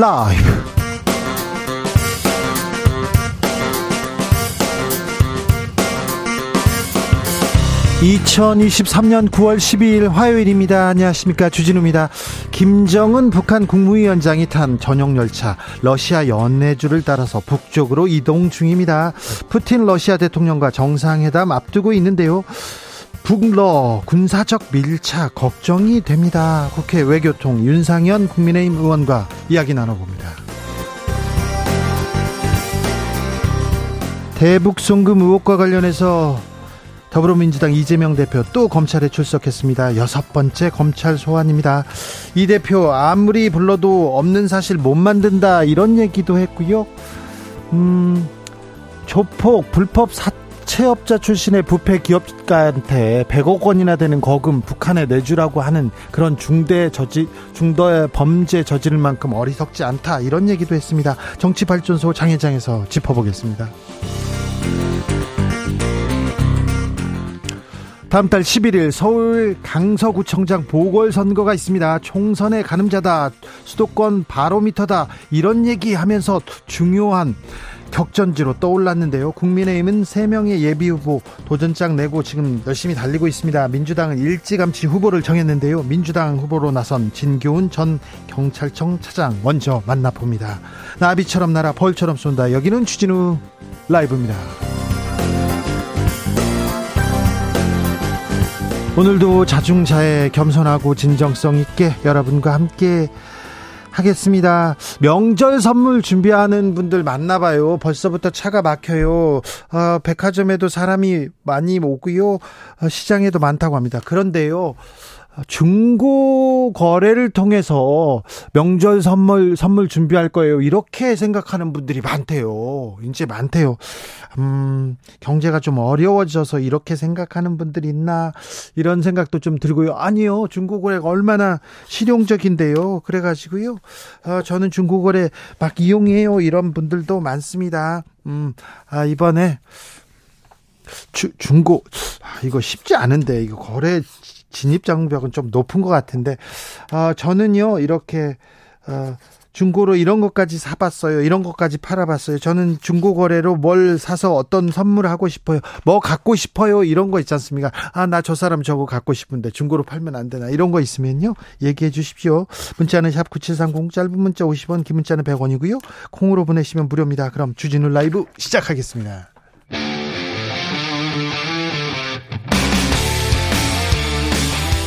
라이브. 2023년 9월 12일 화요일입니다. 안녕하십니까. 주진우입니다. 김정은 북한 국무위원장이 탄 전용 열차 러시아 연내주를 따라서 북쪽으로 이동 중입니다. 푸틴 러시아 대통령과 정상회담 앞두고 있는데요. 북러 군사적 밀착 걱정이 됩니다. 국회 외교통 윤상현 국민의힘 의원과 이야기 나눠봅니다. 대북 송금 의혹과 관련해서 더불어민주당 이재명 대표 또 검찰에 출석했습니다. 여섯 번째 검찰 소환입니다. 이 대표 아무리 불러도 없는 사실 못 만든다 이런 얘기도 했고요. 음, 조폭 불법 사 채업자 출신의 부패 기업가한테 100억 원이나 되는 거금 북한에 내주라고 하는 그런 중대 저지 중도의 범죄 저지를 만큼 어리석지 않다 이런 얘기도 했습니다. 정치발전소 장회장에서 짚어보겠습니다. 다음 달 11일 서울 강서구청장 보궐선거가 있습니다. 총선의 가늠자다. 수도권 바로미터다. 이런 얘기 하면서 중요한 격전지로 떠올랐는데요. 국민의힘은 3명의 예비후보 도전장 내고 지금 열심히 달리고 있습니다. 민주당은 일찌감치 후보를 정했는데요. 민주당 후보로 나선 진교훈 전 경찰청 차장 먼저 만나봅니다. 나비처럼 날아 벌처럼 쏜다. 여기는 추진우 라이브입니다. 오늘도 자중자애 겸손하고 진정성 있게 여러분과 함께 하겠습니다. 명절 선물 준비하는 분들 많나봐요. 벌써부터 차가 막혀요. 어, 백화점에도 사람이 많이 오고요. 어, 시장에도 많다고 합니다. 그런데요. 중고 거래를 통해서 명절 선물 선물 준비할 거예요. 이렇게 생각하는 분들이 많대요. 이제 많대요. 음, 경제가 좀 어려워져서 이렇게 생각하는 분들이 있나 이런 생각도 좀 들고요. 아니요. 중고 거래가 얼마나 실용적인데요. 그래 가지고요. 어, 저는 중고 거래 막 이용해요. 이런 분들도 많습니다. 음, 아, 이번에 주, 중고 아, 이거 쉽지 않은데 이거 거래 진입 장벽은 좀 높은 것 같은데 어, 저는요 이렇게 어, 중고로 이런 것까지 사봤어요. 이런 것까지 팔아봤어요. 저는 중고 거래로 뭘 사서 어떤 선물을 하고 싶어요. 뭐 갖고 싶어요. 이런 거 있지 않습니까? 아, 나 저 사람 저거 갖고 싶은데 중고로 팔면 안 되나? 이런 거 있으면요. 얘기해 주십시오. 문자는 샵 9730 짧은 문자 50원, 긴 문자는 100원이고요. 콩으로 보내시면 무료입니다. 그럼 주진우 라이브 시작하겠습니다.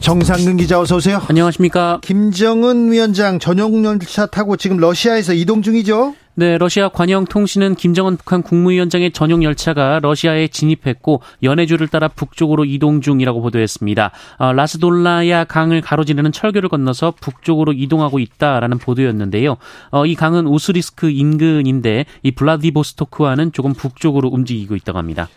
정상근 기자 어서 오세요. 안녕하십니까. 김정은 위원장 전용 열차 타고 지금 러시아에서 이동 중이죠. 네, 러시아 관영통신은 김정은 북한 국무위원장의 전용 열차가 러시아에 진입했고 연해주를 따라 북쪽으로 이동 중이라고 보도했습니다. 어, 라스돌라야 강을 가로지르는 철교를 건너서 북쪽으로 이동하고 있다라는 보도였는데요. 어, 이 강은 우스리스크 인근인데 이 블라디보스토크와는 조금 북쪽으로 움직이고 있다고 합니다.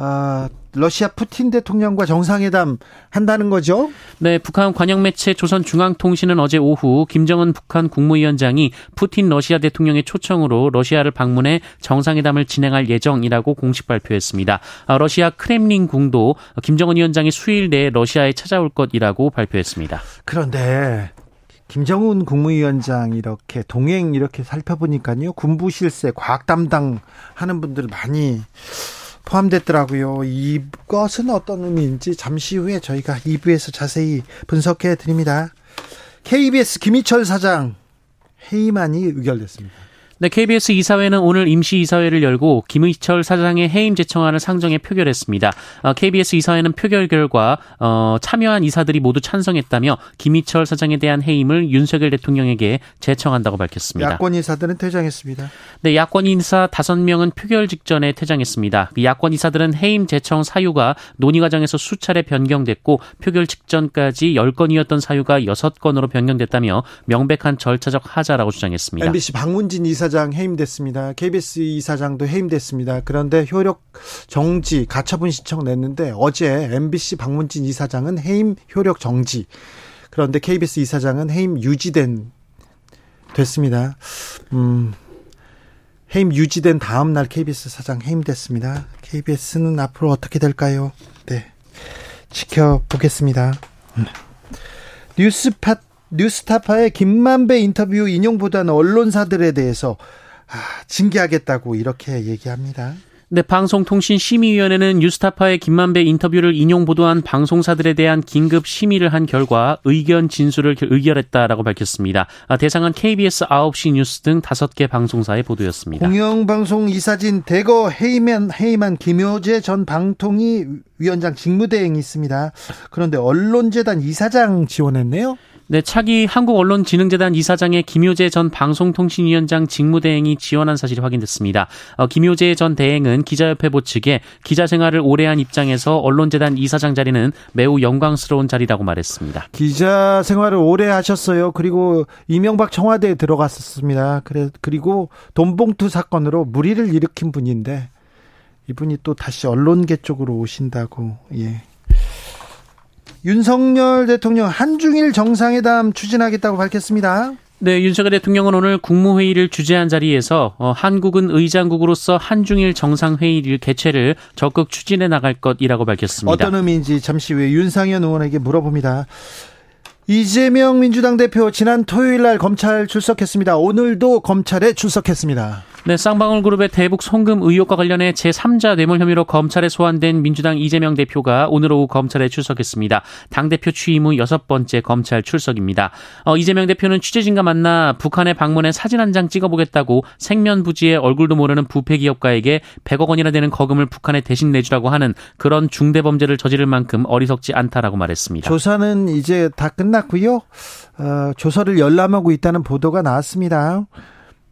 아, 러시아 푸틴 대통령과 정상회담 한다는 거죠? 네, 북한 관영 매체 조선중앙통신은 어제 오후 김정은 북한 국무위원장이 푸틴 러시아 대통령의 초청으로 러시아를 방문해 정상회담을 진행할 예정이라고 공식 발표했습니다. 아, 러시아 크렘린 궁도 김정은 위원장이 수일 내에 러시아에 찾아올 것이라고 발표했습니다. 그런데 김정은 국무위원장 이렇게 동행 이렇게 살펴보니까요 군부 실세 과학 담당 하는 분들 많이 포함됐더라고요. 이것은 어떤 의미인지 잠시 후에 저희가 2부에서 자세히 분석해 드립니다. KBS 김희철 사장 회의만이 의결됐습니다. 네, KBS 이사회는 오늘 임시 이사회를 열고 김의철 사장의 해임 제청안을 상정해 표결했습니다. 어, KBS 이사회는 표결 결과 어, 참여한 이사들이 모두 찬성했다며 김의철 사장에 대한 해임을 윤석열 대통령에게 제청한다고 밝혔습니다. 야권 이사들은 퇴장했습니다. 네, 야권 인사 5명은 표결 직전에 퇴장했습니다. 그 야권 이사들은 해임 제청 사유가 논의 과정에서 수차례 변경됐고 표결 직전까지 10건이었던 사유가 6건으로 변경됐다며 명백한 절차적 하자라고 주장했습니다. MBC 박문진 이사 장 해임됐습니다. KBS 이사장도 해임됐습니다. 그런데 효력 정지 가처분 신청 냈는데 어제 MBC 박문진 이사장은 해임 효력 정지. 그런데 KBS 이사장은 해임 유지된 됐습니다. 음. 해임 유지된 다음 날 KBS 사장 해임됐습니다. KBS는 앞으로 어떻게 될까요? 네. 지켜보겠습니다. 음. 뉴스팟 뉴스타파의 김만배 인터뷰 인용보다는 언론사들에 대해서 아, 징계하겠다고 이렇게 얘기합니다. 네, 방송통신심의위원회는 뉴스타파의 김만배 인터뷰를 인용 보도한 방송사들에 대한 긴급 심의를 한 결과 의견 진술을 의결했다라고 밝혔습니다. 아, 대상은 KBS 9시 뉴스 등 5개 방송사의 보도였습니다. 공영방송 이사진 대거 해임한, 해임한 김효재 전 방통위 위원장 직무대행이 있습니다. 그런데 언론재단 이사장 지원했네요. 네, 차기 한국언론진흥재단 이사장의 김효재 전 방송통신위원장 직무대행이 지원한 사실이 확인됐습니다. 어, 김효재 전 대행은 기자협회보 측에 기자 생활을 오래 한 입장에서 언론재단 이사장 자리는 매우 영광스러운 자리라고 말했습니다. 기자 생활을 오래 하셨어요. 그리고 이명박 청와대에 들어갔었습니다. 그래, 그리고 돈봉투 사건으로 무리를 일으킨 분인데 이분이 또 다시 언론계 쪽으로 오신다고, 예. 윤석열 대통령 한중일 정상회담 추진하겠다고 밝혔습니다. 네, 윤석열 대통령은 오늘 국무회의를 주재한 자리에서 어, 한국은 의장국으로서 한중일 정상회의를 개최를 적극 추진해 나갈 것이라고 밝혔습니다. 어떤 의미인지 잠시 후에 윤상현 의원에게 물어봅니다. 이재명 민주당 대표 지난 토요일 날 검찰 출석했습니다. 오늘도 검찰에 출석했습니다. 네, 쌍방울 그룹의 대북 송금 의혹과 관련해 제3자 뇌물 혐의로 검찰에 소환된 민주당 이재명 대표가 오늘 오후 검찰에 출석했습니다. 당대표 취임 후 여섯 번째 검찰 출석입니다. 어, 이재명 대표는 취재진과 만나 북한에 방문해 사진 한 장 찍어보겠다고 생면부지에 얼굴도 모르는 부패 기업가에게 100억 원이나 되는 거금을 북한에 대신 내주라고 하는 그런 중대 범죄를 저지를 만큼 어리석지 않다라고 말했습니다. 조사는 이제 다 끝났고요. 어, 조사를 열람하고 있다는 보도가 나왔습니다.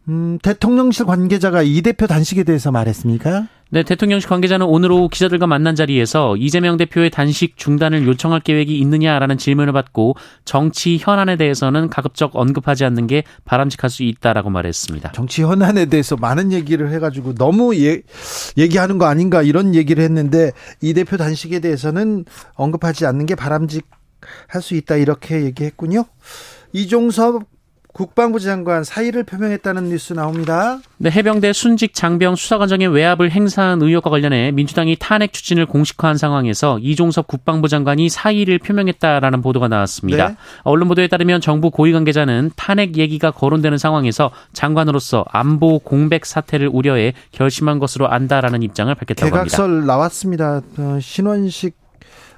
음, 대통령실 관계자가 이 대표 단식에 대해서 말했습니까? 네, 대통령실 관계자는 오늘 오후 기자들과 만난 자리에서 이재명 대표의 단식 중단을 요청할 계획이 있느냐라는 질문을 받고 정치 현안에 대해서는 가급적 언급하지 않는 게 바람직할 수 있다라고 말했습니다. 정치 현안에 대해서 많은 얘기를 해가지고 너무 예, 얘기하는 거 아닌가 이런 얘기를 했는데 이 대표 단식에 대해서는 언급하지 않는 게 바람직할 수 있다 이렇게 얘기했군요. 이종섭 국방부 장관 사의를 표명했다는 뉴스 나옵니다. 네, 해병대 순직 장병 수사관장의 외압을 행사한 의혹과 관련해 민주당이 탄핵 추진을 공식화한 상황에서 이종섭 국방부 장관이 사의를 표명했다라는 보도가 나왔습니다. 네. 언론 보도에 따르면 정부 고위 관계자는 탄핵 얘기가 거론되는 상황에서 장관으로서 안보 공백 사태를 우려해 결심한 것으로 안다라는 입장을 밝혔다고 합니다. 개각설 나왔습니다. 어, 신원식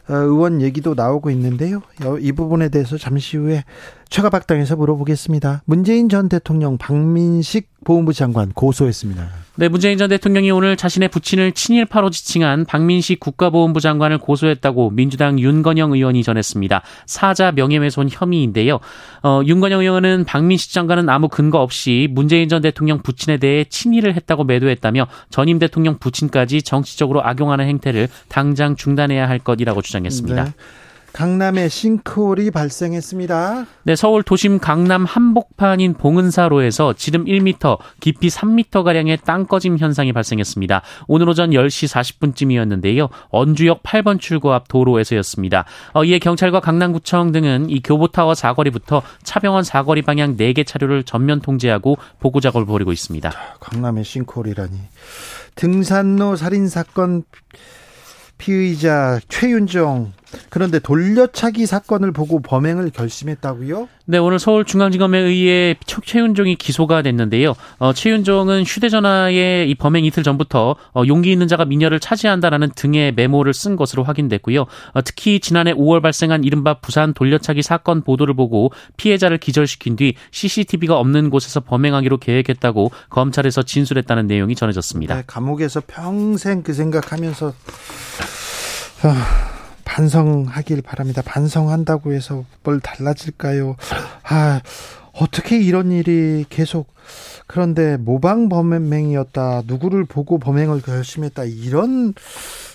어, 의원 얘기도 나오고 있는데요. 이 부분에 대해서 잠시 후에 최가박당에서 물어보겠습니다. 문재인 전 대통령 박민식 보훈부 장관 고소했습니다. 네, 문재인 전 대통령이 오늘 자신의 부친을 친일파로 지칭한 박민식 국가보훈부 장관을 고소했다고 민주당 윤건영 의원이 전했습니다. 사자 명예훼손 혐의인데요. 어, 윤건영 의원은 박민식 장관은 아무 근거 없이 문재인 전 대통령 부친에 대해 친일을 했다고 매도했다며 전임 대통령 부친까지 정치적으로 악용하는 행태를 당장 중단해야 할 것이라고 주장했습니다. 네. 강남에 싱크홀이 발생했습니다. 네, 서울 도심 강남 한복판인 봉은사로에서 지름 1m, 깊이 3m 가량의 땅 꺼짐 현상이 발생했습니다. 오늘 오전 10시 40분쯤이었는데요. 언주역 8번 출구 앞 도로에서였습니다. 어, 이에 경찰과 강남구청 등은 이 교보타워 사거리부터 차병원 사거리 방향 4개 차로를 전면 통제하고 보고 작업을 벌이고 있습니다. 강남의 싱크홀이라니. 등산로 살인 사건 피의자 최윤정 그런데 돌려차기 사건을 보고 범행을 결심했다고요? 네, 오늘 서울중앙지검에 의해 최윤종이 기소가 됐는데요. 어, 최윤종은 휴대전화에 이 범행 이틀 전부터 어, 용기 있는 자가 미녀를 차지한다라는 등의 메모를 쓴 것으로 확인됐고요. 어, 특히 지난해 5월 발생한 이른바 부산 돌려차기 사건 보도를 보고 피해자를 기절시킨 뒤 CCTV가 없는 곳에서 범행하기로 계획했다고 검찰에서 진술했다는 내용이 전해졌습니다. 네, 감옥에서 평생 그 생각하면서 아, 반성하길 바랍니다. 반성한다고 해서 뭘 달라질까요? 아, 어떻게 이런 일이 계속 그런데 모방 범행이었다. 누구를 보고 범행을 결심했다. 이런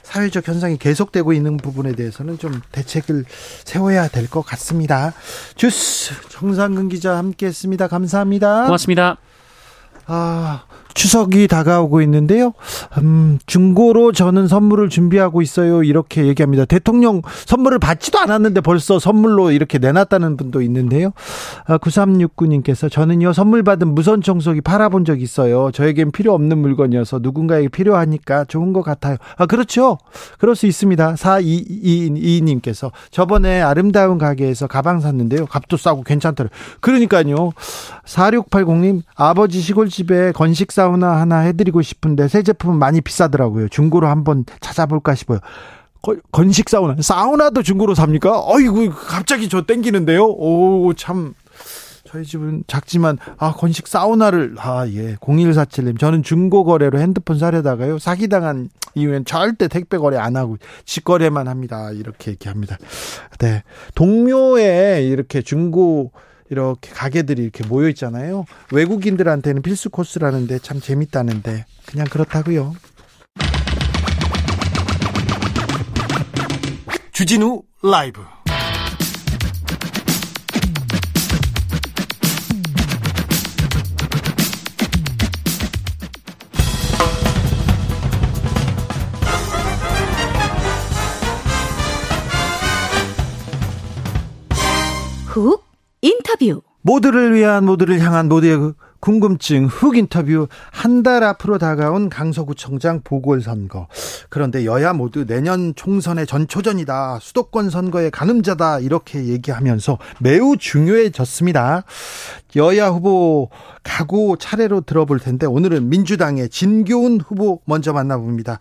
사회적 현상이 계속되고 있는 부분에 대해서는 좀 대책을 세워야 될 것 같습니다. 주스 정상근 기자 함께 했습니다. 감사합니다. 고맙습니다. 아, 추석이 다가오고 있는데요. 음, 중고로 저는 선물을 준비하고 있어요. 이렇게 얘기합니다. 대통령 선물을 받지도 않았는데 벌써 선물로 이렇게 내놨다는 분도 있는데요. 아, 9369님께서 저는요, 선물 받은 무선 청소기 팔아본 적 있어요. 저에겐 필요 없는 물건이어서 누군가에게 필요하니까 좋은 것 같아요. 아, 그렇죠. 그럴 수 있습니다. 4222님께서 저번에 아름다운 가게에서 가방 샀는데요. 값도 싸고 괜찮더라고요. 그러니까요. 4680님, 아버지 시골집에 건식사 사우나 하나 해드리고 싶은데 새 제품은 많이 비싸더라고요. 중고로 한번 찾아볼까 싶어요. 건식 사우나, 사우나도 중고로 삽니까? 어이구, 갑자기 저 땡기는데요? 오, 참. 저희 집은 작지만, 아, 건식 사우나를, 아, 예. 0147님. 저는 중고 거래로 핸드폰 사려다가요. 사기당한 이후엔 절대 택배 거래 안 하고, 직거래만 합니다. 이렇게 얘기합니다. 네. 동묘에 이렇게 중고, 이렇게 가게들이 이렇게 모여 있잖아요. 외국인들한테는 필수 코스라는데 참 재밌다는데 그냥 그렇다고요. 주진우 라이브 훅 인터뷰. 모두를 위한 모두를 향한 모두의 그 궁금증 흑 인터뷰. 한 달 앞으로 다가온 강서구청장 보궐선거. 그런데 여야 모두 내년 총선의 전초전이다. 수도권 선거의 가늠자다. 이렇게 얘기하면서 매우 중요해졌습니다. 여야 후보 각오 차례로 들어볼 텐데 오늘은 민주당의 진교훈 후보 먼저 만나봅니다.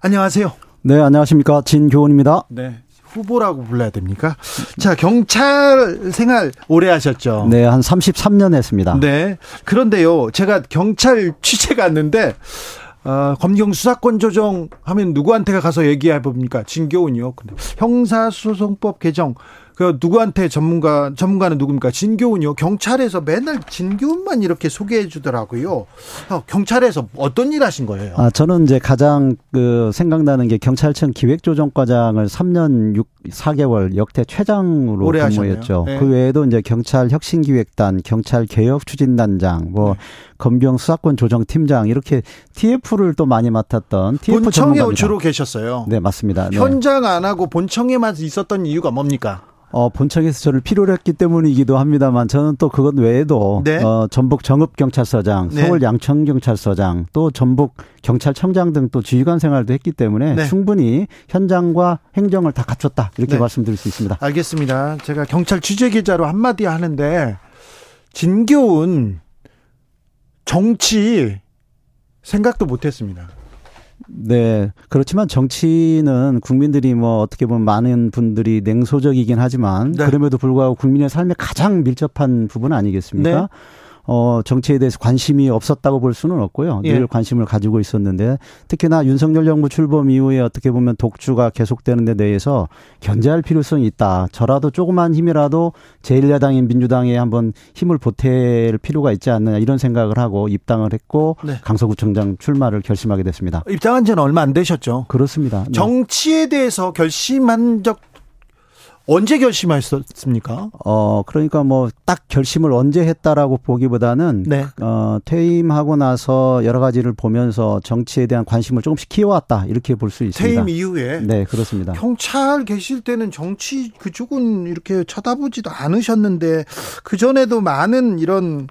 안녕하세요. 네 안녕하십니까. 진교훈입니다. 네 후보라고 불러야 됩니까? 자, 경찰 생활 오래 하셨죠? 네, 한 33년 했습니다. 네. 그런데요, 제가 경찰 취재 갔는데, 어, 검경 수사권 조정 하면 누구한테 가서 얘기해 봅니까? 진교훈이요. 근데 형사소송법 개정 그 누구한테 전문가 전문가는 누굽니까? 진교훈이요. 경찰에서 맨날 진교훈만 이렇게 소개해 주더라고요. 어, 경찰에서 어떤 일 하신 거예요? 아, 저는 이제 가장 그 생각나는 게 경찰청 기획조정과장을 3년 6 4개월 역대 최장으로 근무했죠. 네. 그 외에도 이제 경찰 혁신 기획단, 경찰 개혁 추진단장, 뭐 네. 검경 수사권 조정 팀장 이렇게 TF를 또 많이 맡았던 TF 본청에 전문가입니다. 주로 계셨어요. 네, 맞습니다. 네. 현장 안 하고 본청에만 있었던 이유가 뭡니까? 어, 본청에서 저를 필요로 했기 때문이기도 합니다만 저는 또 그것 외에도 네. 어, 전북 정읍경찰서장, 네. 서울 양천경찰서장, 또 전북 경찰청장 등 또 지휘관 생활도 했기 때문에 네. 충분히 현장과 행정을 다 갖췄다 이렇게 네. 말씀드릴 수 있습니다. 알겠습니다. 제가 경찰 취재 기자로 한마디 하는데 진교훈 정치 생각도 못했습니다. 네. 그렇지만 정치는 국민들이 뭐 어떻게 보면 많은 분들이 냉소적이긴 하지만 네. 그럼에도 불구하고 국민의 삶에 가장 밀접한 부분 아니겠습니까? 네. 어, 정치에 대해서 관심이 없었다고 볼 수는 없고요. 예. 늘 관심을 가지고 있었는데 특히나 윤석열 정부 출범 이후에 어떻게 보면 독주가 계속되는 데 대해서 견제할 필요성이 있다. 저라도 조그만 힘이라도 제1야당인 민주당에 한번 힘을 보탤 필요가 있지 않느냐 이런 생각을 하고 입당을 했고 네. 강서구청장 출마를 결심하게 됐습니다. 입당한 지는 얼마 안 되셨죠? 그렇습니다. 네. 정치에 대해서 결심한 적 언제 결심하셨습니까? 어, 그러니까 뭐 딱 결심을 언제 했다라고 보기보다는 네. 어, 퇴임하고 나서 여러 가지를 보면서 정치에 대한 관심을 조금씩 키워왔다. 이렇게 볼 수 있습니다. 퇴임 이후에 네, 그렇습니다. 경찰 계실 때는 정치 그쪽은 이렇게 쳐다보지도 않으셨는데 그 전에도 많은 이런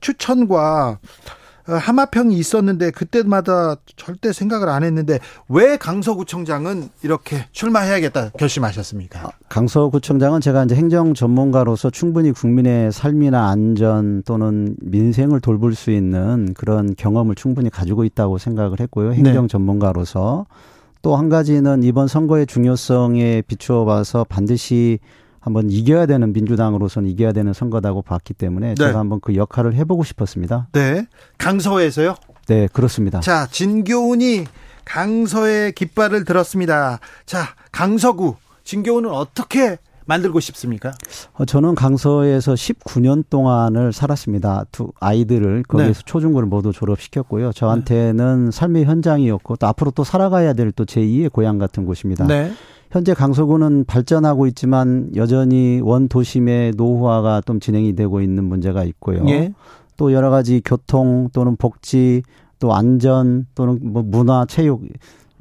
추천과 어, 하마평이 있었는데 그때마다 절대 생각을 안 했는데 왜 강서구청장은 이렇게 출마해야겠다 결심하셨습니까? 아, 강서구청장은 제가 이제 행정 전문가로서 충분히 국민의 삶이나 안전 또는 민생을 돌볼 수 있는 그런 경험을 충분히 가지고 있다고 생각을 했고요. 행정 네. 전문가로서 또 한 가지는 이번 선거의 중요성에 비추어 봐서 반드시 한번 이겨야 되는 민주당으로서는 이겨야 되는 선거다고 봤기 때문에 네. 제가 한번 그 역할을 해보고 싶었습니다. 네. 강서에서요? 네, 그렇습니다. 자, 진교훈이 강서의 깃발을 들었습니다. 자, 강서구 진교훈은 어떻게 만들고 싶습니까? 어, 저는 강서에서 19년 동안을 살았습니다. 두 아이들을 거기에서 네. 초중고를 모두 졸업시켰고요. 저한테는 네. 삶의 현장이었고 또 앞으로 또 살아가야 될 또 제2의 고향 같은 곳입니다. 네. 현재 강서구는 발전하고 있지만 여전히 원 도심의 노후화가 좀 진행이 되고 있는 문제가 있고요. 예. 또 여러 가지 교통 또는 복지 또 안전 또는 뭐 문화 체육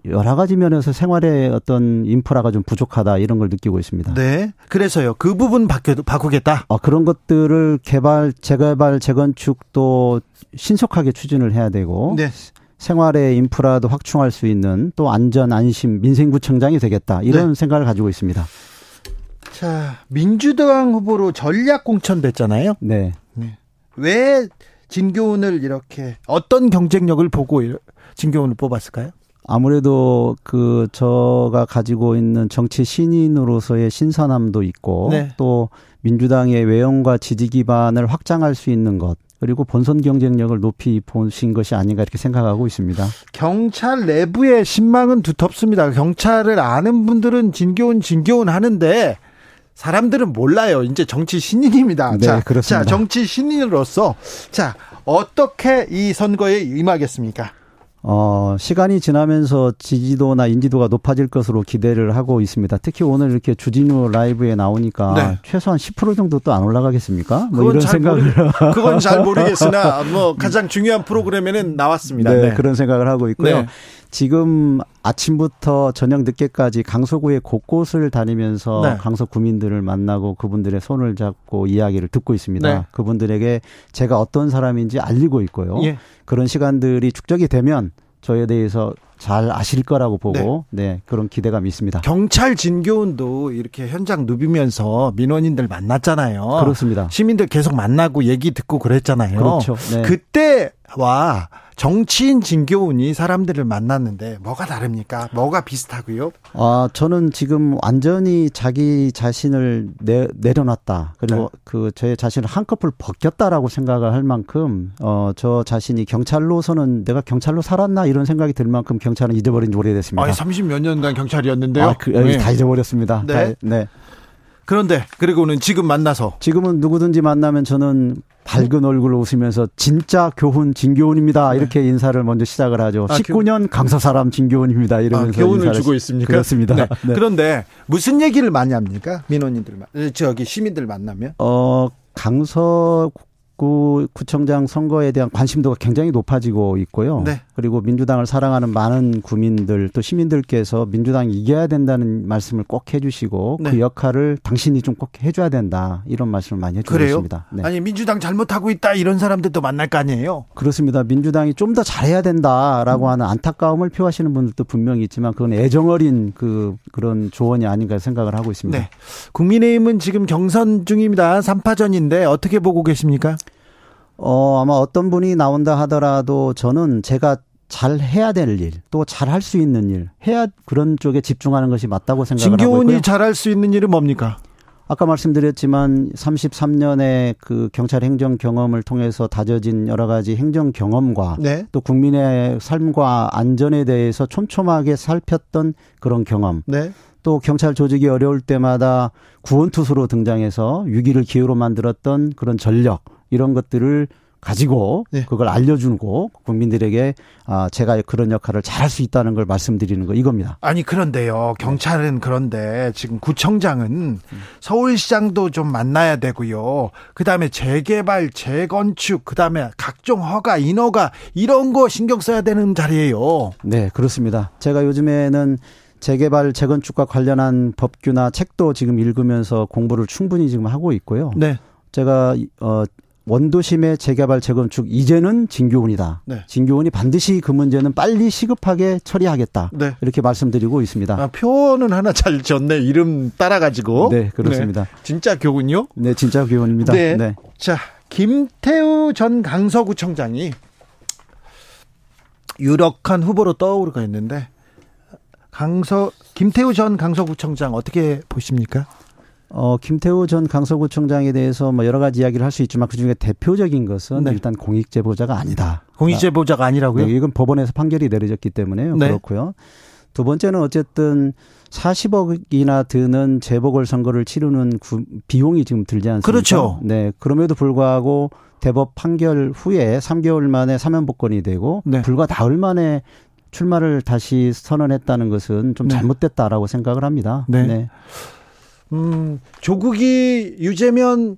여러 가지 면에서 생활의 어떤 인프라가 좀 부족하다 이런 걸 느끼고 있습니다. 네. 그래서요. 그 부분 바뀌, 바꾸겠다. 어, 그런 것들을 개발, 재개발, 재건축 도 신속하게 추진을 해야 되고 네. 생활의 인프라도 확충할 수 있는 또 안전 안심 민생구청장이 되겠다 이런 네. 생각을 가지고 있습니다. 자 민주당 후보로 전략 공천됐잖아요. 네. 네. 왜 진교훈을 이렇게 어떤 경쟁력을 보고 진교훈을 뽑았을까요? 아무래도 그 저가 가지고 있는 정치 신인으로서의 신선함도 있고 네. 또 민주당의 외형과 지지 기반을 확장할 수 있는 것 그리고 본선 경쟁력을 높이 보신 것이 아닌가 이렇게 생각하고 있습니다. 경찰 내부의 신망은 두텁습니다. 경찰을 아는 분들은 진교훈 진교훈 하는데 사람들은 몰라요. 이제 정치 신인입니다. 네, 자, 그렇습니다. 자, 정치 신인으로서 자, 어떻게 이 선거에 임하겠습니까? 어, 시간이 지나면서 지지도나 인지도가 높아질 것으로 기대를 하고 있습니다. 특히 오늘 이렇게 주진우 라이브에 나오니까 네. 최소한 10% 정도 또 안 올라가겠습니까? 뭐 이런 생각을 모르, 그건 잘 모르겠으나 뭐 가장 중요한 프로그램에는 나왔습니다. 네, 네. 그런 생각을 하고 있고요. 네. 지금 아침부터 저녁 늦게까지 강서구의 곳곳을 다니면서 네. 강서 구민들을 만나고 그분들의 손을 잡고 이야기를 듣고 있습니다. 네. 그분들에게 제가 어떤 사람인지 알리고 있고요. 예. 그런 시간들이 축적이 되면 저에 대해서 잘 아실 거라고 보고 네, 네 그런 기대감이 있습니다. 경찰 진교훈도 이렇게 현장 누비면서 민원인들 만났잖아요. 그렇습니다. 시민들 계속 만나고 얘기 듣고 그랬잖아요. 그렇죠. 네. 그때와 정치인 진교훈이 사람들을 만났는데 뭐가 다릅니까? 뭐가 비슷하고요? 아, 저는 지금 완전히 자기 자신을 내, 내려놨다. 그리고 네. 그 저의 자신을 한꺼풀 벗겼다라고 생각을 할 만큼 어, 저 자신이 경찰로서는 내가 경찰로 살았나 이런 생각이 들 만큼 경 찰은 잊어버린 지 오래됐습니다. 아, 30몇 년간 경찰이었는데요. 아, 그, 네. 다 잊어버렸습니다. 네. 다, 네. 그런데 그리고는 지금 만나서 지금은 누구든지 만나면 저는 밝은 얼굴 웃으면서 진짜 교훈 진교훈입니다. 네. 이렇게 인사를 먼저 시작을 하죠. 아, 19년 강서 사람 진교훈입니다. 이러면서 아, 교훈을 주고 있습니까? 그렇습니다. 네. 네. 그런데 무슨 얘기를 많이 합니까? 민원인들 저기 시민들 만나면? 어 강서 구 구청장 선거에 대한 관심도가 굉장히 높아지고 있고요. 네. 그리고 민주당을 사랑하는 많은 구민들 또 시민들께서 민주당이 이겨야 된다는 말씀을 꼭 해주시고 네. 그 역할을 당신이 좀 꼭 해줘야 된다 이런 말씀을 많이? 있습니다. 네. 아니 민주당 잘못하고 있다 이런 사람들도 만날 거 아니에요? 그렇습니다. 민주당이 좀 더 잘해야 된다라고 음. 하는 안타까움을 표하시는 분들도 분명히 있지만 그건 애정어린 그 그런 조언이 아닌가 생각을 하고 있습니다. 네. 국민의힘은 지금 경선 중입니다. 3파전인데 어떻게 보고 계십니까? 어, 아마 어떤 분이 나온다 하더라도 저는 제가 잘 해야 될 일, 또 잘 할 수 있는 일, 해야 그런 쪽에 집중하는 것이 맞다고 생각을 하고 있고요. 진교훈이 잘할 수 있는 일은 뭡니까? 아까 말씀드렸지만 33년의 그 경찰 행정 경험을 통해서 다져진 여러 가지 행정 경험과 네. 또 국민의 삶과 안전에 대해서 촘촘하게 살폈던 그런 경험. 네. 또 경찰 조직이 어려울 때마다 구원투수로 등장해서 위기를 기회로 만들었던 그런 전력 이런 것들을 가지고 네. 그걸 알려주고 국민들에게 아 제가 그런 역할을 잘할 수 있다는 걸 말씀드리는 거 이겁니다. 아니 그런데요 경찰은 그런데 지금 구청장은 서울시장도 좀 만나야 되고요. 그 다음에 재개발, 재건축, 그 다음에 각종 허가, 인허가 이런 거 신경 써야 되는 자리예요. 네 그렇습니다. 제가 요즘에는 재개발, 재건축과 관련한 법규나 책도 지금 읽으면서 공부를 충분히 지금 하고 있고요. 네. 제가 어 원도심의 재개발 재건축 이제는 진교훈이다. 네. 진교훈이 반드시 그 문제는 빨리 시급하게 처리하겠다. 네. 이렇게 말씀드리고 있습니다. 아, 표는 하나 잘 졌네. 이름 따라가지고. 네, 그렇습니다. 네. 진짜 교훈요? 네, 진짜 교훈입니다. 네. 네. 자, 김태우 전 강서구청장이 유력한 후보로 떠오르고 있는데 강서 김태우 전 강서구청장 어떻게 보십니까? 어, 김태우 전 강서구청장에 대해서 뭐 여러 가지 이야기를 할 수 있지만 그 중에 대표적인 것은 네. 일단 공익제보자가 아니다. 공익제보자가 아니라고요? 네, 이건 법원에서 판결이 내려졌기 때문에요. 네. 그렇고요. 두 번째는 어쨌든 40억이나 드는 재보궐 선거를 치르는 구, 비용이 지금 들지 않습니까? 그렇죠. 네. 그럼에도 불구하고 대법 판결 후에 3개월 만에 사면 복권이 되고 네. 불과 나흘 만에 출마를 다시 선언했다는 것은 좀 네. 잘못됐다라고 생각을 합니다. 네. 네. 음, 조국이 유재면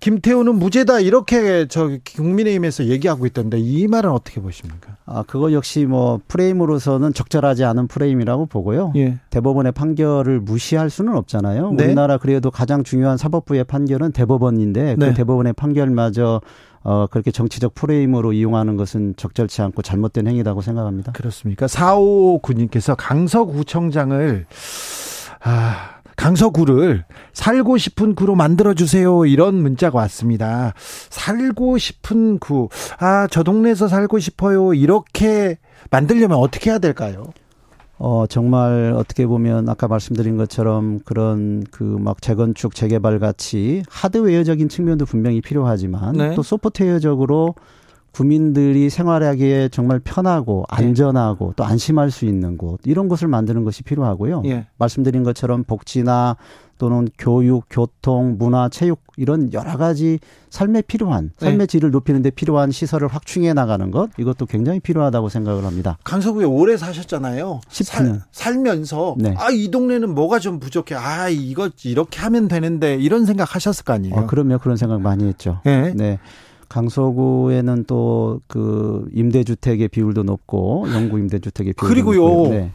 김태우는 무죄다 이렇게 저 국민의힘에서 얘기하고 있던데 이 말은 어떻게 보십니까? 아 그거 역시 뭐 프레임으로서는 적절하지 않은 프레임이라고 보고요. 예. 대법원의 판결을 무시할 수는 없잖아요. 네. 우리나라 그래도 가장 중요한 사법부의 판결은 대법원인데 그 네. 그 대법원의 판결마저 어 그렇게 정치적 프레임으로 이용하는 것은 적절치 않고 잘못된 행위라고 생각합니다. 그렇습니까? 사오 군님께서 강서구청장을 아 강서구를 살고 싶은 구로 만들어주세요. 이런 문자가 왔습니다. 살고 싶은 구. 아, 저 동네에서 살고 싶어요. 이렇게 만들려면 어떻게 해야 될까요? 어, 정말 어떻게 보면 아까 말씀드린 것처럼 그런 그 막 재건축, 재개발 같이 하드웨어적인 측면도 분명히 필요하지만 네. 또 소프트웨어적으로 국민들이 생활하기에 정말 편하고 예. 안전하고 네. 또 안심할 수 있는 곳 이런 곳을 만드는 것이 필요하고요. 예. 말씀드린 것처럼 복지나 또는 교육, 교통, 문화, 체육 이런 여러 가지 삶에 필요한 삶의 네. 질을 높이는 데 필요한 시설을 확충해 나가는 것 이것도 굉장히 필요하다고 생각을 합니다. 강서구에 오래 사셨잖아요. 10년 살, 면서 네. 아이 동네는 뭐가 좀 부족해. 아 이거 이렇게 하면 되는데 이런 생각 하셨을 거 아니에요. 어, 그러면 그런 생각 많이 했죠. 네. 네. 강서구에는 또 그 임대주택의 비율도 높고 영구 임대주택의 비율도 그리고요. 네.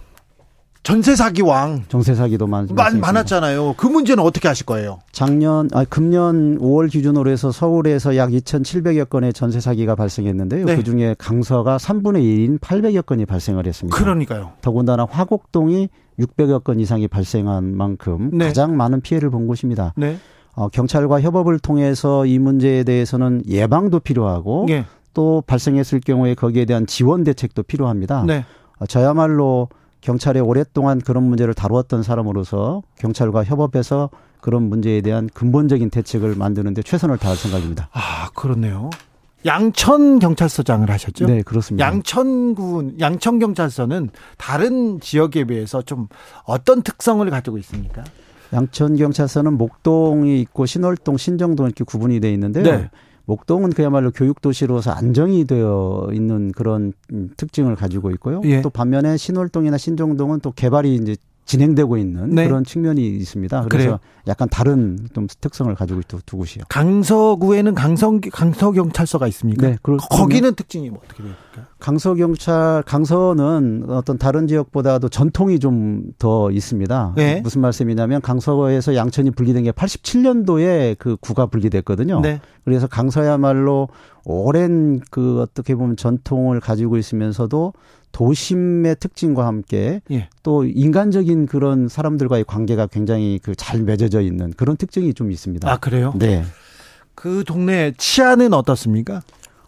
전세 사기 왕. 전세 사기도 많, 많았잖아요. 그 문제는 어떻게 하실 거예요? 작년, 아, 금년 5월 기준으로 해서 서울에서 약 2,700여 건의 전세 사기가 발생했는데요. 네. 그 중에 강서가 3분의 1인 800여 건이 발생을 했습니다. 그러니까요. 더군다나 화곡동이 600여 건 이상이 발생한 만큼 네. 가장 많은 피해를 본 곳입니다. 네. 어, 경찰과 협업을 통해서 이 문제에 대해서는 예방도 필요하고 네. 또 발생했을 경우에 거기에 대한 지원 대책도 필요합니다. 네. 어, 저야말로 경찰에 오랫동안 그런 문제를 다루었던 사람으로서 경찰과 협업해서 그런 문제에 대한 근본적인 대책을 만드는데 최선을 다할 생각입니다. 아, 그렇네요. 양천 경찰서장을 하셨죠? 네, 그렇습니다. 양천구 양천 경찰서는 다른 지역에 비해서 좀 어떤 특성을 가지고 있습니까? 양천 경찰서는 목동이 있고 신월동, 신정동 이렇게 구분이 돼 있는데요. 네. 목동은 그야말로 교육 도시로서 안정이 되어 있는 그런 특징을 가지고 있고요. 예. 또 반면에 신월동이나 신정동은 또 개발이 이제 진행되고 있는 네. 그런 측면이 있습니다. 그래서 그래요? 약간 다른 좀 특성을 가지고 있고 두 곳이요. 강서구에는 강성 강서 경찰서가 있습니까? 네. 그, 거기는 특징이 뭐 어떻게 됩니까? 강서 경찰 강서는 어떤 다른 지역보다도 전통이 좀 더 있습니다. 네. 무슨 말씀이냐면 강서에서 양천이 분리된 게 87년도에 그 구가 분리됐거든요. 네. 그래서 강서야말로 오랜 그 어떻게 보면 전통을 가지고 있으면서도 도심의 특징과 함께 예. 또 인간적인 그런 사람들과의 관계가 굉장히 그 잘 맺어져 있는 그런 특징이 좀 있습니다. 아 그래요? 네. 그 동네 치안은 어떻습니까?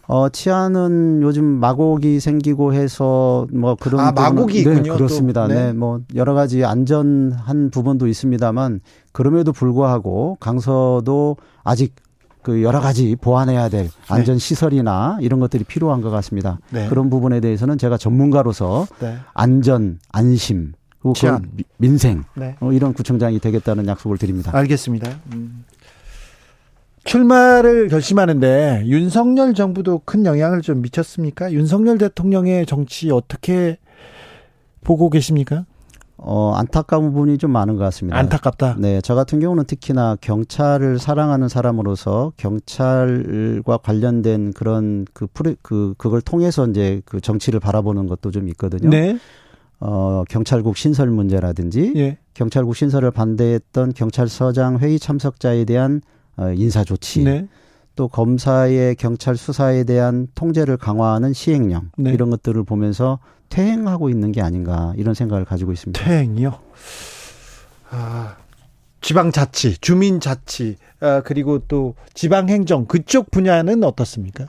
어, 치안은 요즘 마곡이 생기고 해서 뭐 그런 아, 마곡이 네, 있군요. 그렇습니다. 네. 네. 뭐 여러 가지 안전한 부분도 있습니다만 그럼에도 불구하고 강서도 아직 그 여러 가지 보완해야 될 네. 안전 시설이나 이런 것들이 필요한 것 같습니다. 네. 그런 부분에 대해서는 제가 전문가로서 네. 안전, 안심, 그리고 민생 네. 어, 이런 구청장이 되겠다는 약속을 드립니다. 알겠습니다. 음. 출마를 결심하는데 윤석열 정부도 큰 영향을 좀 미쳤습니까? 윤석열 대통령의 정치 어떻게 보고 계십니까? 어, 안타까운 부분이 좀 많은 것 같습니다. 안타깝다? 네. 저 같은 경우는 특히나 경찰을 사랑하는 사람으로서 경찰과 관련된 그런 그, 프레, 그, 그걸 통해서 이제 그 정치를 바라보는 것도 좀 있거든요. 네. 어, 경찰국 신설 문제라든지 예. 경찰국 신설을 반대했던 경찰서장 회의 참석자에 대한 어, 인사 조치, 네. 또 검사의 경찰 수사에 대한 통제를 강화하는 시행령 네. 이런 것들을 보면서 퇴행하고 있는 게 아닌가 이런 생각을 가지고 있습니다. 퇴행이요? 아, 지방자치, 주민자치, 아, 그리고 또 지방행정 그쪽 분야는 어떻습니까?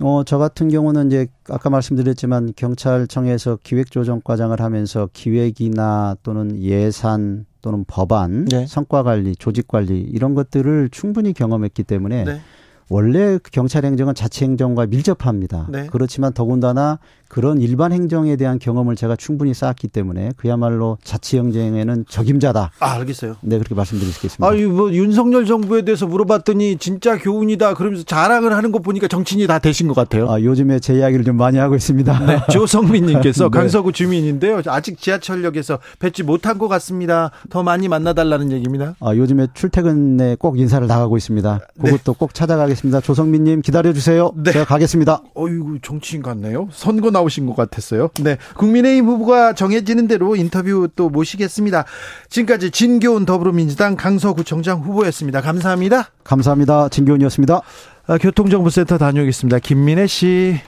어, 저 같은 경우는 이제 아까 말씀드렸지만 경찰청에서 기획조정과장을 하면서 기획이나 또는 예산 또는 법안, 네. 성과관리, 조직관리 이런 것들을 충분히 경험했기 때문에 네. 원래 경찰 행정은 자치 행정과 밀접합니다. 네. 그렇지만 더군다나 그런 일반 행정에 대한 경험을 제가 충분히 쌓았기 때문에 그야말로 자치 행정에는 적임자다. 아, 알겠어요. 네, 그렇게 말씀드릴 수 있겠습니다. 아, 뭐 윤석열 정부에 대해서 물어봤더니 진짜 교훈이다. 그러면서 자랑을 하는 거 보니까 정치인이 다 되신 것 같아요. 아, 요즘에 제 이야기를 좀 많이 하고 있습니다. 네, 조성민 님께서 네. 강서구 주민인데요. 아직 지하철역에서 뵙지 못한 것 같습니다. 더 많이 만나 달라는 얘기입니다. 아, 요즘에 출퇴근에 꼭 인사를 나가고 있습니다. 네. 그것도 네. 꼭 찾아가겠습니다. 조성민 님 기다려 주세요. 네. 제가 가겠습니다. 어이구 정치인 같네요. 선거 나 나오신 것 같았어요. 네. 국민의힘 후보가 정해지는 대로 인터뷰 또 모시겠습니다. 지금까지 진교훈 더불어민주당 강서구청장 후보였습니다. 감사합니다. 감사합니다. 진교훈이었습니다. 아, 교통정보센터 다녀오겠습니다. 김민혜 씨.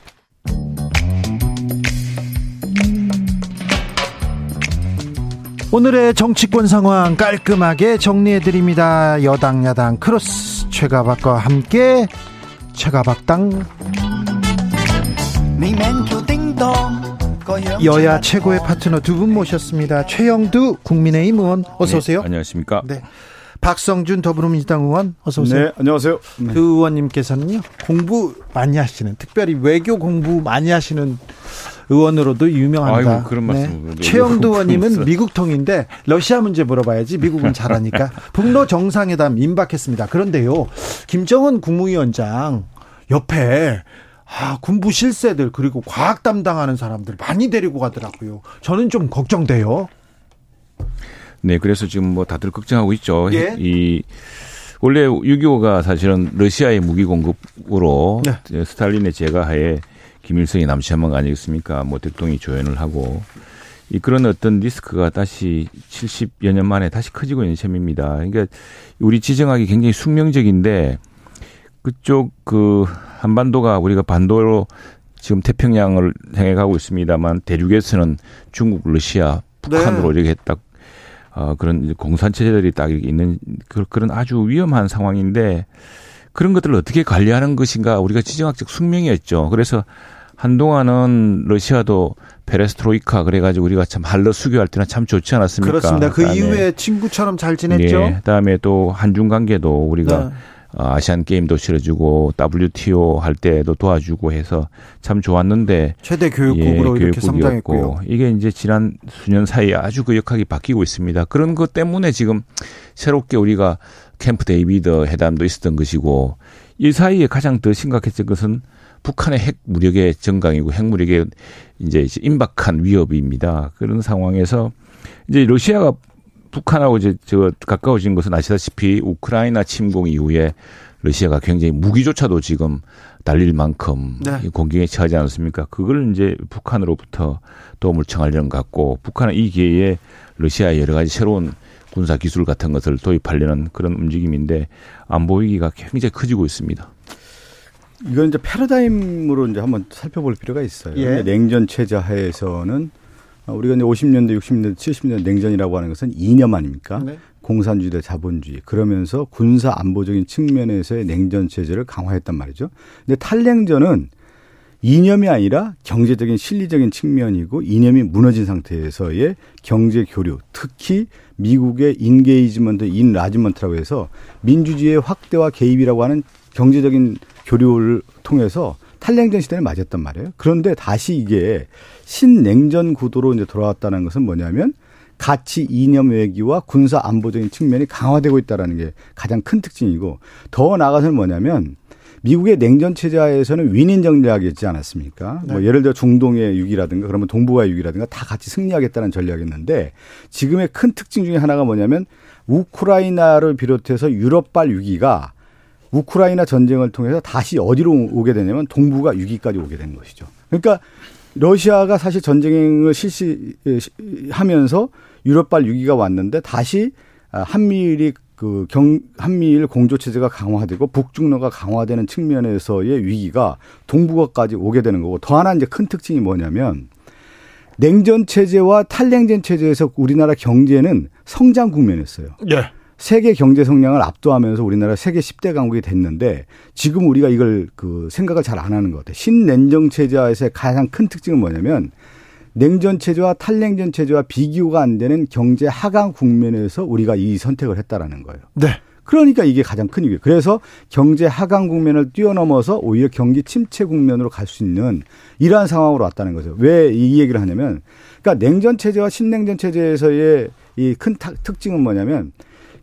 오늘의 정치권 상황 깔끔하게 정리해드립니다. 여당, 야당, 크로스, 최가박과 함께 최가박당. 여야 최고의 파트너 두 분 모셨습니다. 최영두 국민의힘 의원 어서 오세요. 네, 안녕하십니까? 네. 박성준 더불어민주당 의원 어서 오세요. 네, 안녕하세요. 그 의원님께서는요 공부 많이 하시는 특별히 외교 공부 많이 하시는 의원으로도 유명합니다. 아이고, 그런 말씀. 네. 최영두 의원님은 미국 통인데 러시아 문제 물어봐야지 미국은 잘하니까 북로 정상회담 임박했습니다. 그런데요 김정은 국무위원장 옆에 아, 군부 실세들 그리고 과학 담당하는 사람들 많이 데리고 가더라고요. 저는 좀 걱정돼요. 네, 그래서 지금 뭐 다들 걱정하고 있죠. 예? 이 원래 6.25가 사실은 러시아의 무기 공급으로 네. 스탈린의 제가하에 김일성이 남시한 거 아니겠습니까? 뭐 대통령이 조연을 하고 이 그런 어떤 리스크가 다시 70여 년 만에 다시 커지고 있는 셈입니다. 그러니까 우리 지정하기 굉장히 숙명적인데 그쪽 그 한반도가 우리가 반도로 지금 태평양을 향해 가고 있습니다만 대륙에서는 중국, 러시아, 북한으로 네. 이렇게 딱 어, 그런 공산체제들이 딱 있는 그, 그런 아주 위험한 상황인데 그런 것들을 어떻게 관리하는 것인가 우리가 지정학적 숙명이었죠. 그래서 한동안은 러시아도 페레스트로이카 그래가지고 우리가 참 할러 수교할 때는 참 좋지 않았습니까? 그렇습니다. 그 이후에 친구처럼 잘 지냈죠. 네, 그다음에 또 한중 관계도 우리가 네. 어, 아시안 게임도 실어주고 WTO 할 때도 도와주고 해서 참 좋았는데 최대 교역국으로 예, 이렇게 성장했고요. 이게 이제 지난 수년 사이에 아주 그 역학이 바뀌고 있습니다. 그런 것 때문에 지금 새롭게 우리가 캠프 데이비드 회담도 있었던 것이고 이 사이에 가장 더 심각했던 것은 북한의 핵 무력의 증강이고 핵 무력의 이제 임박한 위협입니다. 그런 상황에서 이제 러시아가 북한하고 이제 저 가까워진 것은 아시다시피 우크라이나 침공 이후에 러시아가 굉장히 무기조차도 지금 달릴 만큼 네. 공격에 처하지 않았습니까? 그걸 이제 북한으로부터 도움을 청하려는 것 같고 북한은 이 기회에 러시아의 여러 가지 새로운 군사 기술 같은 것을 도입하려는 그런 움직임인데 안보 위기가 굉장히 커지고 있습니다. 이건 이제 패러다임으로 이제 한번 살펴볼 필요가 있어요. 예. 냉전 체제 하에서는 어, 우리가 이제 50년대, 60년대, 70년대 냉전이라고 하는 것은 이념 아닙니까? 네. 공산주의 대 자본주의. 그러면서 군사 안보적인 측면에서의 냉전 체제를 강화했단 말이죠. 근데 탈냉전은 이념이 아니라 경제적인 실리적인 측면이고 이념이 무너진 상태에서의 경제 교류, 특히 미국의 engagement, enlargement라고 해서 민주주의의 확대와 개입이라고 하는 경제적인 교류를 통해서 탈냉전 시대를 맞았단 말이에요. 그런데 다시 이게 신냉전 구도로 이제 돌아왔다는 것은 뭐냐면 가치 이념 외교와 군사 안보적인 측면이 강화되고 있다라는 게 가장 큰 특징이고 더 나아가서는 뭐냐면 미국의 냉전 체제하에서는 위인 전략이 있지 않았습니까? 네. 뭐 예를 들어 중동의 위기라든가 그러면 동북아의 위기라든가 다 같이 승리하겠다는 전략이었는데 지금의 큰 특징 중에 하나가 뭐냐면 우크라이나를 비롯해서 유럽발 위기가 우크라이나 전쟁을 통해서 다시 어디로 오게 되냐면 동북아 위기까지 오게 되는 것이죠. 그러니까 러시아가 사실 전쟁을 실시하면서 유럽발 위기가 왔는데 다시 한미일이 그 경, 한미일 공조 체제가 강화되고 북중러가 강화되는 측면에서의 위기가 동북아까지 오게 되는 거고 더 하나 이제 큰 특징이 뭐냐면 냉전 체제와 탈냉전 체제에서 우리나라 경제는 성장 국면이었어요. 예. 세계 경제 성장을 압도하면서 우리나라 세계 10대 강국이 됐는데 지금 우리가 이걸 그 생각을 잘 안 하는 것 같아요. 신냉정 체제에서의 가장 큰 특징은 뭐냐면 냉전 체제와 탈냉전 체제와 비교가 안 되는 경제 하강 국면에서 우리가 이 선택을 했다라는 거예요. 네. 그러니까 이게 가장 큰 이유예요. 그래서 경제 하강 국면을 뛰어넘어서 오히려 경기 침체 국면으로 갈 수 있는 이러한 상황으로 왔다는 거죠. 왜 이 얘기를 하냐면 그러니까 냉전 체제와 신냉전 체제에서의 이 큰 특징은 뭐냐면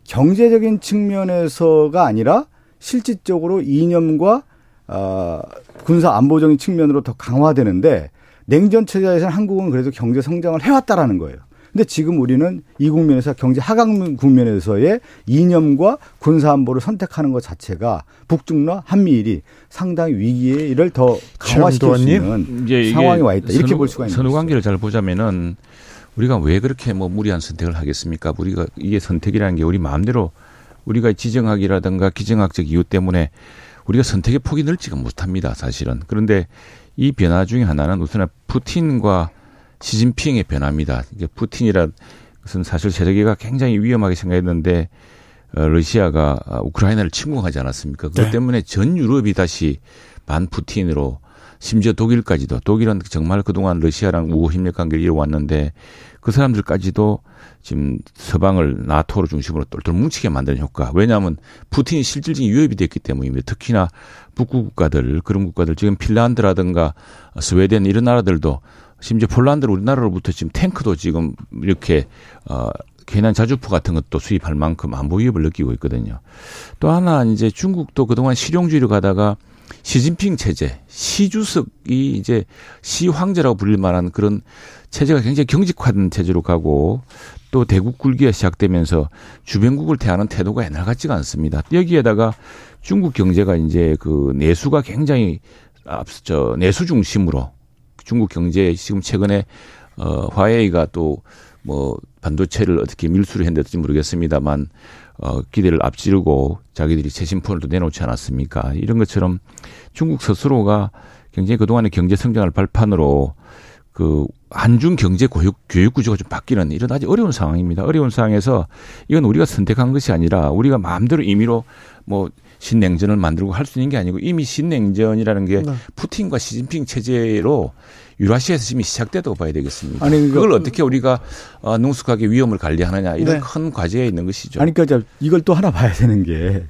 경제적인 측면에서가 아니라 실질적으로 이념과 어, 군사 안보적인 측면으로 더 강화되는데 냉전 체제에서는 한국은 그래도 경제 성장을 해왔다라는 거예요. 근데 지금 우리는 이 국면에서 경제 하강 국면에서의 이념과 군사 안보를 선택하는 것 자체가 북중러 한미일이 상당히 위기에 이를 더 강화시킬 수 있는 상황이 와 있다. 이렇게 선후, 볼 수가 있는 선후 관계를 잘 보자면은 우리가 왜 그렇게 뭐 무리한 선택을 하겠습니까? 우리가 이게 선택이라는 게 우리 마음대로 우리가 지정학이라든가 기정학적 이유 때문에 우리가 선택의 폭이 넓지가 못합니다, 사실은. 그런데 이 변화 중에 하나는 우선 푸틴과 시진핑의 변화입니다. 이게 푸틴이라 것은 사실 세계가 굉장히 위험하게 생각했는데 어, 러시아가 우크라이나를 침공하지 않았습니까? 그것 네. 때문에 전 유럽이 다시 반 푸틴으로 심지어 독일까지도 독일은 정말 그동안 러시아랑 우호 협력 관계를 이어왔는데 그 사람들까지도 지금 서방을 나토로 중심으로 똘똘 뭉치게 만드는 효과. 왜냐하면 푸틴이 실질적인 위협이 됐기 때문입니다. 특히나 북구 국가들 그런 국가들 지금 핀란드라든가 스웨덴 이런 나라들도 심지어 폴란드 우리나라로부터 지금 탱크도 지금 이렇게 어 괜한 자주포 같은 것도 수입할 만큼 안보 위협을 느끼고 있거든요. 또 하나 이제 중국도 그동안 실용주의로 가다가 시진핑 체제, 시주석이 이제 시황제라고 불릴 만한 그런 체제가 굉장히 경직화된 체제로 가고 또 대국 굴기가 시작되면서 주변국을 대하는 태도가 옛날 같지가 않습니다. 여기에다가 중국 경제가 이제 그 내수가 굉장히 앞서 내수 중심으로 중국 경제 지금 최근에 어 화웨이가 또 뭐 반도체를 어떻게 밀수를 했는지 모르겠습니다만 어 기대를 앞지르고 자기들이 최신폰을 또 내놓지 않았습니까? 이런 것처럼 중국 스스로가 굉장히 그동안의 경제 성장을 발판으로 그 한중 경제 교육, 교육 구조가 좀 바뀌는 이런 아주 어려운 상황입니다. 어려운 상황에서 이건 우리가 선택한 것이 아니라 우리가 마음대로 임의로 뭐 신냉전을 만들고 할 수 있는 게 아니고 이미 신냉전이라는 게 네. 푸틴과 시진핑 체제로 유라시아에서 이미 시작됐다고 봐야 되겠습니다. 아니, 그걸 그, 어떻게 우리가 어, 능숙하게 위험을 관리하느냐 이런 네. 큰 과제에 있는 것이죠. 아니 그러니까 이걸 또 하나 봐야 되는 게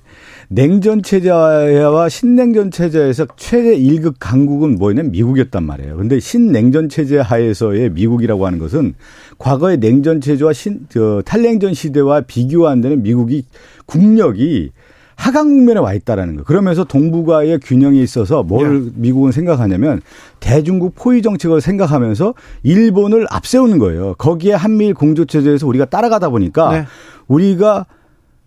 냉전 체제와 신냉전 체제에서 최대 1급 강국은 뭐냐면 미국이었단 말이에요. 근데 신냉전 체제 하에서의 미국이라고 하는 것은 과거의 냉전 체제와 신, 저, 탈냉전 시대와 비교 안 되는 미국이 국력이 하강 국면에 와 있다라는 거. 그러면서 동북아의 균형이 있어서 뭘 예. 미국은 생각하냐면 대중국 포위 정책을 생각하면서 일본을 앞세우는 거예요. 거기에 한미일 공조 체제에서 우리가 따라가다 보니까 네. 우리가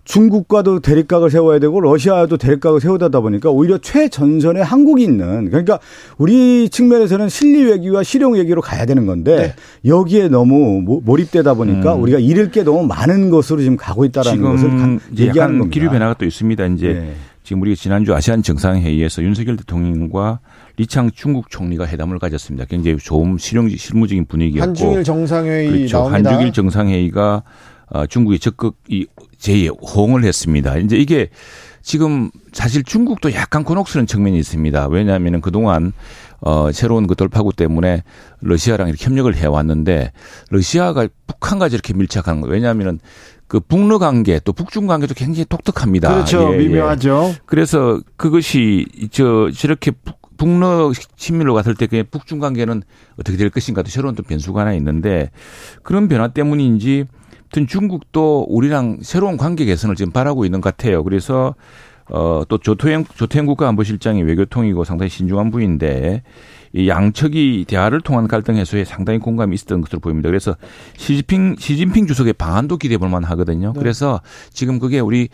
중국과도 대립각을 세워야 되고 러시아도 대립각을 세우다 보니까 오히려 최전선에 한국이 있는 그러니까 우리 측면에서는 실리 외교와 실용 외교로 가야 되는 건데 네. 여기에 너무 몰입되다 보니까 음. 우리가 잃을 게 너무 많은 것으로 지금 가고 있다라는 것을 얘기하는 겁니다. 기류 변화가 또 있습니다. 이제 네. 지금 우리가 지난주 아시안 정상회의에서 윤석열 대통령과 리창 중국 총리가 회담을 가졌습니다. 굉장히 좋은 실용 실무적인 분위기였고 한중일 정상회의 그렇죠. 나옵니다. 한중일 정상회의가 어, 중국이 적극 이 제의 호응을 했습니다. 이제 이게 지금 사실 중국도 약간 곤혹스러운 측면이 있습니다. 왜냐하면 그동안 어, 새로운 그 돌파구 때문에 러시아랑 이렇게 협력을 해왔는데 러시아가 북한과 이렇게 밀착하는 거 왜냐하면은 그 북러 관계 또 북중 관계도 굉장히 독특합니다. 그렇죠. 예, 예. 미묘하죠. 예. 그래서 그것이 저 저렇게 북러 친밀로 갔을 때 북중 관계는 어떻게 될 것인가도 새로운 또 변수가 하나 있는데 그런 변화 때문인지 하여튼 중국도 우리랑 새로운 관계 개선을 지금 바라고 있는 것 같아요. 그래서 어, 또 조태행, 조태행 국가안보실장이 외교통이고 상당히 신중한 부인데 이 양측이 대화를 통한 갈등 해소에 상당히 공감이 있었던 것으로 보입니다. 그래서 시진핑 시진핑 주석의 방안도 기대해 볼 만하거든요. 네. 그래서 지금 그게 우리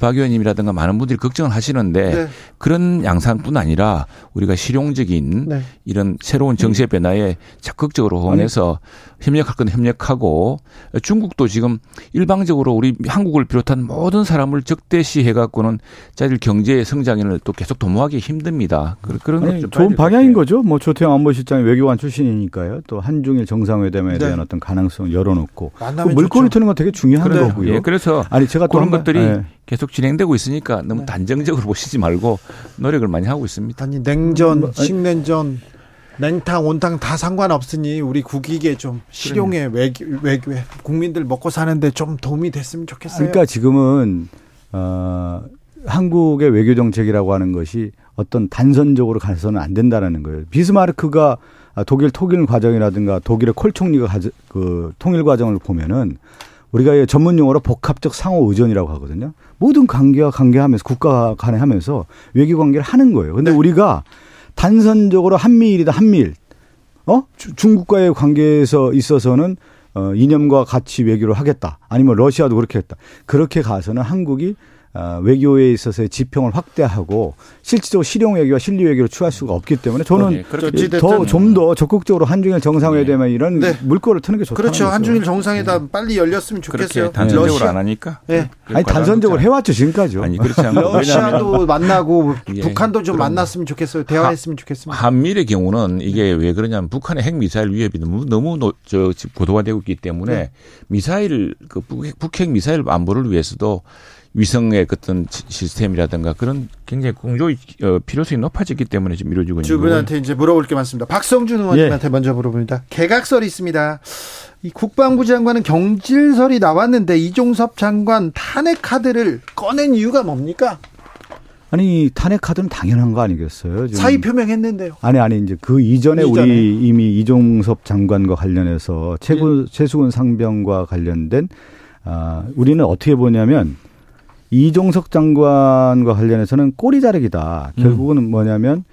박 의원님이라든가 많은 분들이 걱정을 하시는데 네. 그런 양상뿐 아니라 우리가 실용적인 네. 이런 새로운 정세 변화에 적극적으로 호응해서 협력할 건 협력하고 중국도 지금 일방적으로 우리 한국을 비롯한 모든 사람을 적대시해 갖고는 자들 경제 성장을 또 계속 도모하기 힘듭니다. 그런 아니, 좋은 방향인 거죠. 뭐 조태영 안보실장이 외교관 출신이니까요. 또 한중일 정상회담에 네. 대한 어떤 가능성 열어놓고 그 물꼬리 트는 건 되게 중요한 그래. 거고요. 예, 그래서 아니 제가 그런 것들이 네. 계속 진행되고 있으니까 너무 네. 단정적으로 보시지 말고 노력을 많이 하고 있습니다. 아니 냉전, 뭐, 식냉전 냉탕, 온탕 다 상관없으니 우리 국익에 좀 실용에 외교, 외교 국민들 먹고 사는데 좀 도움이 됐으면 좋겠어요. 그러니까 지금은 어, 한국의 외교 정책이라고 하는 것이 어떤 단선적으로 가서는 안 된다라는 거예요. 비스마르크가 독일 통일 과정이라든가 독일의 콜 총리가 그 통일 과정을 보면은 우리가 전문 용어로 복합적 상호 의존이라고 하거든요. 모든 관계와 관계하면서 국가 간에 하면서 외교 관계를 하는 거예요. 근데 네. 우리가 단선적으로 한미일이다 한미일. 어? 중국과의 관계에서 있어서는 어, 이념과 같이 외교를 하겠다. 아니면 러시아도 그렇게 했다. 그렇게 가서는 한국이 어, 외교에 있어서의 지평을 확대하고 실질적으로 실용 외교와 실리 외교를 취할 수가 없기 때문에 저는 네, 더좀 더 적극적으로 한중일 정상회담에 네. 이런 네. 물꼬를 트는 게 좋다. 그렇죠. 한중일 정상회담 네. 빨리 열렸으면 좋겠어요. 단선적으로 러시아. 안 하니까. 네. 아니 단선적으로 해왔죠 지금까지요. 아니 그렇지 않고 러시아도 만나고 예. 북한도 좀 만났으면 좋겠어요. 대화했으면 좋겠습니다. 한미의 경우는 이게 왜 그러냐면 북한의 핵 미사일 위협이 너무 너무 저 고도가 되고 있기 때문에 네. 미사일 그 북핵 미사일 안보를 위해서도 위성의 어떤 시스템이라든가 그런 굉장히 공조 어, 필요성이 높아졌기 때문에 지금 이루어지고 있는 두 분한테 이제 물어볼 게 많습니다. 박성준 의원님한테 예. 먼저 물어봅니다. 개각설이 있습니다. 이 국방부 장관은 경질설이 나왔는데 이종섭 장관 탄핵 카드를 꺼낸 이유가 뭡니까? 아니 탄핵 카드는 당연한 거 아니겠어요? 지금. 사의 표명했는데요. 아니 아니 이제 그 이전에, 이전에. 우리 이미 이종섭 장관과 관련해서 최군 예. 최수근 상병과 관련된 아 우리는 어떻게 보냐면 이종석 장관과 관련해서는 꼬리 자르기다. 결국은 음. 뭐냐면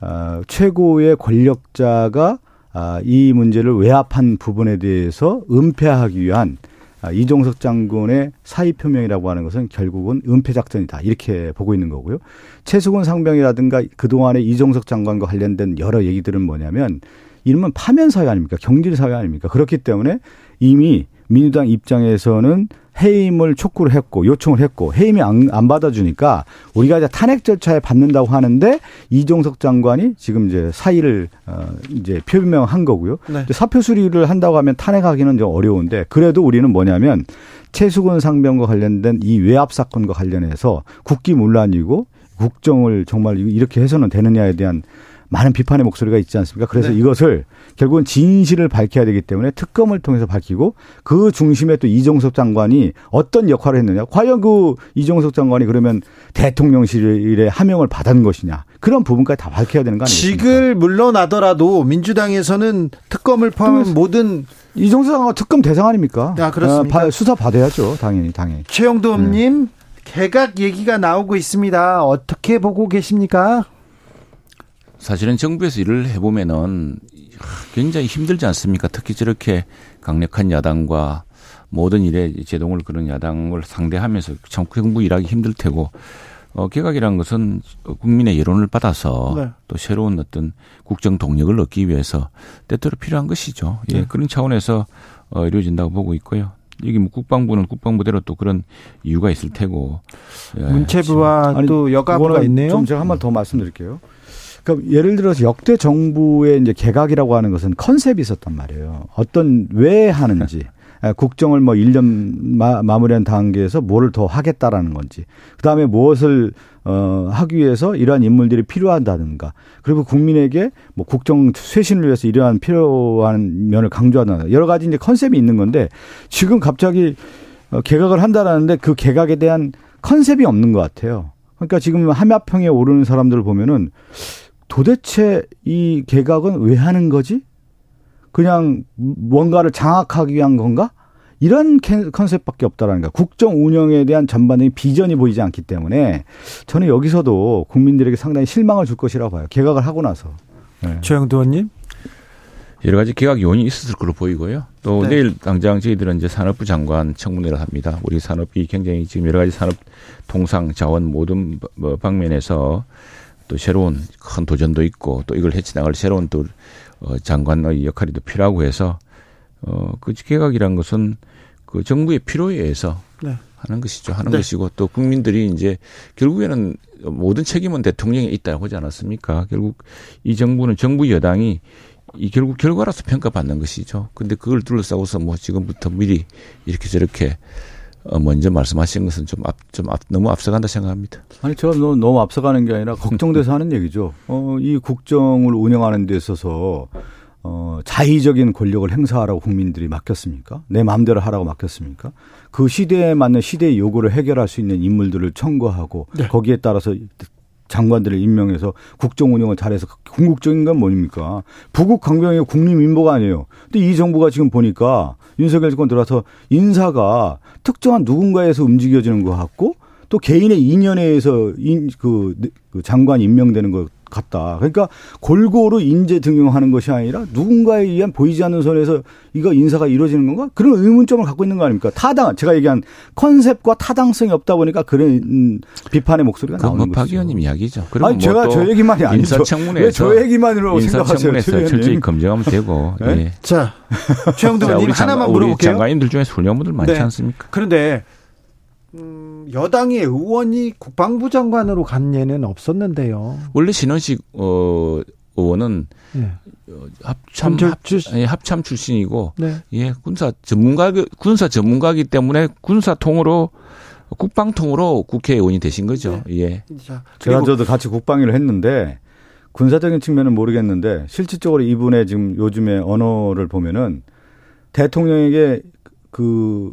어, 최고의 권력자가 아, 이 문제를 외압한 부분에 대해서 은폐하기 위한 아, 이종석 장군의 사의 표명이라고 하는 것은 결국은 은폐 작전이다 이렇게 보고 있는 거고요. 최수근 상병이라든가 그 동안에 이종석 장관과 관련된 여러 얘기들은 뭐냐면 이름은 파면 사회 아닙니까? 경질 사회 아닙니까? 그렇기 때문에 이미 민주당 입장에서는 해임을 촉구를 했고 요청을 했고 해임이 안, 안 받아주니까 우리가 이제 탄핵 절차에 받는다고 하는데 이종석 장관이 지금 이제 사의를 어 이제 표명한 거고요. 네. 사표 수리를 한다고 하면 탄핵하기는 좀 어려운데 그래도 우리는 뭐냐면 최수근 상병과 관련된 이 외압 사건과 관련해서 국기 문란이고 국정을 정말 이렇게 해서는 되느냐에 대한 많은 비판의 목소리가 있지 않습니까? 그래서 네. 이것을 결국은 진실을 밝혀야 되기 때문에 특검을 통해서 밝히고 그 중심에 또 이종석 장관이 어떤 역할을 했느냐. 과연 그 이종석 장관이 그러면 대통령실에 하명을 받은 것이냐. 그런 부분까지 다 밝혀야 되는 거 아니겠습니까? 직을 물러나더라도 민주당에서는 특검을 포함한 모든 이종석 장관 특검 대상 아닙니까? 아, 그렇습니까? 아, 수사 받아야죠. 당연히, 당연히. 최영도님, 네. 개각 얘기가 나오고 있습니다. 어떻게 보고 계십니까? 사실은 정부에서 일을 해보면은 굉장히 힘들지 않습니까? 특히 저렇게 강력한 야당과 모든 일에 제동을 그런 야당을 상대하면서 참 정부 일하기 힘들 테고 어, 개각이라는 것은 국민의 여론을 받아서 네. 또 새로운 어떤 국정 동력을 얻기 위해서 때때로 필요한 것이죠. 예, 네. 그런 차원에서 어, 이루어진다고 보고 있고요. 여기 뭐 국방부는 국방부대로 또 그런 이유가 있을 테고. 예, 문체부와 또 여가부가 있네요. 좀 제가 한 번 더 말씀드릴게요. 그러니까 예를 들어서 역대 정부의 이제 개각이라고 하는 것은 컨셉이 있었단 말이에요. 어떤 왜 하는지. 국정을 뭐 1년 마, 마무리한 단계에서 뭐를 더 하겠다라는 건지. 그 다음에 무엇을, 어, 하기 위해서 이러한 인물들이 필요하다든가. 그리고 국민에게 뭐 국정 쇄신을 위해서 이러한 필요한 면을 강조한다. 여러 가지 이제 컨셉이 있는 건데 지금 갑자기 어, 개각을 한다라는데 그 개각에 대한 컨셉이 없는 것 같아요. 그러니까 지금 함야평에 오르는 사람들을 보면은 도대체 이 개각은 왜 하는 거지? 그냥 뭔가를 장악하기 위한 건가? 이런 컨셉밖에 없다라는 거. 국정 운영에 대한 전반적인 비전이 보이지 않기 때문에 저는 여기서도 국민들에게 상당히 실망을 줄 것이라고 봐요. 개각을 하고 나서. 네. 최영도 의원님. 여러 가지 개각 요인이 있었을 걸로 보이고요. 또 네. 내일 당장 저희들은 이제 산업부 장관 청문회를 합니다. 우리 산업이 굉장히 지금 여러 가지 산업 통상 자원 모든 뭐 방면에서 또 새로운 큰 도전도 있고 또 이걸 헤쳐나갈 새로운 또 어, 장관의 역할이 또 필요하고 해서 어그 개각이란 것은 그 정부의 필요에 의해서 네. 하는 것이죠. 하는 네. 것이고 또 국민들이 이제 결국에는 모든 책임은 대통령에 있다고 하지 않았습니까? 결국 이 정부는 정부 여당이 이 결국 결과로서 평가받는 것이죠. 근데 그걸 둘러싸고서 뭐 지금부터 미리 이렇게 저렇게 어 먼저 말씀하신 것은 좀 앞, 좀 앞, 너무 앞서간다 생각합니다. 아니, 제가 너무, 너무 앞서가는 게 아니라 걱정돼서 하는 얘기죠. 어, 이 국정을 운영하는 데 있어서 어, 자의적인 권력을 행사하라고 국민들이 맡겼습니까? 내 마음대로 하라고 맡겼습니까? 그 시대에 맞는 시대의 요구를 해결할 수 있는 인물들을 청구하고 네. 거기에 따라서 장관들을 임명해서 국정 운영을 잘해서 궁극적인 건 뭡니까? 부국 강병의 국립 인보가 아니에요. 근데 이 정부가 지금 보니까 윤석열 정권 들어와서 인사가 특정한 누군가에서 움직여지는 것 같고 또 개인의 인연에 의해서 인, 그, 그 장관 임명되는 것 같다. 그러니까 골고루 인재 등용하는 것이 아니라 누군가에 의한 보이지 않는 선에서 이거 인사가 이루어지는 건가? 그런 의문점을 갖고 있는 거 아닙니까? 타당, 제가 얘기한 컨셉과 타당성이 없다 보니까 그런 비판의 목소리가 나오는 거죠. 박 의원님 이야기죠. 그리고 아니, 뭐 제가 저 얘기만이 아니죠. 인사청문회에서 저 얘기만으로 생각하세요. 철저히 검증하면 되고. 네? 예. 자, 최영도 의원님 하나만 물어볼게요. 장관님들 중에 훌륭한 분들 많지 네. 않습니까? 그런데 음, 여당의 의원이 국방부 장관으로 간 예는 없었는데요. 원래 신원식 어, 의원은 네. 합참 합, 예, 합참 출신이고 네. 예 군사 전문가 군사 전문가기 때문에 군사 통으로 국방 통으로 국회의원이 되신 거죠. 네. 예. 제가 저도 같이 국방위를 했는데 군사적인 측면은 모르겠는데 실질적으로 이분의 지금 요즘의 언어를 보면은 대통령에게 그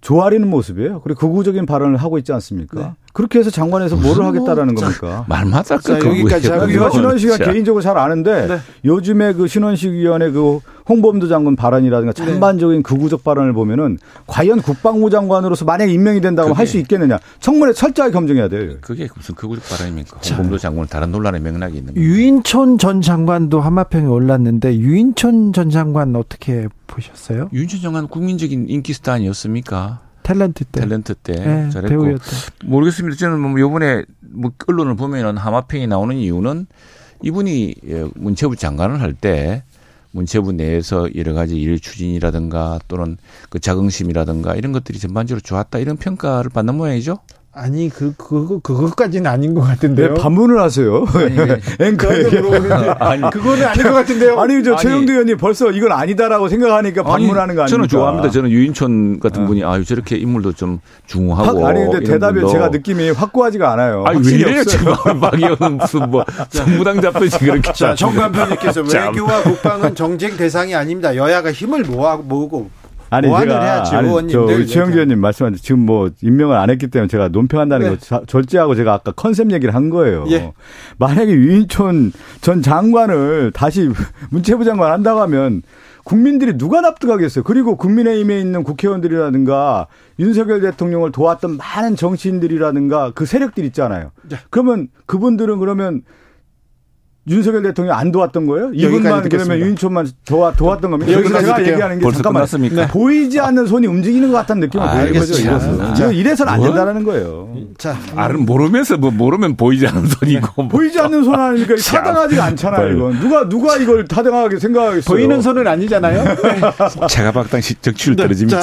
조아리는 모습이에요. 그리고 극우적인 발언을 하고 있지 않습니까? 네. 그렇게 해서 장관에서 뭐를 하겠다라는 뭐, 겁니까? 말마다 그 여기까지 제가 신원식이 개인적으로 잘 아는데 네. 요즘에 그 신원식 위원회 그 홍범도 장관 발언이라든가 네. 전반적인 극우적 발언을 보면은 과연 국방부 장관으로서 만약 임명이 된다고 할 수 있겠느냐? 청문회 철저하게 검증해야 돼요. 그게 무슨 극우적 발언입니까? 홍범도 장관은 다른 논란의 맥락이 있는 거예요. 유인촌 전 장관도 한마평에 올랐는데 유인촌 전 장관 어떻게 보셨어요? 유인촌 장관 국민적인 인기 스타 아니었습니까? 탤런트 때. 탤런트 때 네, 잘했고. 배우였다. 모르겠습니다. 저는 뭐 요번에 뭐 언론을 보면은 하마평이 나오는 이유는 이분이 예, 문체부 장관을 할 때 문체부 내에서 여러 가지 일 추진이라든가 또는 그 자긍심이라든가 이런 것들이 전반적으로 좋았다 이런 평가를 받는 모양이죠. 아니 그 그거 그것까지는 아닌 것 같은데요. 왜 반문을 하세요? 앵커에게 아니 그거는 아닌 것 같은데요. 아니 저 최영도 의원님 벌써 이건 아니다라고 생각하니까 반문하는 거 아닙니까? 저는 좋아합니다. 저는 유인촌 같은 아. 분이 아유 저렇게 인물도 좀 중후하고 아니 근데 대답이 제가 느낌이 확고하지가 않아요. 아니 왜 이래요 지금 박 의원은 무슨 뭐 정무당 잡듯이 그렇게 자 정관표님께서 외교와 국방은 정쟁 대상이 아닙니다. 여야가 힘을 모아 모으고 아니 제가 해야지, 아니 저 우리 최영주 의원님 말씀하신 지금 뭐 임명을 안 했기 때문에 제가 논평한다는 네. 거 절제하고 제가 아까 컨셉 얘기를 한 거예요. 예. 만약에 유인촌 전 장관을 다시 문체부 장관 한다고 하면 국민들이 누가 납득하겠어요. 그리고 국민의힘에 있는 국회의원들이라든가 윤석열 대통령을 도왔던 많은 정치인들이라든가 그 세력들 있잖아요. 네. 그러면 그분들은 그러면 윤석열 대통령 안 도왔던 거예요? 이분만 그러면 윤인촌만 도와, 도왔던 겁니다. 여기서 제가 얘기하는 게 잠깐만 네. 보이지 않는 손이 움직이는 것 같다는 느낌을 아, 보이는 거죠. 이래서 이래서는 안 된다는 거예요. 자, 아는 모르면서 뭐 모르면 보이지 않는 손이고 뭐. 보이지 않는 손 아니니까 타당하지가 않잖아요. 이건 누가 누가 이걸 타당하게 생각하겠어요? 보이는 손은 아니잖아요. 자가박당 정치를 네. 떨어집니다.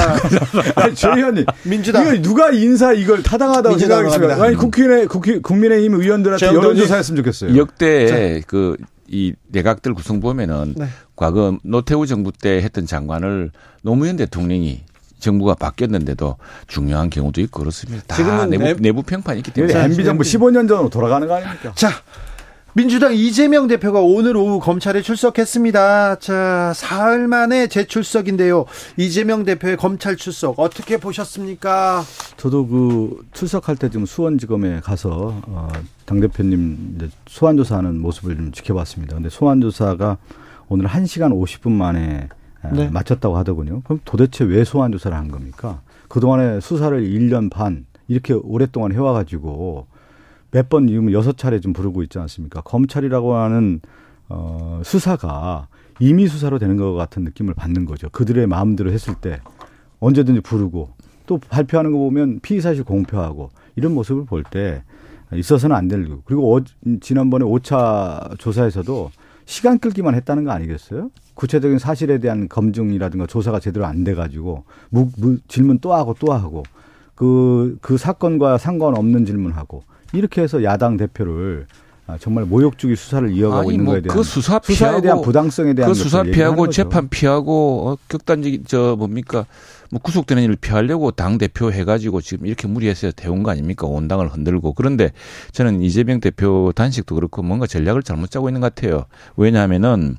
아니, 조 의원님, 민주당 이걸 누가 인사 이걸 타당하다고 생각하겠어요? 아니 국회의 국회 국민의힘 의원들한테 여론조사했으면 좋겠어요. 역대 그 그이 내각들 구성 보면은 네. 과거 노태우 정부 때 했던 장관을 노무현 대통령이 정부가 바뀌었는데도 중요한 경우도 있고 그렇습니다. 다 내부, 내부 평판이 있기 때문에. MB 정부 15년 전으로 돌아가는 거 아닙니까? 자, 민주당 이재명 대표가 오늘 오후 검찰에 출석했습니다. 자, 사흘 만에 재출석인데요. 이재명 대표의 검찰 출석 어떻게 보셨습니까? 저도 그 출석할 때 지금 수원지검에 가서 어, 당 대표님 소환 조사하는 모습을 좀 지켜봤습니다. 근데 소환 조사가 오늘 1시간 50분 만에 네. 마쳤다고 하더군요. 그럼 도대체 왜 소환 조사를 한 겁니까? 그동안에 수사를 1년 반 이렇게 오랫동안 해와가지고 몇 번 지금 여섯 차례 좀 부르고 있지 않습니까? 검찰이라고 하는 어, 수사가 임의 수사로 되는 것 같은 느낌을 받는 거죠. 그들의 마음대로 했을 때 언제든지 부르고 또 발표하는 거 보면 피의 사실 공표하고 이런 모습을 볼 때 있어서는 안 될. 그리고 어, 지난번에 5차 조사에서도 시간 끌기만 했다는 거 아니겠어요? 구체적인 사실에 대한 검증이라든가 조사가 제대로 안 돼가지고 무, 무, 질문 또 하고 또 하고 그, 그 사건과 상관없는 질문하고 이렇게 해서 야당 대표를 아, 정말 모욕주기 수사를 이어가고 아니, 있는 뭐 거에 대한 그 수사 피하고, 수사에 대한 부당성에 대한 그 수사 피하고 재판 피하고 어, 극단적인 저 뭡니까 뭐 구속되는 일을 피하려고 당 대표 해가지고 지금 이렇게 무리해서 대운 거 아닙니까? 온 당을 흔들고. 그런데 저는 이재명 대표 단식도 그렇고 뭔가 전략을 잘못 짜고 있는 것 같아요. 왜냐하면은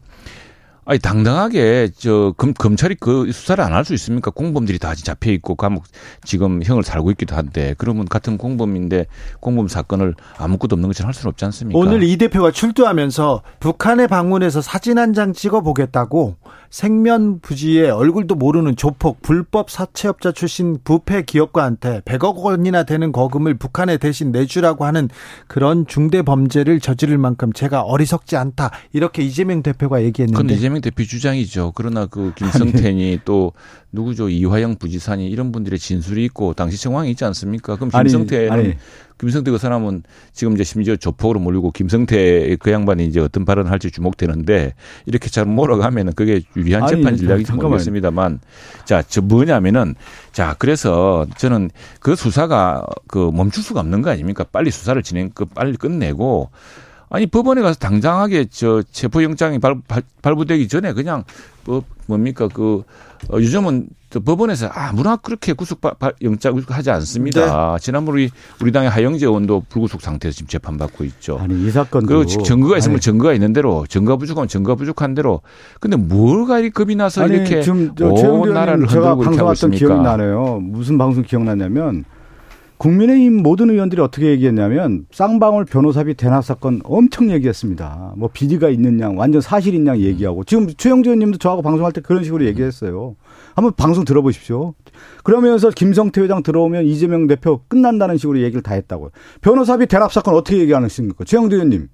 아니 당당하게 저 검, 검찰이 그 수사를 안 할 수 있습니까? 공범들이 다 잡혀 있고 감옥 지금 형을 살고 있기도 한데 그러면 같은 공범인데 공범 사건을 아무것도 없는 것처럼 할 수는 없지 않습니까? 오늘 이 대표가 출두하면서 북한에 방문해서 사진 한 장 찍어 보겠다고 생면 부지에 얼굴도 모르는 조폭 불법 사채업자 출신 부패 기업가한테 100억 원이나 되는 거금을 북한에 대신 내주라고 하는 그런 중대 범죄를 저지를 만큼 제가 어리석지 않다 이렇게 이재명 대표가 얘기했는데 이재명 대표 주장이죠. 그러나 그 김성태니 또 누구죠 이화영 부지사니 이런 분들의 진술이 있고 당시 정황이 있지 않습니까? 그럼 김성태는 아니, 아니. 김성태 그 사람은 지금 이제 심지어 조폭으로 몰리고 김성태 그 양반이 이제 어떤 발언을 할지 주목되는데 이렇게 잘 몰아가면은 그게 유리한 아니, 재판 전략이지 모르겠습니다만 자, 저 뭐냐면은 자, 그래서 저는 그 수사가 그 멈출 수가 없는 거 아닙니까? 빨리 수사를 진행, 그 빨리 끝내고 아니 법원에 가서 당장하게 저 체포영장이 발, 발, 발 부되기 전에 그냥 뭐 뭡니까 그 어, 요즘은 또 법원에서 아무나 그렇게 구속 영장 하지 않습니다. 네. 지난번 우리 우리 당의 하영재 의원도 불구속 상태에서 지금 재판받고 있죠. 아니 이 사건도 그리고 증거가 있으면 아니. 증거가 있는 대로 증거 부족하면 증거 부족한 대로. 근데 뭘가 이 겁이 나서 아니, 이렇게 지금 온 나라를 흔들고 이렇게 하고 있습니까? 기억이 나네요. 무슨 방송 기억나냐면 국민의힘 모든 의원들이 어떻게 얘기했냐면 쌍방울 변호사비 대납 사건 엄청 얘기했습니다. 뭐 비리가 있는 양 완전 사실인 양 얘기하고 지금 최영재 의원님도 저하고 방송할 때 그런 식으로 얘기했어요. 한번 방송 들어보십시오. 그러면서 김성태 회장 들어오면 이재명 대표 끝난다는 식으로 얘기를 다 했다고요. 변호사비 대납 사건 어떻게 얘기하는 식입니까? 최영재 의원님.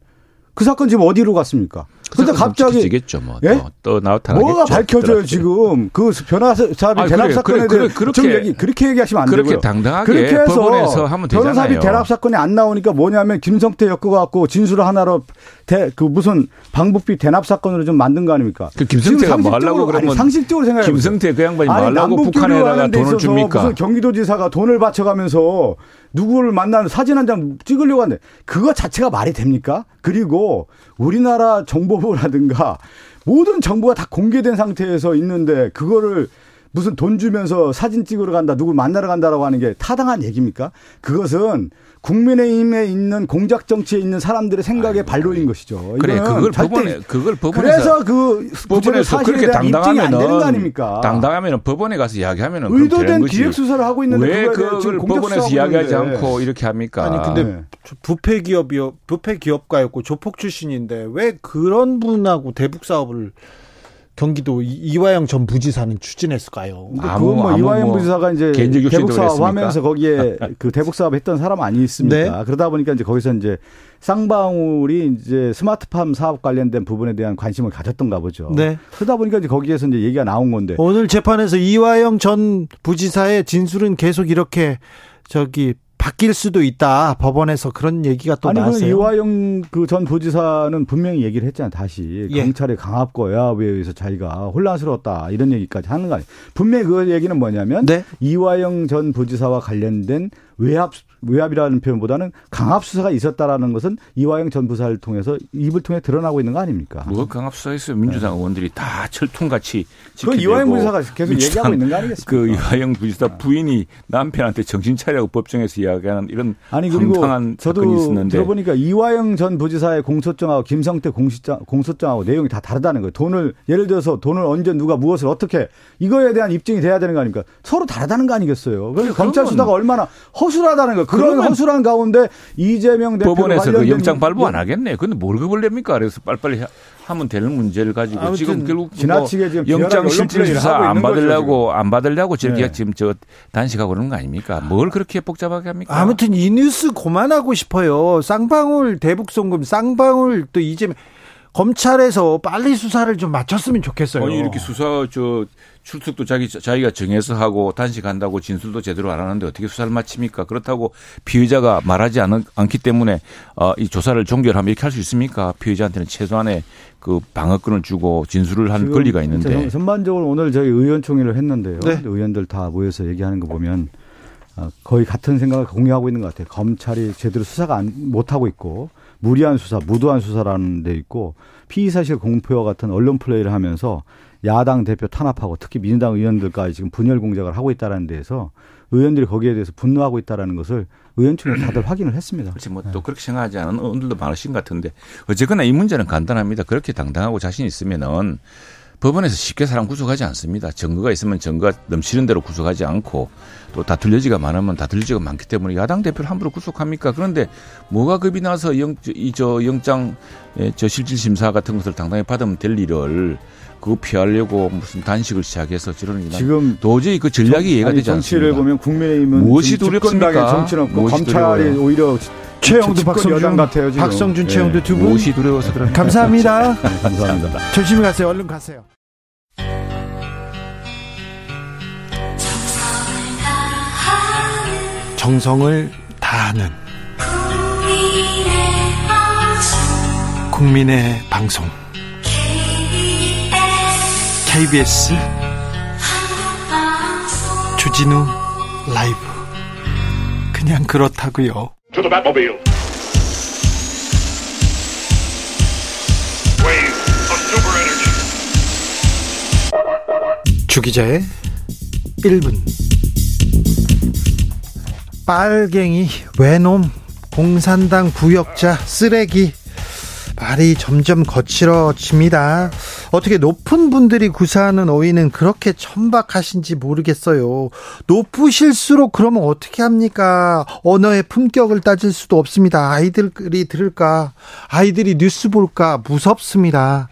그 사건 지금 어디로 갔습니까? 근데 갑자기 지겠죠, 뭐. 예? 또, 또 나타나겠죠. 뭐가 밝혀져요 지금 그 변호사비 아, 대납 그래, 사건에 그래, 대해 그렇게 얘기 그렇게 얘기하시면 안 그렇게 되고요. 당당하게 그렇게 해서 법원에서 하면 되잖아요. 변호사비 대납 사건이 안 나오니까 뭐냐면 김성태 엮어갖고 진술을 하나로 대, 그 무슨 방북비 대납 사건으로 좀 만든 거 아닙니까? 그 김성태가 뭐 하려고 그러면 아니, 상식적으로 생각해 김성태 그 양반이 뭐 하려고 북한에다가 돈을 줍니까? 무슨 경기도지사가 돈을 바쳐가면서 누구를 만나는 사진 한 장 찍으려고 하는데 그거 자체가 말이 됩니까? 그리고 우리나라 정보부라든가 모든 정보가 다 공개된 상태에서 있는데 그거를 무슨 돈 주면서 사진 찍으러 간다, 누굴 만나러 간다라고 하는 게 타당한 얘기입니까? 그것은 국민의힘에 있는 공작 정치에 있는 사람들의 생각에 아이고. 발로인 것이죠. 그래, 그걸 법원에 그걸 법원에서 그래서 그 법원에서 그렇게 당당하면 안 되는 거 아닙니까? 당당하면 법원에 가서 이야기하면 의도된 기획 수사를 하고 있는데 왜 그걸 법원에서 이야기하지 않고 이렇게 합니까? 아니 근데 네. 부패 기업이요, 부패 기업가였고 조폭 출신인데 왜 그런 분하고 대북 사업을 경기도 이화영 전 부지사는 추진했을까요? 아무, 그건 뭐 이화영 뭐 부지사가 이제 대북 사업 하면서 거기에 그 대북 사업 했던 사람 아니있습니까? 네. 그러다 보니까 이제 거기서 이제 쌍방울이 이제 스마트팜 사업 관련된 부분에 대한 관심을 가졌던가 보죠. 네. 그러다 보니까 이제 거기에서 이제 얘기가 나온 건데 오늘 재판에서 이화영 전 부지사의 진술은 계속 이렇게 저기 바뀔 수도 있다. 법원에서 그런 얘기가 또 아니, 나왔어요. 이화영 그 전 부지사는 분명히 얘기를 했잖아요. 다시 예. 경찰의 강압거야에 의해서 자기가 혼란스러웠다 이런 얘기까지 하는 거 아니에요. 분명히 그 얘기는 뭐냐면 네? 이화영 전 부지사와 관련된 외압 외압이라는 표현보다는 강압 수사가 있었다라는 것은 이화영 전 부사를 통해서 입을 통해 드러나고 있는 거 아닙니까? 뭐 강압 수사 있어요. 민주당 네. 의원들이 다 철통같이 그 이화영 부지사가 계속 얘기하고 있는 거 아니겠습니까? 그 이화영 부지사 부인이 남편한테 정신 차리고 법정에서 이야기하는 이런 아니 그리고 저도 있었는데 들어보니까 이화영 전 부지사의 공소장하고 김성태 공소장 공소장하고 내용이 다 다르다는 거예요. 돈을 예를 들어서 돈을 언제 누가 무엇을 어떻게 이거에 대한 입증이 돼야 되는 거 아닙니까? 서로 다르다는 거 아니겠어요? 그래서 검찰 수사가 얼마나 허 술하다는 거예요. 그런 허술한 가운데 이재명 대표 법원에서 그 영장 발부 안 하겠네. 근데 뭘 그걸 냅니까? 그래서 빨리빨리 하면 되는 문제를 가지고 지금 결국 뭐 지나치게 지금 영장 실질 수사 안 받으려고 안 받으려고 저렇게 네. 지금 저 단식하고 그러는 거 아닙니까? 뭘 그렇게 복잡하게 합니까? 아무튼 이 뉴스 그만하고 싶어요. 쌍방울 대북 송금, 쌍방울 또 이재명 검찰에서 빨리 수사를 좀 마쳤으면 좋겠어요. 아니 이렇게 수사 저 출석도 자기 자기가 정해서 하고 단식한다고 진술도 제대로 안 하는데 어떻게 수사를 마칩니까? 그렇다고 피의자가 말하지 않, 않기 때문에 어, 이 조사를 종결하면 이렇게 할 수 있습니까? 피의자한테는 최소한의 그 방어권을 주고 진술을 한 권리가 있는데. 전반적으로 오늘 저희 의원총회를 했는데요. 네. 의원들 다 모여서 얘기하는 거 보면 어, 거의 같은 생각을 공유하고 있는 것 같아요. 검찰이 제대로 수사가 안, 못 하고 있고 무리한 수사, 무도한 수사라는 데 있고 피의 사실 공표와 같은 언론 플레이를 하면서 야당 대표 탄압하고 특히 민주당 의원들까지 지금 분열 공작을 하고 있다는 데에서 의원들이 거기에 대해서 분노하고 있다는 것을 의원총회 다들 확인을 했습니다. 그렇지 뭐또 네. 그렇게 생각하지 않은 의원들도 많으신 것 같은데 어쨌거나 이 문제는 간단합니다. 그렇게 당당하고 자신 있으면은 법원에서 쉽게 사람 구속하지 않습니다. 증거가 있으면 증거가 넘치는 대로 구속하지 않고 또 다툴 여지가 많으면 다툴 여지가 많기 때문에 야당 대표를 함부로 구속합니까? 그런데 뭐가 겁이 나서 영, 이, 저 영장, 예, 저 실질 심사 같은 것을 당당히 받으면 될 일을 그거 피하려고 무슨 단식을 시작해서 저런 지금 도저히 그 전략이 이해가 되지 않습니다. 정치를 보면 국민의힘은 무엇이 두렵습니까? 정치는 없고 검찰이 두려워요. 오히려 최영두 박성준 같아요. 지금. 박성준 최영두 두 분. 무엇이 두려워서 그런 감사합니다. 네, 감사합니다. 조심히 가세요. 얼른 가세요. 정성을 다하는 국민의 방송 KBS 주진우 라이브. 그냥 그렇다고요. 주기자의 1분. 빨갱이, 외놈, 공산당 부역자, 쓰레기 말이 점점 거칠어집니다. 어떻게 높은 분들이 구사하는 어휘는 그렇게 천박하신지 모르겠어요. 높으실수록 그러면 어떻게 합니까? 언어의 품격을 따질 수도 없습니다. 아이들이 들을까? 아이들이 뉴스 볼까? 무섭습니다.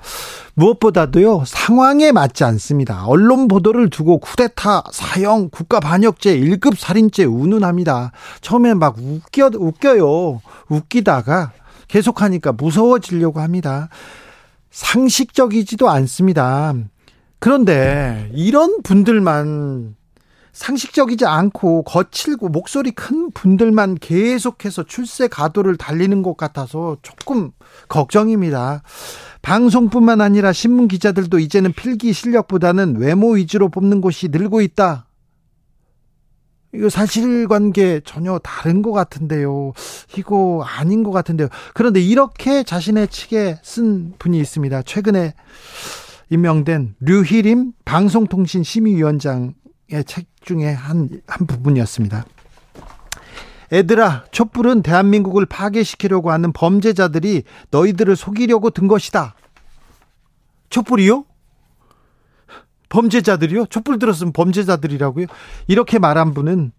무엇보다도요, 상황에 맞지 않습니다. 언론 보도를 두고 쿠데타, 사형, 국가 반역죄, 1급 살인죄 운운합니다. 처음에 막 웃겨, 웃겨요. 웃기다가 계속하니까 무서워지려고 합니다. 상식적이지도 않습니다. 그런데 이런 분들만 상식적이지 않고 거칠고 목소리 큰 분들만 계속해서 출세 가도를 달리는 것 같아서 조금 걱정입니다. 방송뿐만 아니라 신문 기자들도 이제는 필기 실력보다는 외모 위주로 뽑는 곳이 늘고 있다. 이거 사실관계 전혀 다른 것 같은데요. 이거 아닌 것 같은데요. 그런데 이렇게 자신의 책에 쓴 분이 있습니다. 최근에 임명된 류희림 방송통신 심의위원장의 책 중에 한, 한 부분이었습니다. 애들아, 촛불은 대한민국을 파괴시키려고 하는 범죄자들이 너희들을 속이려고 든 것이다. 촛불이요? 범죄자들이요? 촛불 들었으면 범죄자들이라고요? 이렇게 말한 분은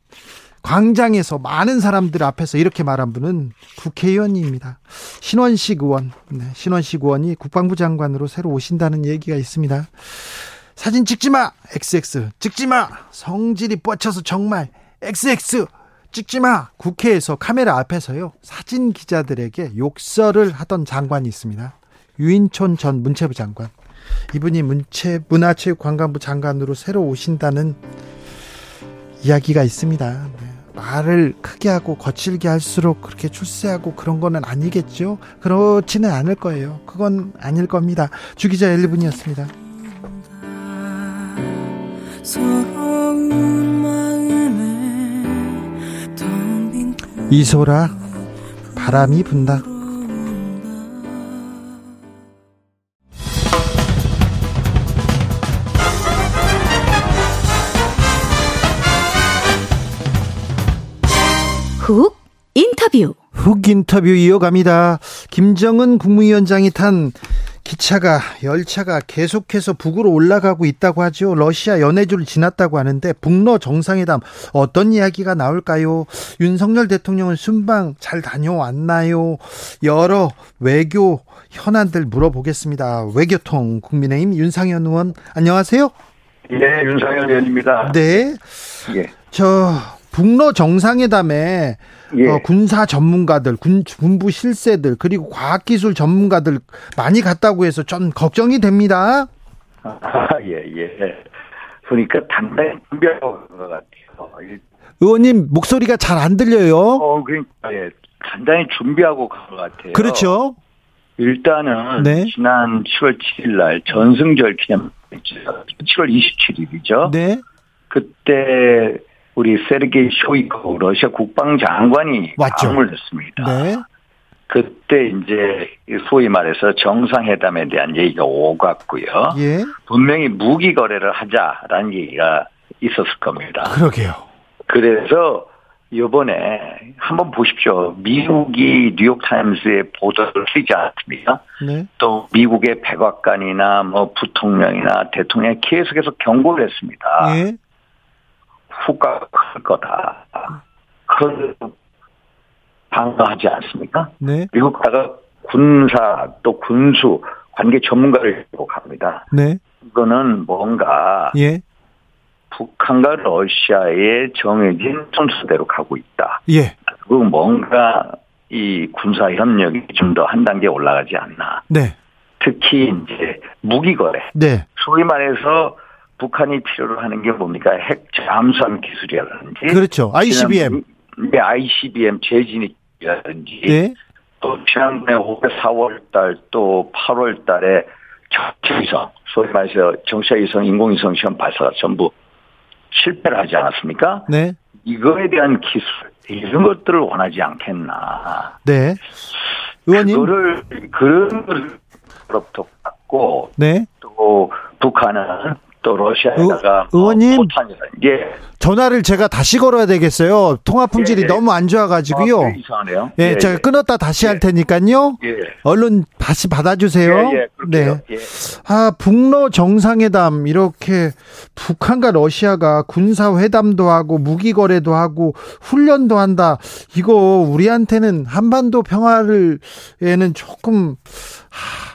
광장에서 많은 사람들 앞에서 이렇게 말한 분은 국회의원입니다. 신원식 의원, 네, 신원식 의원이 국방부 장관으로 새로 오신다는 얘기가 있습니다. 사진 찍지 마! XX. 찍지 마! 성질이 뻗쳐서 정말 XX. 찍지 마! 국회에서 카메라 앞에서요. 사진 기자들에게 욕설을 하던 장관이 있습니다. 유인촌 전 문체부 장관. 이분이 문체 문화체육관광부 장관으로 새로 오신다는 이야기가 있습니다. 네. 말을 크게 하고 거칠게 할수록 그렇게 출세하고 그런 거는 아니겠죠? 그렇지는 않을 거예요. 그건 아닐 겁니다. 주기자 1분이었습니다. 이소라 바람이 분다. 훅 인터뷰. 훅 인터뷰 이어갑니다. 김정은 국무위원장이 탄 기차가 열차가 계속해서 북으로 올라가고 있다고 하죠. 러시아 연해주를 지났다고 하는데 북러 정상회담 어떤 이야기가 나올까요? 윤석열 대통령은 순방 잘 다녀왔나요? 여러 외교 현안들 물어보겠습니다. 외교통 국민의힘 윤상현 의원 안녕하세요. 네, 윤상현 의원입니다. 네. 예. 저 북러 정상회담에 예. 어, 군사 전문가들, 군, 군부 실세들, 그리고 과학기술 전문가들 많이 갔다고 해서 좀 걱정이 됩니다. 아, 예, 예. 그러니까 단단히 준비하고 것 같아요. 의원님 목소리가 잘 안 들려요. 어, 그러니까 예, 단단히 준비하고 간 것 같아요. 그렇죠. 일단은 네. 지난 10월 7일 날 전승절 기념 7월 27일이죠. 네. 그때 우리 세르게이 쇼이코 러시아 국방장관이 왔죠. 방문을 했습니다. 네. 그때 이제 소위 말해서 정상회담에 대한 얘기가 오갔고요. 예. 분명히 무기 거래를 하자라는 얘기가 있었을 겁니다. 그러게요. 그래서 이번에 한번 보십시오. 미국이 뉴욕 타임스의 보도를 쓰지 않습니까? 네. 또 미국의 백악관이나 뭐 부통령이나 대통령이 계속해서 경고를 했습니다. 예. 후과가 클 거다. 그걸 방어하지 않습니까? 네. 미국 가가 군사 또 군수 관계 전문가를 데리고 갑니다. 네. 이거는 뭔가 예. 북한과 러시아의 정해진 순서대로 가고 있다. 예. 그리고 뭔가 이 군사 협력이 좀 더 한 단계 올라가지 않나. 네. 특히 이제 무기 거래. 네. 소위 말해서 북한이 필요로 하는 게 뭡니까? 핵 잠수함 기술이라든지. 그렇죠. ICBM. 네, ICBM 재진입이라든지. 네. 또 지난번에 5월 4월 달 또 8월 달에 정체위성, 소위 말해서 정체위성 인공위성 시험 발사가 전부 실패를 하지 않았습니까? 네. 이거에 대한 기술 이런 것들을 원하지 않겠나. 네. 의원님. 그거를 그런 걸로부터 받고 네. 또 북한은 또 러시아에다가 의, 원님 포탄이라 예. 전화를 제가 다시 걸어야 되겠어요. 통화 품질이 예, 예. 너무 안 좋아가지고요. 아, 이상하네요. 예, 예 제가 예. 끊었다 다시 할 예. 테니까요. 얼른 다시 받아주세요. 네. 아 북러 정상회담 이렇게 북한과 러시아가 군사 회담도 하고 무기 거래도 하고 훈련도 한다. 이거 우리한테는 한반도 평화를 에는 조금 하,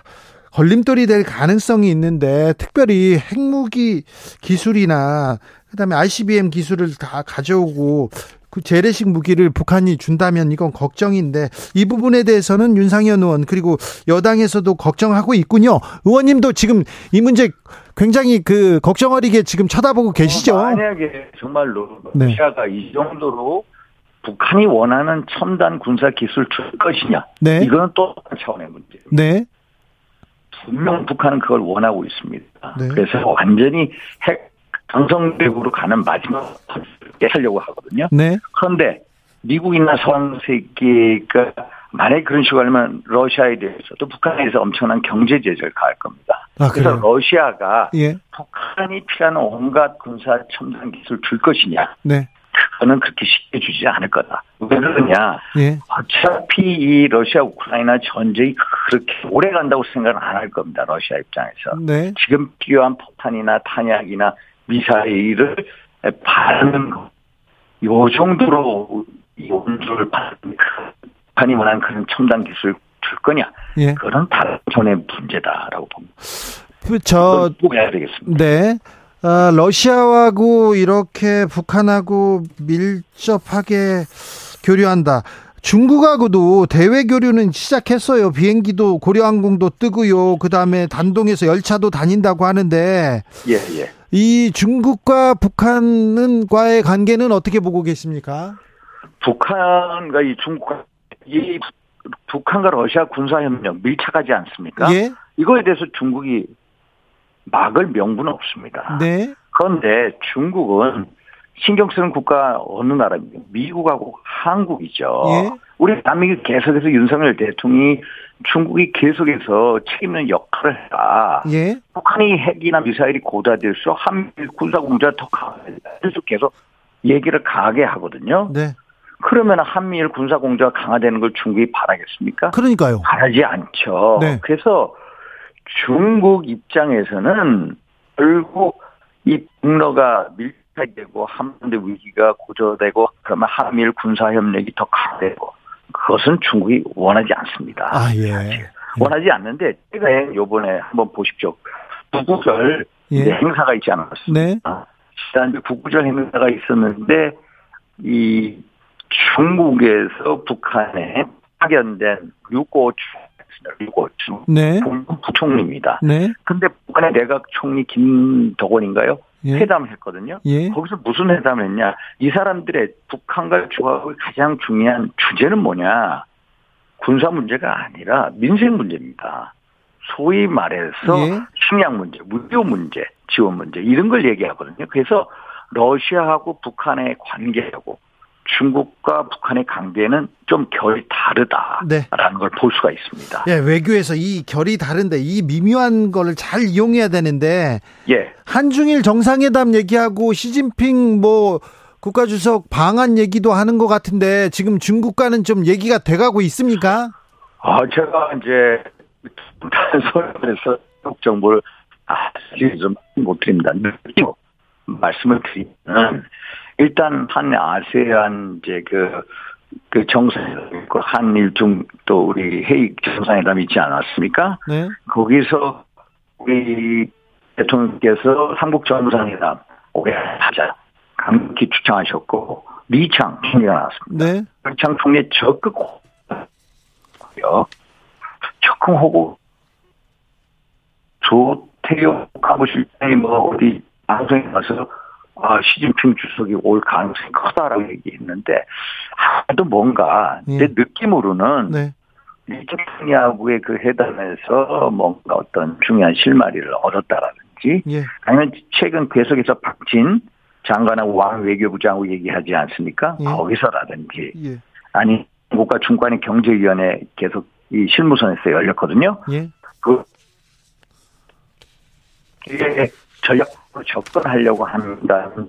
걸림돌이 될 가능성이 있는데 특별히 핵무기 기술이나 그다음에 ICBM 기술을 다 가져오고 그 재래식 무기를 북한이 준다면 이건 걱정인데 이 부분에 대해서는 윤상현 의원 그리고 여당에서도 걱정하고 있군요. 의원님도 지금 이 문제 굉장히 그 걱정 어리게 지금 쳐다보고 계시죠. 어, 만약에 정말로 네. 러시아가 이 정도로 북한이 원하는 첨단 군사 기술 줄 것이냐? 네. 이거는 또 차원의 문제예요. 네. 분명 북한은 그걸 원하고 있습니다. 네. 그래서 완전히 핵 강성대국으로 가는 마지막 을 하려고 하거든요. 네. 그런데 미국이나 서방 세계가 만약에 그런 식으로 하면 러시아에 대해서도 북한에 대해서 엄청난 경제 제재를 가할 겁니다. 아, 그래서 러시아가 예. 북한이 필요한 온갖 군사 첨단 기술 줄 것이냐. 네. 그거는 그렇게 쉽게 주지 않을 거다. 왜 그러냐? 예. 어차피 이 러시아 우크라이나 전쟁이 그렇게 오래 간다고 생각은 안 할 겁니다. 러시아 입장에서. 네. 지금 필요한 포탄이나 탄약이나 미사일을 바르는 거. 요 정도로 이 온도를 북한이 원하는 그런 첨단 기술 줄 거냐? 예. 그런 다른 전의 문제다라고 봅니다. 그 저, 꼭 해야 되겠습니다. 네. 어, 러시아하고 이렇게 북한하고 밀접하게 교류한다. 중국하고도 대외 교류는 시작했어요. 비행기도 고려항공도 뜨고요. 그 다음에 단동에서 열차도 다닌다고 하는데. 예, 예. 이 중국과 북한과의 관계는 어떻게 보고 계십니까? 북한과 이 중국과 이 북한과 러시아 군사협력 밀착하지 않습니까? 예. 이거에 대해서 중국이 막을 명분은 없습니다. 네. 그런데 중국은 신경 쓰는 국가 어느 나라입니까? 미국하고 한국이죠. 예. 우리 대한민국 계속해서 윤석열 대통령이 중국이 계속해서 책임 있는 역할을 해라. 예. 북한이 핵이나 미사일이 고도될수록 한미 군사공조가 더. 계속 계속 얘기를 강하게 하거든요. 네. 그러면 한미일 군사공조가 강화되는 걸 중국이 바라겠습니까? 그러니까요. 바라지 않죠. 네. 그래서 중국 입장에서는 결국 이 북러가 밀착되고 한반도 위기가 고조되고 그러면 한미일 군사 협력이 더 강화되고 그것은 중국이 원하지 않습니다. 아 예. 원하지 않는데 제가 요번에 한번 보십시오. 북구절 예. 행사가 있지 않았습니까? 네. 지난주 북구절 행사가 있었는데 이 중국에서 북한에 파견된 류고추 류고추 네. 부총리입니다. 네. 근데 북한의 내각 총리 김덕원인가요? 예. 회담했거든요. 예. 거기서 무슨 회담을 했냐? 이 사람들의 북한과 중국의 가장 중요한 주제는 뭐냐? 군사 문제가 아니라 민생 문제입니다. 소위 말해서 예. 식량 문제, 무료 문제, 지원 문제 이런 걸 얘기하거든요. 그래서 러시아하고 북한의 관계하고 중국과 북한의 관계는 좀 결이 다르다라는 네. 걸볼 수가 있습니다. 예, 외교에서 이 결이 다른데 이 미묘한 거를 잘 이용해야 되는데 예. 한중일 정상회담 얘기하고 시진핑 뭐 국가주석 방한 얘기도 하는 것 같은데 지금 중국과는 좀 얘기가 돼가고 있습니까? 아, 제가 이제 단소에서 정보를 아직 좀못 드립니다. 말씀을 드리면 일단 한 아세안 이제 그, 그 정상회담, 그 한일 중 또 우리 회의 정상회담 있지 않았습니까? 네. 거기서 우리 대통령께서 한국 정상회담 올해 하자 강력히 추천하셨고 리창 총리가 나왔습니다. 네. 리창 총리 적극 호요 적극 호고 조태용 가부실장이 뭐 어디 방송에 가서 아, 시진핑 주석이 올 가능성이 크다라고 얘기했는데, 아도 뭔가, 예. 내 느낌으로는, 네. 리처프니하고의 그 회담에서 뭔가 어떤 중요한 실마리를 얻었다라든지, 예. 아니면 최근 계속해서 박진 장관하고 왕 외교부 장하고 얘기하지 않습니까? 예. 거기서라든지, 예. 아니, 국가 중간의 경제위원회 계속 이 실무선에서 열렸거든요. 예. 그, 이게 전략적으로 접근하려고 한다는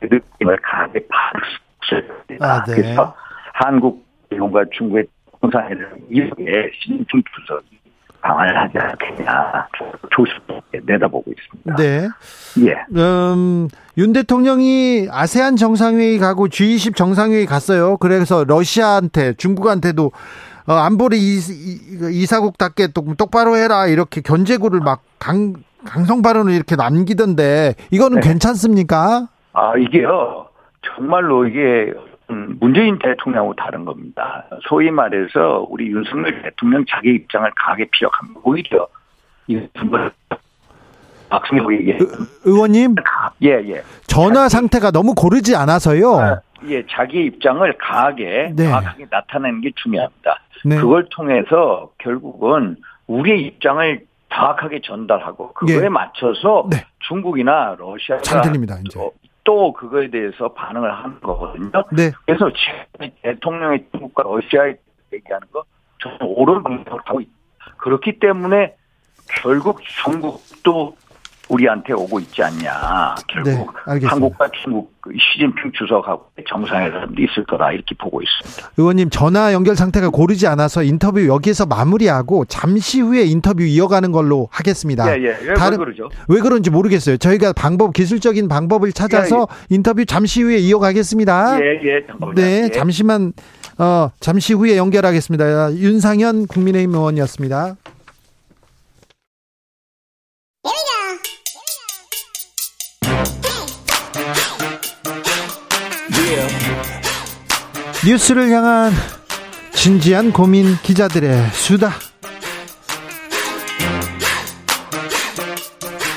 그 느낌을 강하게 받을 수 있습니다. 아, 네. 그래서 한국, 일본과 중국의 정상회담 이후에 시진핑 주석이 방안을 하지 않겠냐 조심스럽게 내다보고 있습니다. 네. 예. 음, 윤 대통령이 아세안 정상회의 가고 G20 정상회의 갔어요. 그래서 러시아한테 중국한테도 어, 안보리 이사국답게 똑바로 해라 이렇게 견제구를 막 강, 강성 발언을 이렇게 남기던데 이거는 네. 괜찮습니까? 아 이게요 정말로 이게 문재인 대통령하고 다른 겁니다. 소위 말해서 우리 윤석열 대통령 자기 입장을 강하게 피력합니다. 오히려 이번 박승희 얘기 의원님 예 예. 전화 상태가 너무 고르지 않아서요. 아, 예 자기 입장을 강하게 네. 강하게 나타내는 게 중요합니다. 네. 그걸 통해서 결국은 우리의 입장을 정확하게 전달하고 그거에 예. 맞춰서 네. 중국이나 러시아가 잘 들립니다. 이제. 또 그거에 대해서 반응을 하는 거거든요. 네. 그래서 지금 대통령의 중국과 러시아에 얘기하는 거 저는 옳은 방향으로 가고 있. 그렇기 때문에 결국 중국도 우리한테 오고 있지 않냐. 결국 네, 한국과 중국 시진핑 주석하고 정상회담도 있을 거다 이렇게 보고 있습니다. 의원님 전화 연결 상태가 고르지 않아서 인터뷰 여기에서 마무리하고 잠시 후에 인터뷰 이어가는 걸로 하겠습니다. 예, 예. 예 다른, 왜 그러죠? 왜 그런지 모르겠어요. 저희가 방법 기술적인 방법을 찾아서 예, 예. 인터뷰 잠시 후에 이어가겠습니다. 예, 예. 잠깐만요. 네, 예. 잠시만 어, 잠시 후에 연결하겠습니다. 윤상현 국민의힘 의원이었습니다. 뉴스를 향한 진지한 고민 기자들의 수다.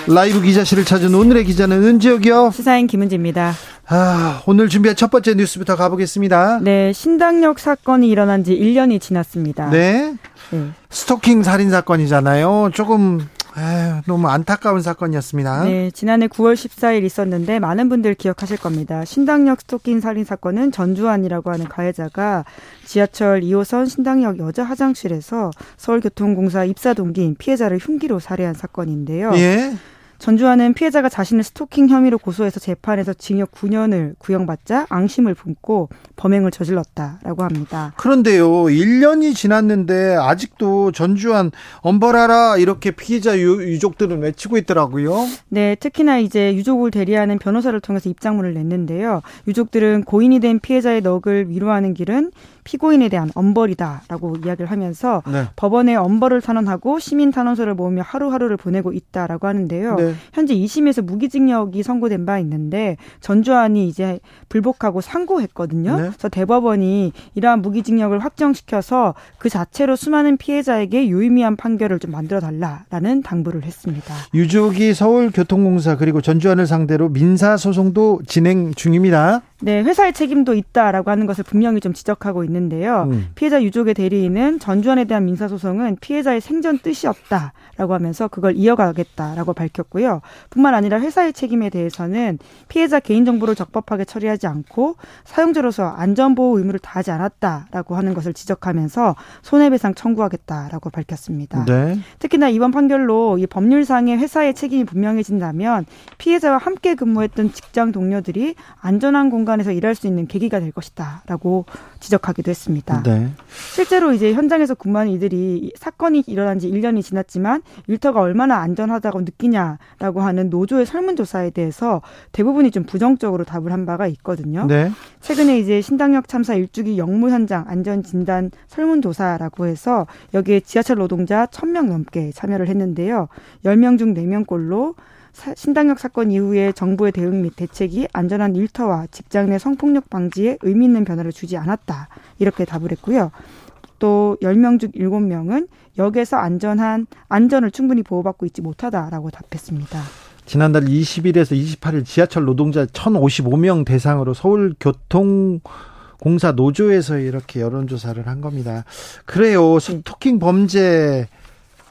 라이브 기자실을 찾은 오늘의 기자는 은지혁이요. 시사인 김은지입니다. 아, 오늘 준비한 첫 번째 뉴스부터 가보겠습니다. 네, 신당역 사건이 일어난 지 1년이 지났습니다. 네. 네. 스토킹 살인 사건이잖아요. 조금 에휴, 너무 안타까운 사건이었습니다. 네, 지난해 9월 14일 있었는데 많은 분들 기억하실 겁니다. 신당역 스토킹 살인 사건은 전주환이라고 하는 가해자가 지하철 2호선 신당역 여자 화장실에서 서울교통공사 입사 동기인 피해자를 흉기로 살해한 사건인데요. 예. 전주환은 피해자가 자신을 스토킹 혐의로 고소해서 재판에서 징역 9년을 구형받자 앙심을 품고 범행을 저질렀다라고 합니다. 그런데요, 1년이 지났는데 아직도 전주환 엄벌하라 이렇게 피해자 유 족들은 외치고 있더라고요. 네, 특히나 이제 유족을 대리하는 변호사를 통해서 입장문을 냈는데요. 유족들은 고인이 된 피해자의 넋을 위로하는 길은 피고인에 대한 엄벌이다라고 이야기를 하면서 네. 법원에 엄벌을 탄원하고 시민 탄원서를 모으며 하루하루를 보내고 있다라고 하는데요. 네. 현재 2심에서 무기징역이 선고된 바 있는데 전주환이 이제 불복하고 상고했거든요. 네. 그래서 대법원이 이러한 무기징역을 확정시켜서 그 자체로 수많은 피해자에게 유의미한 판결을 좀 만들어 달라라는 당부를 했습니다. 유족이 서울교통공사 그리고 전주환을 상대로 민사 소송도 진행 중입니다. 네, 회사의 책임도 있다라고 하는 것을 분명히 좀 지적하고 있는데요. 음. 피해자 유족의 대리인은 전주환에 대한 민사소송은 피해자의 생전 뜻이 없다라고 하면서 그걸 이어가겠다라고 밝혔고요. 뿐만 아니라 회사의 책임에 대해서는 피해자 개인정보를 적법하게 처리하지 않고 사용자로서 안전보호 의무를 다하지 않았다라고 하는 것을 지적하면서 손해배상 청구하겠다라고 밝혔습니다. 네. 특히나 이번 판결로 이 법률상의 회사의 책임이 분명해진다면 피해자와 함께 근무했던 직장 동료들이 안전한 공간 공간에서 일할 수 있는 계기가 될 것이다라고 지적하기도 했습니다. 네. 실제로 이제 현장에서 근무하는 이들이 사건이 일어난 지 1년이 지났지만 일터가 얼마나 안전하다고 느끼냐라고 하는 노조의 설문조사에 대해서 대부분이 좀 부정적으로 답을 한 바가 있거든요. 네. 최근에 이제 신당역 참사 일주기 영무 현장 안전 진단 설문조사라고 해서 여기에 지하철 노동자 1000명 넘게 참여를 했는데요. 10명 중 4명꼴로 신당역 사건 이후에 정부의 대응 및 대책이 안전한 일터와 직장 내 성폭력 방지에 의미 있는 변화를 주지 않았다. 이렇게 답을 했고요. 또 10명 중 7명은 역에서 안전한 안전을 충분히 보호받고 있지 못하다라고 답했습니다. 지난달 20일에서 28일 지하철 노동자 1,055명 대상으로 서울교통 공사 노조에서 이렇게 여론조사를 한 겁니다. 그래요. 스토킹 범죄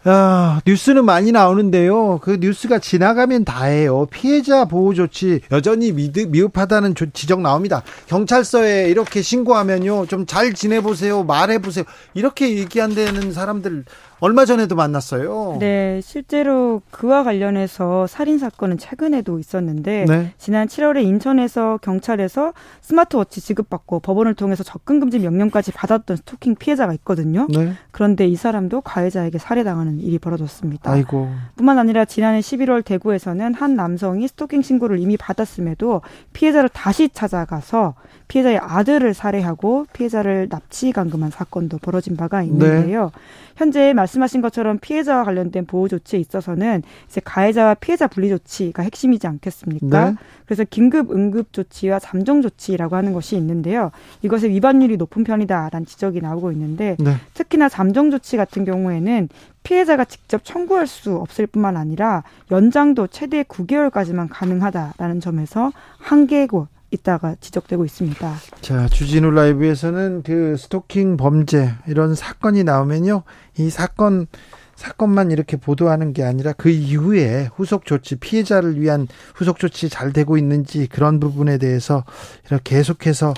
아, 뉴스는 많이 나오는데요. 그 뉴스가 지나가면 다해요. 피해자 보호 조치 여전히 미드, 미흡하다는 지적 나옵니다. 경찰서에 이렇게 신고하면요. 좀 잘 지내보세요. 말해보세요. 이렇게 얘기한다는 사람들 얼마 전에도 만났어요. 네, 실제로 그와 관련해서 살인 사건은 최근에도 있었는데 네. 지난 7월에 인천에서 경찰에서 스마트워치 지급받고 법원을 통해서 접근 금지 명령까지 받았던 스토킹 피해자가 있거든요. 네. 그런데 이 사람도 가해자에게 살해당하는 일이 벌어졌습니다. 아이고. 뿐만 아니라 지난해 11월 대구에서는 한 남성이 스토킹 신고를 이미 받았음에도 피해자를 다시 찾아가서 피해자의 아들을 살해하고 피해자를 납치 감금한 사건도 벌어진 바가 있는데요. 네. 현재 말 씀하신 것처럼 피해자와 관련된 보호 조치에 있어서는 이제 가해자와 피해자 분리 조치가 핵심이지 않겠습니까? 네. 그래서 긴급 응급 조치와 잠정 조치라고 하는 것이 있는데요. 이것의 위반율이 높은 편이다라는 지적이 나오고 있는데 네. 특히나 잠정 조치 같은 경우에는 피해자가 직접 청구할 수 없을 뿐만 아니라 연장도 최대 9개월까지만 가능하다라는 점에서 한계고 있다가 지적되고 있습니다. 자, 주진우 라이브에서는 그 스토킹 범죄 이런 사건이 나오면요. 이 사건 사건만 이렇게 보도하는 게 아니라 그 이후에 후속 조치 피해자를 위한 후속 조치 잘 되고 있는지 그런 부분에 대해서 이렇게 계속해서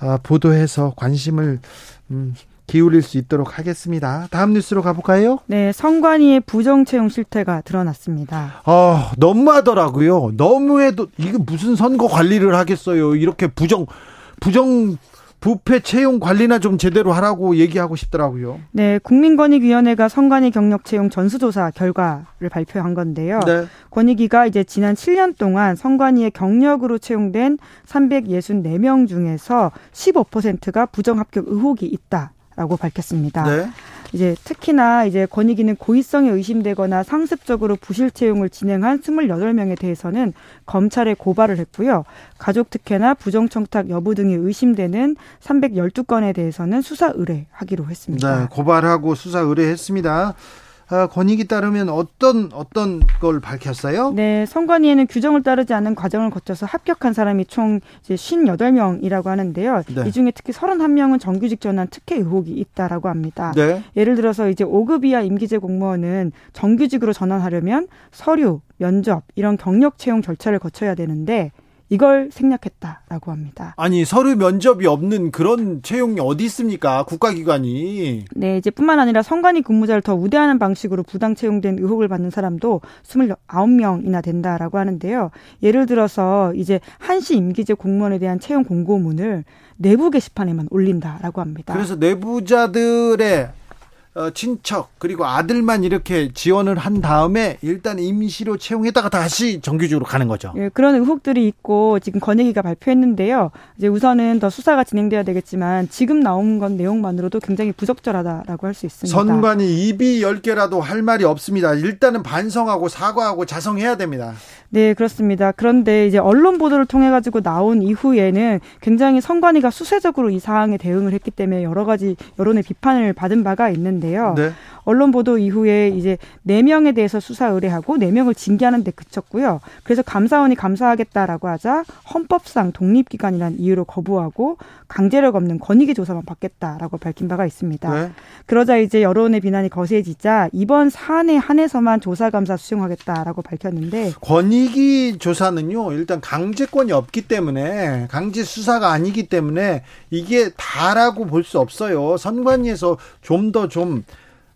어, 보도해서 관심을 음, 기울일 수 있도록 하겠습니다. 다음 뉴스로 가볼까요? 네, 성관이의 부정 채용 실태가 드러났습니다. 아, 너무하더라고요. 너무해도 이게 무슨 선거 관리를 하겠어요. 이렇게 부정 부정 부패 채용 관리나 좀 제대로 하라고 얘기하고 싶더라고요. 네, 국민권익위원회가 성관이 경력 채용 전수조사 결과를 발표한 건데요. 네. 권익위가 이제 지난 7년 동안 성관이의 경력으로 채용된 364명 중에서 15%가 부정 합격 의혹이 있다. 라고 밝혔습니다. 네. 이제 특히나 이제 권익위는 고의성이 의심되거나 상습적으로 부실 채용을 진행한 28명에 대해서는 검찰에 고발을 했고요. 가족 특혜나 부정 청탁 여부 등이 의심되는 312건에 대해서는 수사 의뢰하기로 했습니다. 네, 고발하고 수사 의뢰했습니다. 아, 권익이 따르면 어떤 어떤 걸 밝혔어요? 네, 선관위에는 규정을 따르지 않은 과정을 거쳐서 합격한 사람이 총 이제 58명이라고 하는데요. 네. 이 중에 특히 31명은 정규직 전환 특혜 의혹이 있다라고 합니다. 네. 예를 들어서 이제 5급 이하 임기제 공무원은 정규직으로 전환하려면 서류, 면접 이런 경력 채용 절차를 거쳐야 되는데 이걸 생략했다라고 합니다. 아니 서류 면접이 없는 그런 채용이 어디 있습니까? 국가기관이. 네, 이제 뿐만 아니라 성관이 근무자를 더 우대하는 방식으로 부당 채용된 의혹을 받는 사람도 29명이나 된다라고 하는데요. 예를 들어서 이제 한시 임기제 공무원에 대한 채용 공고문을 내부 게시판에만 올린다라고 합니다. 그래서 내부자들의 어, 친척 그리고 아들만 이렇게 지원을 한 다음에 일단 임시로 채용했다가 다시 정규직으로 가는 거죠. 예, 그런 의혹들이 있고 지금 권익위가 발표했는데요. 이제 우선은 더 수사가 진행돼야 되겠지만 지금 나온 건 내용만으로도 굉장히 부적절하다라고 할 수 있습니다. 선관위 입이 열 개라도 할 말이 없습니다. 일단은 반성하고 사과하고 자성해야 됩니다. 네, 그렇습니다. 그런데 이제 언론 보도를 통해 가지고 나온 이후에는 굉장히 선관위가 수세적으로 이 사항에 대응을 했기 때문에 여러 가지 여론의 비판을 받은 바가 있는데 요. 네. 언론 보도 이후에 이제 네명에 대해서 수사 의뢰하고 네명을 징계하는 데 그쳤고요. 그래서 감사원이 감사하겠다라고 하자 헌법상 독립기관이라는 이유로 거부하고 강제력 없는 권익위 조사만 받겠다라고 밝힌 바가 있습니다. 네. 그러자 이제 여론의 비난이 거세지자 이번 사안에 한해서만 조사 감사 수용하겠다라고 밝혔는데 권익위 조사는요. 일단 강제권이 없기 때문에 강제 수사가 아니기 때문에 이게 다라고 볼 수 없어요. 선관위에서 좀 더좀 좀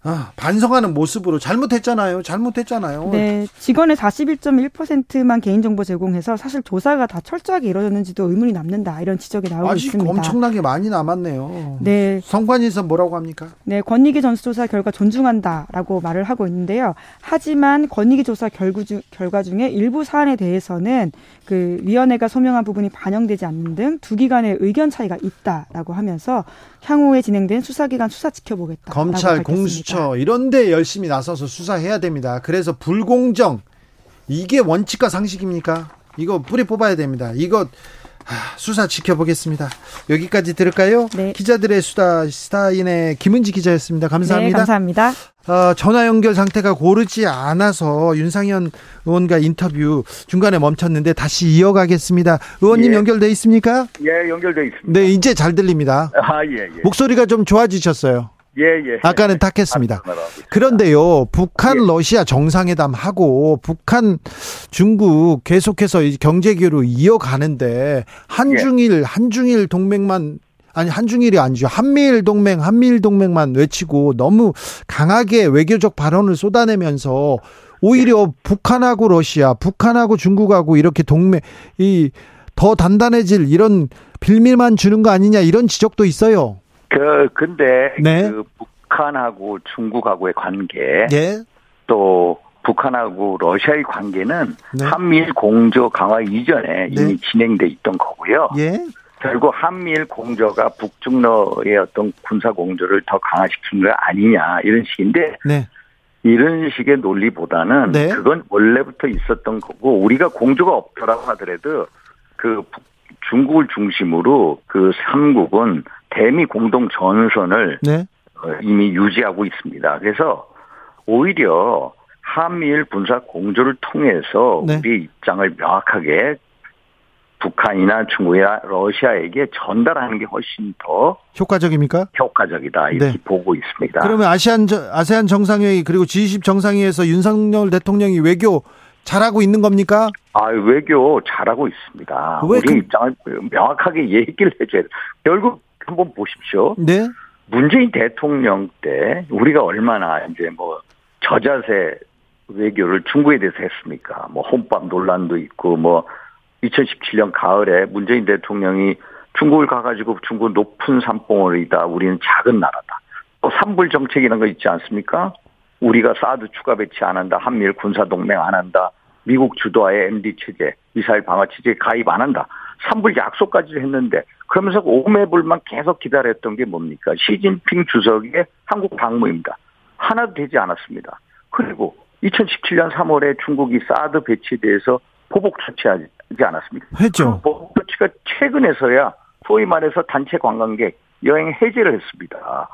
아, 반성하는 모습으로 잘못했잖아요. 잘못했잖아요. 네. 직원의 41.1%만 개인정보 제공해서 사실 조사가 다 철저하게 이루어졌는지도 의문이 남는다. 이런 지적이 나오고 아직 있습니다. 엄청나게 많이 남았네요. 네. 성관위에서 뭐라고 합니까? 네. 권익위 전수조사 결과 존중한다라고 말을 하고 있는데요. 하지만 권익위 조사 결과, 중, 결과 중에 일부 사안에 대해서는 그 위원회가 소명한 부분이 반영되지 않는 등 두 기관의 의견 차이가 있다라고 하면서 향후에 진행된 수사기관 수사 지켜보겠다. 검찰, 공수처 이런데 열심히 나서서 수사해야 됩니다. 그래서 불공정 이게 원칙과 상식입니까? 이거 뿌리 뽑아야 됩니다. 이거 수사 지켜보겠습니다. 여기까지 들을까요? 네. 기자들의 수다 스타인의 김은지 기자였습니다. 감사합니다. 네, 감사합니다. 어, 전화 연결 상태가 고르지 않아서 윤상현 의원과 인터뷰 중간에 멈췄는데 다시 이어가겠습니다. 의원님 예. 연결돼 있습니까? 예, 연결돼 있습니다. 네, 이제 잘 들립니다. 아, 예, 예. 목소리가 좀 좋아지셨어요. 예, 예. 아까는 탁했습니다. 그런데요, 북한 예. 러시아 정상회담 하고 북한 중국 계속해서 경제기로 이어가는데 한중일 예. 한중일 동맹만 아니 한중일이 아니죠. 한미일 동맹, 한미일 동맹만 외치고 너무 강하게 외교적 발언을 쏟아내면서 오히려 북한하고 러시아, 북한하고 중국하고 이렇게 동맹 이 더 단단해질 이런 빌밀만 주는 거 아니냐 이런 지적도 있어요. 그 근데 네. 그 북한하고 중국하고의 관계 네. 또 북한하고 러시아의 관계는 네. 한미일 공조 강화 이전에 네. 이미 진행돼 있던 거고요. 예. 결국 한미일 공조가 북중러의 어떤 군사 공조를 더 강화시킨 거 아니냐 이런 식인데 네. 이런 식의 논리보다는 네. 그건 원래부터 있었던 거고 우리가 공조가 없더라고 하더라도 그 중국을 중심으로 그 삼국은 대미 공동 전선을 네. 어, 이미 유지하고 있습니다. 그래서 오히려 한미일 군사 공조를 통해서 네. 우리 입장을 명확하게 북한이나 중국이나 러시아에게 전달하는 게 훨씬 더 효과적입니까? 효과적이다 이렇게 네. 보고 있습니다. 그러면 아시안 아세안 정상회의 그리고 G20 정상회의에서 윤석열 대통령이 외교 잘하고 있는 겁니까? 아 외교 잘하고 있습니다. 우리 그... 입장을 명확하게 얘기를 해줘야 돼. 결국 한번 보십시오. 네. 문재인 대통령 때 우리가 얼마나 이제 뭐 저자세 외교를 중국에 대해서 했습니까? 뭐 혼밥 논란도 있고 뭐 2017년 가을에 문재인 대통령이 중국을 가가지고 중국 높은 산봉우리다. 우리는 작은 나라다. 또 삼불 정책이라는 거 있지 않습니까? 우리가 사드 추가 배치 안 한다. 한미일 군사 동맹 안 한다. 미국 주도하에 MD 체제, 미사일 방어 체제 가입 안 한다. 삼불 약속까지 했는데 그러면서 오매불만 계속 기다렸던 게 뭡니까? 시진핑 주석의 한국 방문입니다. 하나도 되지 않았습니다. 그리고 2017년 3월에 중국이 사드 배치에 대해서 포복 조치하지 않았습니까? 했죠. 그 포복 조치가 최근에서야 소위 말해서 단체 관광객 여행 해제를 했습니다.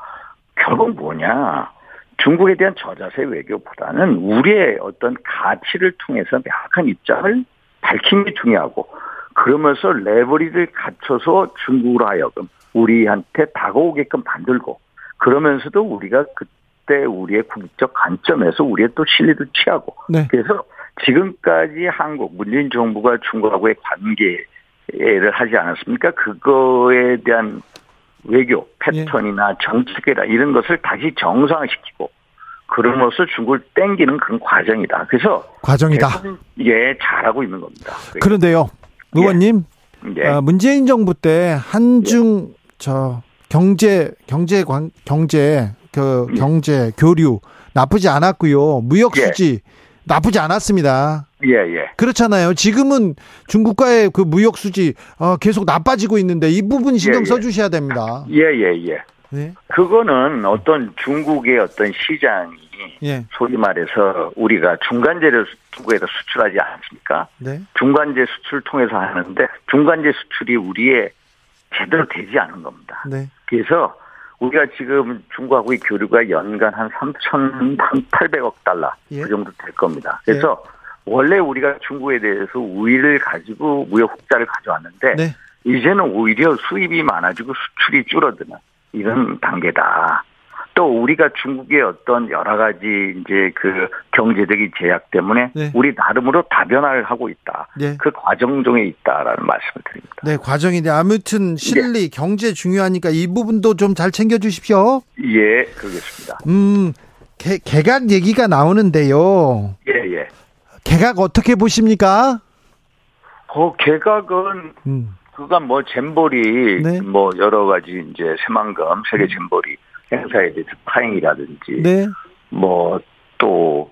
결국 뭐냐? 중국에 대한 저자세 외교보다는 우리의 어떤 가치를 통해서 명확한 입장을 밝힌 게 중요하고 그러면서 레버리를 갖춰서 중국으로 하여금 우리한테 다가오게끔 만들고 그러면서도 우리가 그때 우리의 국익적 관점에서 우리의 또 신뢰도 취하고 네. 그래서 지금까지 한국 문재인 정부가 중국하고의 관계를 하지 않았습니까? 그거에 대한 외교 패턴이나 예. 정책이나 이런 것을 다시 정상화시키고 그럼으로써 중국을 땡기는 그런 과정이다. 그래서 과정이다. 예, 잘하고 있는 겁니다. 그런데요, 의원님, 예. 예. 문재인 정부 때 한중 예. 저 경제 경제 관 경제 그 예. 경제, 교류 나쁘지 않았고요. 무역 예. 수지 예. 나쁘지 않았습니다. 예, 예. 그렇잖아요. 지금은 중국과의 그 무역 수지 어, 계속 나빠지고 있는데 이 부분 신경 예, 예. 써 주셔야 됩니다. 예, 예, 예. 네. 그거는 어떤 중국의 어떤 시장이 예. 소위 말해서 우리가 중간재를 중국에다 수출하지 않습니까? 네. 중간재 수출 통해서 하는데 중간재 수출이 우리의 제대로 되지 않은 겁니다. 네. 그래서 우리가 지금 중국하고의 교류가 연간 한 3,800억 달러 예. 그 정도 될 겁니다. 그래서 예. 원래 우리가 중국에 대해서 우위를 가지고 무역 흑자를 가져왔는데 네. 이제는 오히려 수입이 많아지고 수출이 줄어드는 이런 단계다. 또 우리가 중국의 어떤 여러 가지 이제 그 경제적인 제약 때문에 네. 우리 나름으로 다변화를 하고 있다. 네. 그 과정 중에 있다라는 말씀을 드립니다. 네, 과정인데 아무튼 실리 네. 경제 중요하니까 이 부분도 좀 잘 챙겨 주십시오. 예, 그러겠습니다. 음, 개, 개각 얘기가 나오는데요. 예, 예. 개각 어떻게 보십니까? 어, 개각은 음. 그간 뭐 잼버리 네. 뭐 여러 가지 이제 새만금 세계 잼버리 행사에 대해서 파행이라든지 네. 뭐또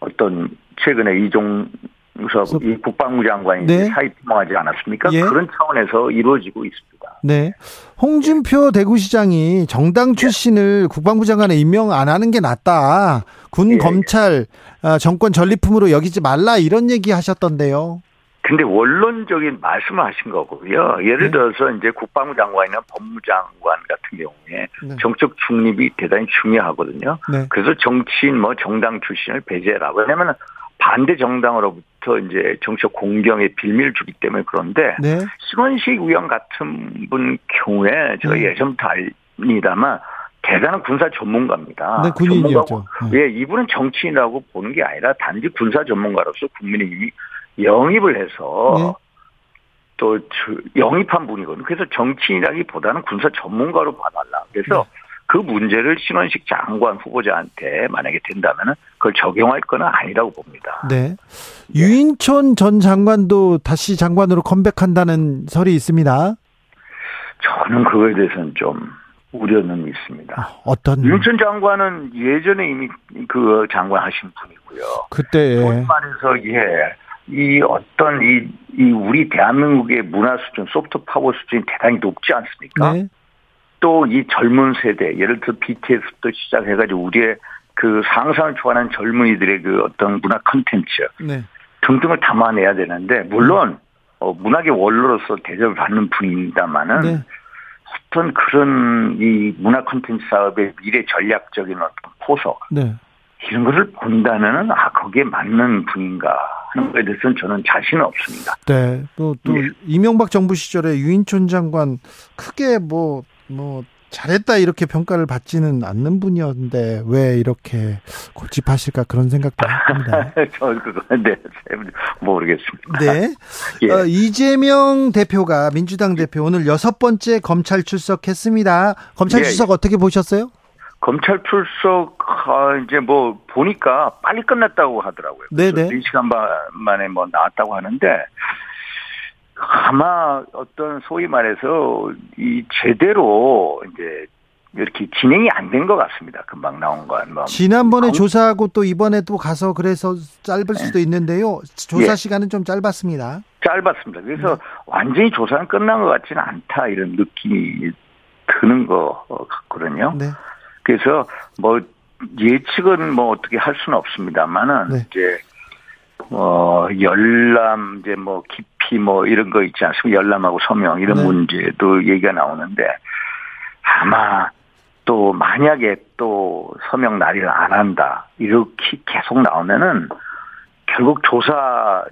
어떤 최근에 이종섭 이 국방부 장관이 네. 사입봉하지 않았습니까? 예. 그런 차원에서 이루어지고 있습니다. 네. 홍준표 대구시장이 정당 예. 출신을 예. 국방부 장관에 임명 안 하는 게 낫다. 군 예. 검찰 아, 정권 전리품으로 여기지 말라 이런 얘기 하셨던데요. 근데 원론적인 말씀을 하신 거고요. 예를 네. 들어서 이제 국방부 장관이나 법무장관 같은 경우에 네. 정책 중립이 대단히 중요하거든요. 네. 그래서 정치인 뭐 정당 출신을 배제라고 왜냐면 반대 정당으로부터 이제 정치적 공경의 빌미를 주기 때문에 그런데 네. 신원식 의원 같은 분 경우에 제가 네. 예전부터 알니다만 대단한 군사 전문가입니다. 네, 군인이었죠. 네. 예, 이분은 정치인이라고 보는 게 아니라 단지 군사 전문가로서 국민의힘이 영입을 해서 네. 또 영입한 분이거든요. 그래서 정치인이라기보다는 군사 전문가로 봐달라. 그래서 네. 그 문제를 신원식 장관 후보자한테 만약에 된다면 그걸 적용할 건 아니라고 봅니다. 네. 유인촌 전 장관도 다시 장관으로 컴백한다는 설이 있습니다. 저는 그거에 대해서는 좀 우려는 있습니다. 아, 어떤? 유인촌 장관은 예전에 이미 그 장관 하신 분이고요. 그때. 예. 말해서 예. 이 어떤 이, 이 우리 대한민국의 문화 수준, 소프트 파워 수준이 대단히 높지 않습니까? 네. 또이 젊은 세대, 예를 들어 BTS부터 시작해가지고 우리의 그 상상을 초월하는 젊은이들의 그 어떤 문화 컨텐츠 네. 등등을 담아내야 되는데 물론 어, 문학의 원로로서 대접을 받는 분입니다만은 네. 어떤 그런 이 문화 컨텐츠 사업의 미래 전략적인 어떤 포석 네. 이런 것을 본다면은 아 거기에 맞는 분인가 하는 거에 대해서는 저는 자신은 없습니다. 네. 또, 또 네. 이명박 정부 시절에 유인촌 장관 크게 뭐뭐 뭐 잘했다 이렇게 평가를 받지는 않는 분이었는데 왜 이렇게 고집하실까 그런 생각도 합니다. 저 그거 네 모르겠습니다. 네. 예. 어, 이재명 대표가 민주당 대표 오늘 여섯 번째 검찰 출석했습니다. 검찰 예. 출석 어떻게 보셨어요? 검찰 출석 아, 이제 뭐 보니까 빨리 끝났다고 하더라고요. 네네. 4시간 반 만에 뭐 나왔다고 하는데 아마 어떤 소위 말해서 이 제대로 이제 이렇게 진행이 안 된 것 같습니다. 금방 나온 건. 뭐. 지난번에 검... 조사하고 또 이번에 또 가서 그래서 짧을 수도 네. 있는데요. 조사 예. 시간은 좀 짧았습니다. 짧았습니다. 그래서 네. 완전히 조사는 끝난 것 같지는 않다 이런 느낌이 드는 것 같거든요. 네. 그래서 뭐 예측은 뭐 어떻게 할 수는 없습니다만은 네. 이제 어 열람 이제 뭐 깊이 뭐 이런 거 있지 않습니까? 열람하고 서명 이런 네. 문제도 얘기가 나오는데 아마 또 만약에 또 서명 날의를 안 한다 이렇게 계속 나오면은 결국 조사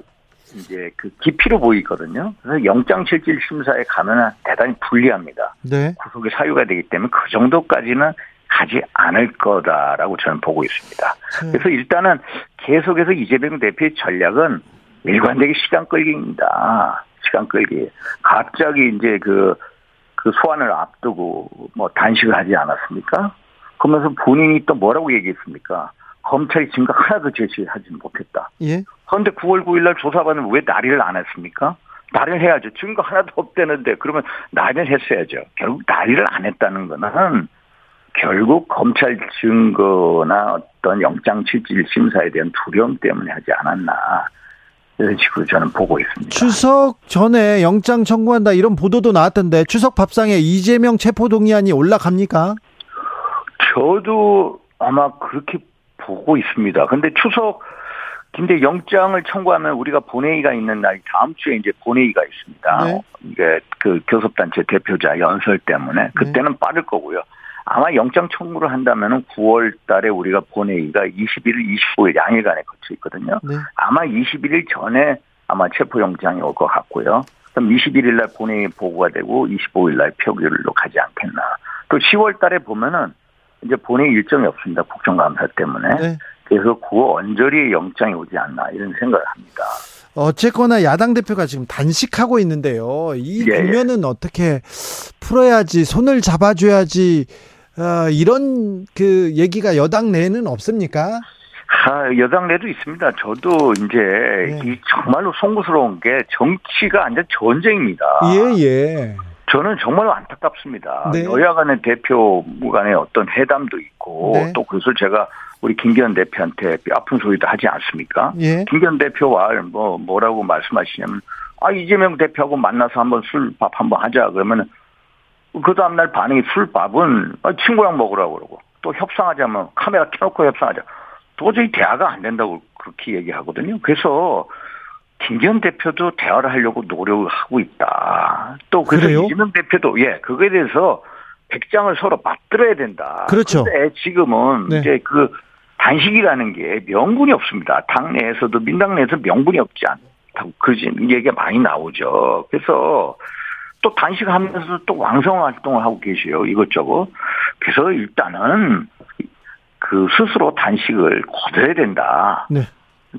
이제 그 깊이로 보이거든요. 그래서 영장실질 심사에 가면은 대단히 불리합니다. 네. 구속의 사유가 되기 때문에 그 정도까지는 가지 않을 거다라고 저는 보고 있습니다. 네. 그래서 일단은 계속해서 이재명 대표의 전략은 일관되게 시간 끌기입니다. 시간 끌기. 갑자기 이제 그, 그 소환을 앞두고 뭐 단식을 하지 않았습니까? 그러면서 본인이 또 뭐라고 얘기했습니까? 검찰이 증거 하나도 제시하지 못했다. 예. 그런데 9월 9일 날 조사받으면왜 날의를 안 했습니까? 날을 해야죠. 증거 하나도 없대는데 그러면 날을 했어야죠. 결국 날의를 안 했다는 거는 결국 검찰 증거나 어떤 영장 실질 심사에 대한 두려움 때문에 하지 않았나. 이런 식으로 저는 보고 있습니다. 추석 전에 영장 청구한다 이런 보도도 나왔던데 추석 밥상에 이재명 체포 동의안이 올라갑니까? 저도 아마 그렇게 보고 있습니다. 근데 추석 근데 영장을 청구하면 우리가 본회의가 있는 날 다음 주에 이제 본회의가 있습니다. 네. 이게 그 교섭단체 대표자 연설 때문에 네. 그때는 네. 빠를 거고요. 아마 영장 청구를 한다면은 9월 달에 우리가 본회의가 21일, 25일 양일간에 거쳐 있거든요. 네. 아마 21일 전에 아마 체포영장이 올 것 같고요. 그럼 21일 날 본회의 보고가 되고 25일 날 표결로 가지 않겠나. 또 10월 달에 보면은 이제 본회의 일정이 없습니다. 국정감사 때문에. 네. 그래서 그 언저리에 영장이 오지 않나 이런 생각을 합니다. 어쨌거나 야당 대표가 지금 단식하고 있는데요. 이 예, 예. 국면은 예. 어떻게 풀어야지 손을 잡아줘야지 어, 이런 그 얘기가 여당 내에는 없습니까? 아, 여당 내도 있습니다. 저도 이제 네. 이 정말로 송구스러운 게 정치가 완전 전쟁입니다. 예, 예. 저는 정말로 안타깝습니다. 네. 여야 간의 대표 간의 어떤 회담도 있고 네. 또 그것을 제가 우리 김기현 대표한테 아픈 소리도 하지 않습니까? 예. 김기현 대표와 뭐 뭐라고 말씀하시냐면 아 이재명 대표하고 만나서 한번 술 밥 한번 하자 그러면 그 다음날 반응이 술밥은 아, 친구랑 먹으라고 그러고 또 협상하자면 카메라 켜놓고 협상하자 도저히 대화가 안 된다고 그렇게 얘기하거든요. 그래서 김기현 대표도 대화를 하려고 노력을 하고 있다. 또 그래서 그래요? 이재명 대표도 예 그거에 대해서 백장을 서로 맞들어야 된다. 그렇죠. 근데 지금은 네. 이제 그 단식이라는 게 명분이 없습니다. 당내에서도 민당내에서 명분이 없지 않다고 그 얘기가 많이 나오죠. 그래서 또 단식하면서 또 왕성 활동을 하고 계셔요. 이것저것. 그래서 일단은 그 스스로 단식을 거둬야 된다. 네.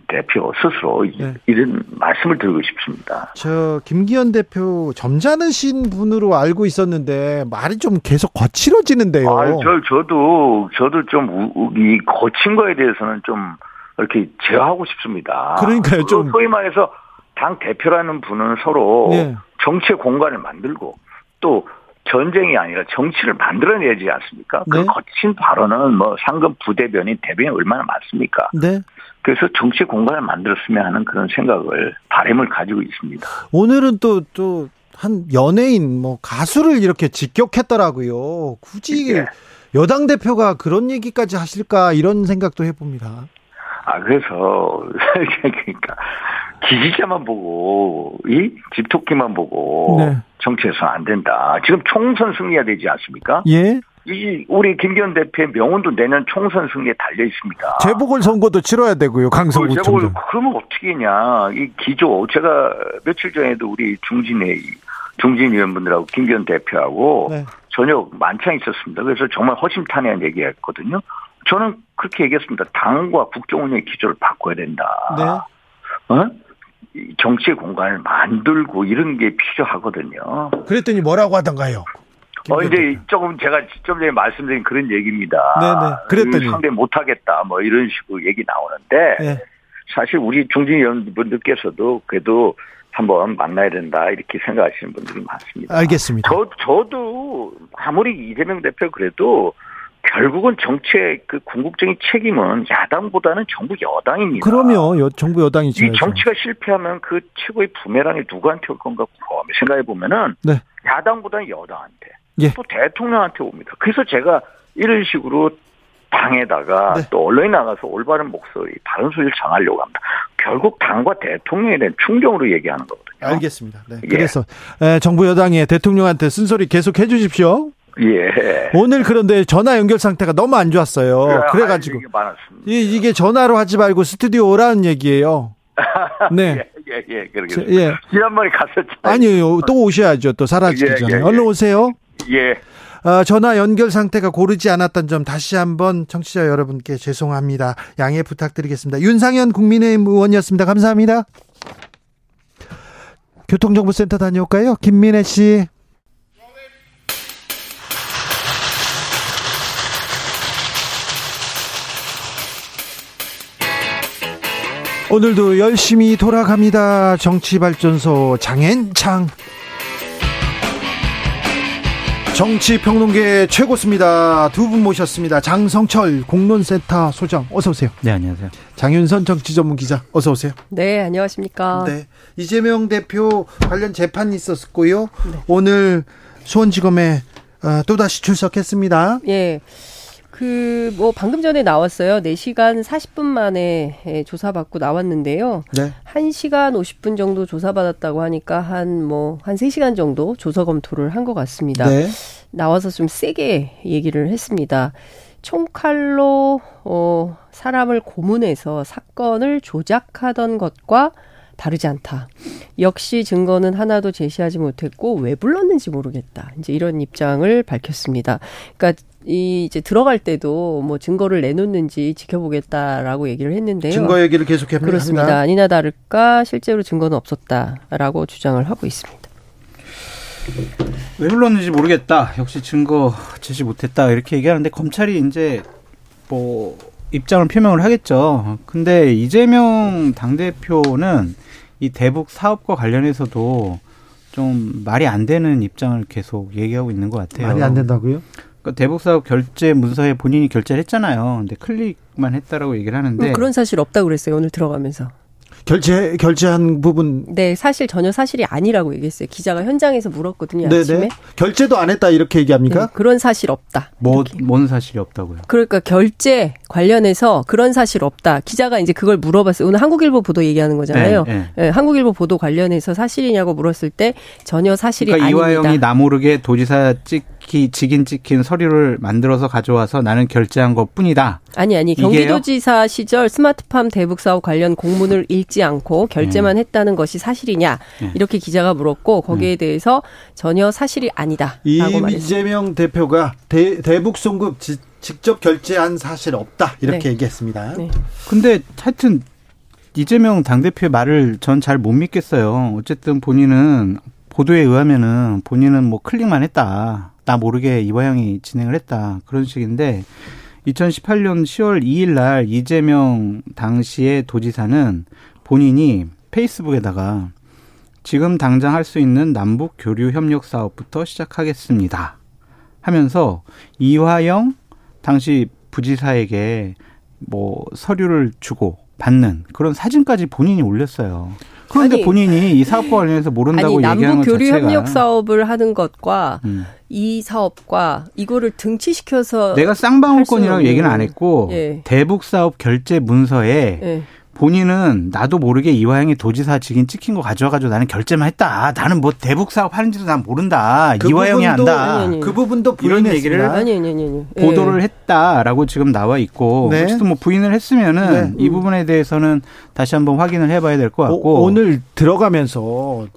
대표 스스로 네. 이런 말씀을 드리고 싶습니다. 저 김기현 대표 점잖으신 분으로 알고 있었는데 말이 좀 계속 거칠어지는데요. 아, 저 저도 저도 좀이 거친 거에 대해서는 좀 이렇게 제어하고 싶습니다. 그러니까요, 좀 소위 말해서 당 대표라는 분은 서로 네. 정치의 공간을 만들고 또 전쟁이 아니라 정치를 만들어내지 않습니까? 그 네. 그 거친 발언은 뭐 상급 부대변인 대변이 얼마나 많습니까? 네. 그래서 정치 공간을 만들었으면 하는 그런 생각을 바램을 가지고 있습니다. 오늘은 또 또 한 연예인 뭐 가수를 이렇게 직격했더라고요. 굳이 네. 여당 대표가 그런 얘기까지 하실까 이런 생각도 해봅니다. 아 그래서 그러니까 기지자만 보고 이 집토끼만 보고 네. 정치에서 안 된다. 지금 총선 승리가 되지 않습니까? 예. 이 우리 김기현 대표의 명운도 내년 총선 승리에 달려 있습니다. 재보궐 선거도 치러야 되고요. 강서구 재보궐 그러면 어떻게 했냐? 이 기조 제가 며칠 전에도 우리 중진회 중진 의원분들하고 김기현 대표하고 네. 저녁 만찬 있었습니다. 그래서 정말 허심탄회한 얘기했거든요. 저는 그렇게 얘기했습니다. 당과 국정 운영의 기조를 바꿔야 된다. 네. 어? 정치의 공간을 만들고 이런 게 필요하거든요. 그랬더니 뭐라고 하던가요? 어, 이제 조금 제가 좀 전에 말씀드린 그런 얘기입니다. 네네. 그랬더니. 상대 못하겠다, 뭐 이런 식으로 얘기 나오는데, 네. 사실 우리 중진 의원분들께서도 그래도 한번 만나야 된다, 이렇게 생각하시는 분들이 많습니다. 알겠습니다. 저, 저도 아무리 이재명 대표 그래도 결국은 정치의 그 궁극적인 책임은 야당보다는 정부 여당입니다. 그럼요. 여, 정부 여당이 지이 정치가 실패하면 그 최고의 부메랑이 누구한테 올 건가 생각해 보면은 네. 야당보다는 여당한테 예. 또 대통령한테 옵니다. 그래서 제가 이런 식으로 당에다가 네. 또 언론에 나가서 올바른 목소리, 다른 소리를 전하려고 합니다. 결국 당과 대통령에 대한 충정으로 얘기하는 거거든요. 알겠습니다. 네. 예. 그래서 정부 여당이 대통령한테 쓴소리 계속 해주십시오. 예. 오늘 그런데 전화 연결 상태가 너무 안 좋았어요. 그래, 가지고 이, 이게 전화로 하지 말고 스튜디오 오라는 얘기예요. 네. 예, 예, 예, 그러게. 예. 지난번에 갔었죠. 아니요, 또 오셔야죠. 또 사라지기 예, 전에. 예, 얼른 오세요. 예. 어, 전화 연결 상태가 고르지 않았던 점 다시 한번 청취자 여러분께 죄송합니다. 양해 부탁드리겠습니다. 윤상현 국민의힘 의원이었습니다. 감사합니다. 교통정보센터 다녀올까요? 김민혜 씨. 오늘도 열심히 돌아갑니다. 정치발전소 장앤창. 정치평론계 최고수입니다. 두 분 모셨습니다. 장성철 공론센터 소장 어서 오세요. 네 안녕하세요. 장윤선 정치전문기자 어서 오세요. 네 안녕하십니까. 네 이재명 대표 관련 재판이 있었고요. 네. 오늘 수원지검에 어, 또다시 출석했습니다. 예. 그, 뭐, 방금 전에 나왔어요. 4시간 40분 만에 예, 조사받고 나왔는데요. 네. 1시간 50분 정도 조사받았다고 하니까 한 뭐, 한 3시간 정도 조사 검토를 한 것 같습니다. 네. 나와서 좀 세게 얘기를 했습니다. 총칼로, 어, 사람을 고문해서 사건을 조작하던 것과 다르지 않다. 역시 증거는 하나도 제시하지 못했고 왜 불렀는지 모르겠다. 이제 이런 입장을 밝혔습니다. 그러니까 이 이제 들어갈 때도 뭐 증거를 내놓는지 지켜보겠다라고 얘기를 했는데요. 증거 얘기를 계속해 그렇습니다. 아니나 다를까 실제로 증거는 없었다라고 주장을 하고 있습니다. 왜 불렀는지 모르겠다. 역시 증거 제시 못했다 이렇게 얘기하는데 검찰이 이제 뭐 입장을 표명을 하겠죠. 근데 이재명 당 대표는 이 대북 사업과 관련해서도 좀 말이 안 되는 입장을 계속 얘기하고 있는 것 같아요. 말이 안 된다고요? 그러니까 대북 사업 결제 문서에 본인이 결제를 했잖아요. 근데 클릭만 했다라고 얘기를 하는데 음, 그런 사실 없다고 그랬어요. 오늘 들어가면서. 결제 결제한 부분 네 사실 전혀 사실이 아니라고 얘기했어요 기자가 현장에서 물었거든요 네네. 아침에 결제도 안 했다 이렇게 얘기합니까 네, 그런 사실 없다 뭐뭔 사실이 없다고요 그러니까 결제 관련해서 그런 사실 없다 기자가 이제 그걸 물어봤어요 오늘 한국일보 보도 얘기하는 거잖아요 네, 네. 네 한국일보 보도 관련해서 사실이냐고 물었을 때 전혀 사실이 그러니까 아닙니다 이화영이 나모르게 도지사 찍 찍히 직인 찍힌 서류를 만들어서 가져와서 나는 결제한 것 뿐이다. 아니 아니 경기도지사 시절 스마트팜 대북 사업 관련 공문을 읽지 않고 결제만 음. 했다는 것이 사실이냐 네. 이렇게 기자가 물었고 거기에 음. 대해서 전혀 사실이 아니다라고 말했습니다. 이재명 대표가 대, 대북 송금 지, 직접 결제한 사실 없다 이렇게 네. 얘기했습니다. 네. 근데 하여튼 이재명 당대표의 말을 전 잘 못 믿겠어요. 어쨌든 본인은 보도에 의하면은 본인은 뭐 클릭만 했다. 나 모르게 이화영이 진행을 했다. 그런 식인데 2018년 10월 2일 날 이재명 당시의 도지사는 본인이 페이스북에다가 지금 당장 할 수 있는 남북 교류 협력 사업부터 시작하겠습니다. 하면서 이화영 당시 부지사에게 뭐 서류를 주고 받는 그런 사진까지 본인이 올렸어요. 그런데 아니, 본인이 이 사업과 관련해서 모른다고 아니, 얘기하는 남북 교류 협력 사업을 하는 것과 음. 이 사업과 이거를 등치시켜서 내가 쌍방울권이라고 얘기는 안 했고 예. 대북 사업 결제 문서에 예. 본인은 나도 모르게 이화영이 도지사 직인 찍힌 거 가져와가지고 나는 결제만 했다. 나는 뭐 대북 사업 하는지도 난 모른다. 그 이화영이 안다. 아니, 아니. 그 부분도 이런 얘기를 아니, 아니, 아니, 예. 보도를 예. 했다라고 지금 나와 있고 네. 어쨌든 뭐 부인을 했으면은 네. 이 부분에 대해서는 다시 한번 확인을 해봐야 될 것 같고 오, 늘 들어가면서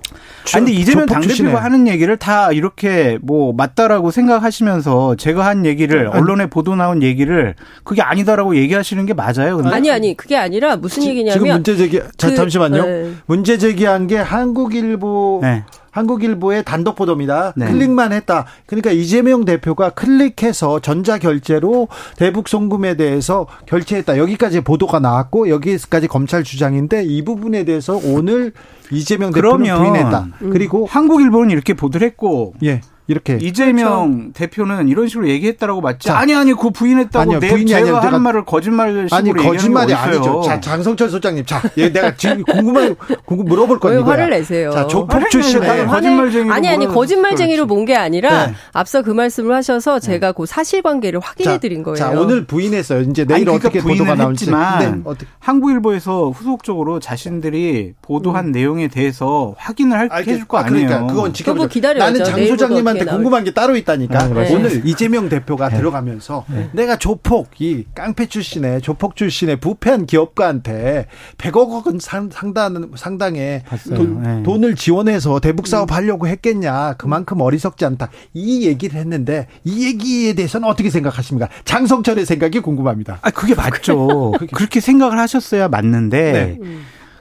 아니, 근데 이재명 당대표가 하는 얘기를 다 이렇게 뭐 맞다라고 생각하시면서 제가 한 얘기를 언론에 보도 나온 얘기를 그게 아니다라고 얘기하시는 게 맞아요. 근데? 아니 아니 그게 아니라 무슨 지, 얘기냐면 지금 문제 제기 자, 그, 잠시만요. 네. 문제 제기한 게 한국일보 네. 한국일보의 단독 보도입니다. 네. 클릭만 했다. 그러니까 이재명 대표가 클릭해서 전자 결제로 대북 송금에 대해서 결제했다. 여기까지 보도가 나왔고 여기까지 검찰 주장인데 이 부분에 대해서 오늘 이재명 대표는 부인했다. 음. 그리고 한국일보는 이렇게 보도를 했고 예. 이렇게 이재명 그렇죠. 대표는 이런 식으로 얘기했다라고 맞지? 자, 아니 아니 그 부인했다고 아니요, 내, 부인이 제가 하는 말을 거짓말식으로 아니 거짓말이 아니죠. 자 장성철 소장님, 자 예, 내가 지금 궁금한 궁금 물어볼 건데 화를 내세요? 자 조폭 출신 네. 거짓말쟁이 아니 아니 거짓말쟁이로 본 게 아니라 네. 앞서 그 말씀을 하셔서 네. 제가 그 사실관계를 확인해 드린 거예요. 자 오늘 부인했어요. 이제 내일 아니, 그러니까 어떻게 보도가 나올지. 네, 한국일보에서 후속적으로 자신들이 보도한 음. 내용에 대해서 확인을 할, 해줄 거 아, 그러니까 아니에요. 그건 지금 기다려야죠. 나는 장 소장님한 테 저한테 궁금한 게 따로 있다니까. 아, 네. 오늘 이재명 대표가 네. 들어가면서 네. 내가 조폭 이 깡패 출신의 조폭 출신의 부패한 기업가한테 100억 원 상당 상당의 돈, 네. 돈을 지원해서 대북 사업 하려고 했겠냐. 그만큼 어리석지 않다. 이 얘기를 했는데 이 얘기에 대해서는 어떻게 생각하십니까? 장성철의 생각이 궁금합니다. 아, 그게 맞죠. 그렇게 생각을 하셨어야 맞는데 네.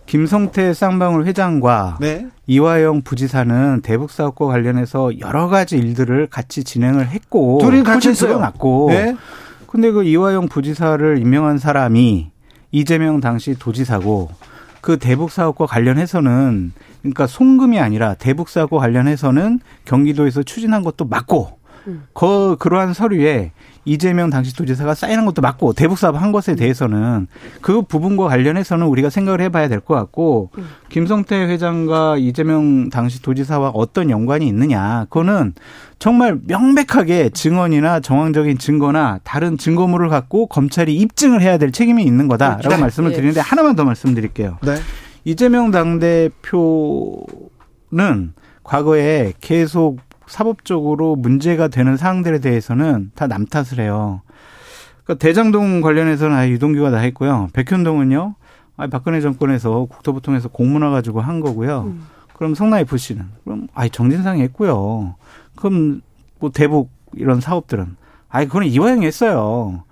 음. 김성태 쌍방울 회장과 네. 이화영 부지사는 대북 사업과 관련해서 여러 가지 일들을 같이 진행을 했고 둘이 같이 했어요. 났고. 네. 근데 그 이화영 부지사를 임명한 사람이 이재명 당시 도지사고 그 대북 사업과 관련해서는 그러니까 송금이 아니라 대북 사업과 관련해서는 경기도에서 추진한 것도 맞고 음. 그 그러한 서류에 이재명 당시 도지사가 사인한 것도 맞고 대북 사업 한 것에 대해서는 그 부분과 관련해서는 우리가 생각을 해봐야 될 것 같고 음. 김성태 회장과 이재명 당시 도지사와 어떤 연관이 있느냐 그거는 정말 명백하게 증언이나 정황적인 증거나 다른 증거물을 갖고 검찰이 입증을 해야 될 책임이 있는 거다라고 네. 말씀을 예. 드리는데 하나만 더 말씀드릴게요. 네. 이재명 당대표는 과거에 계속 사법적으로 문제가 되는 사항들에 대해서는 다 남 탓을 해요. 그러니까 대장동 관련해서는 아 유동규가 다 했고요. 백현동은요. 아 박근혜 정권에서 국토부 통해서 공문화 가지고 한 거고요. 음. 그럼 성남 FC는 그럼 아이 정진상이 했고요. 그럼 뭐 대북 이런 사업들은 아이 그거는 이화영이 했어요.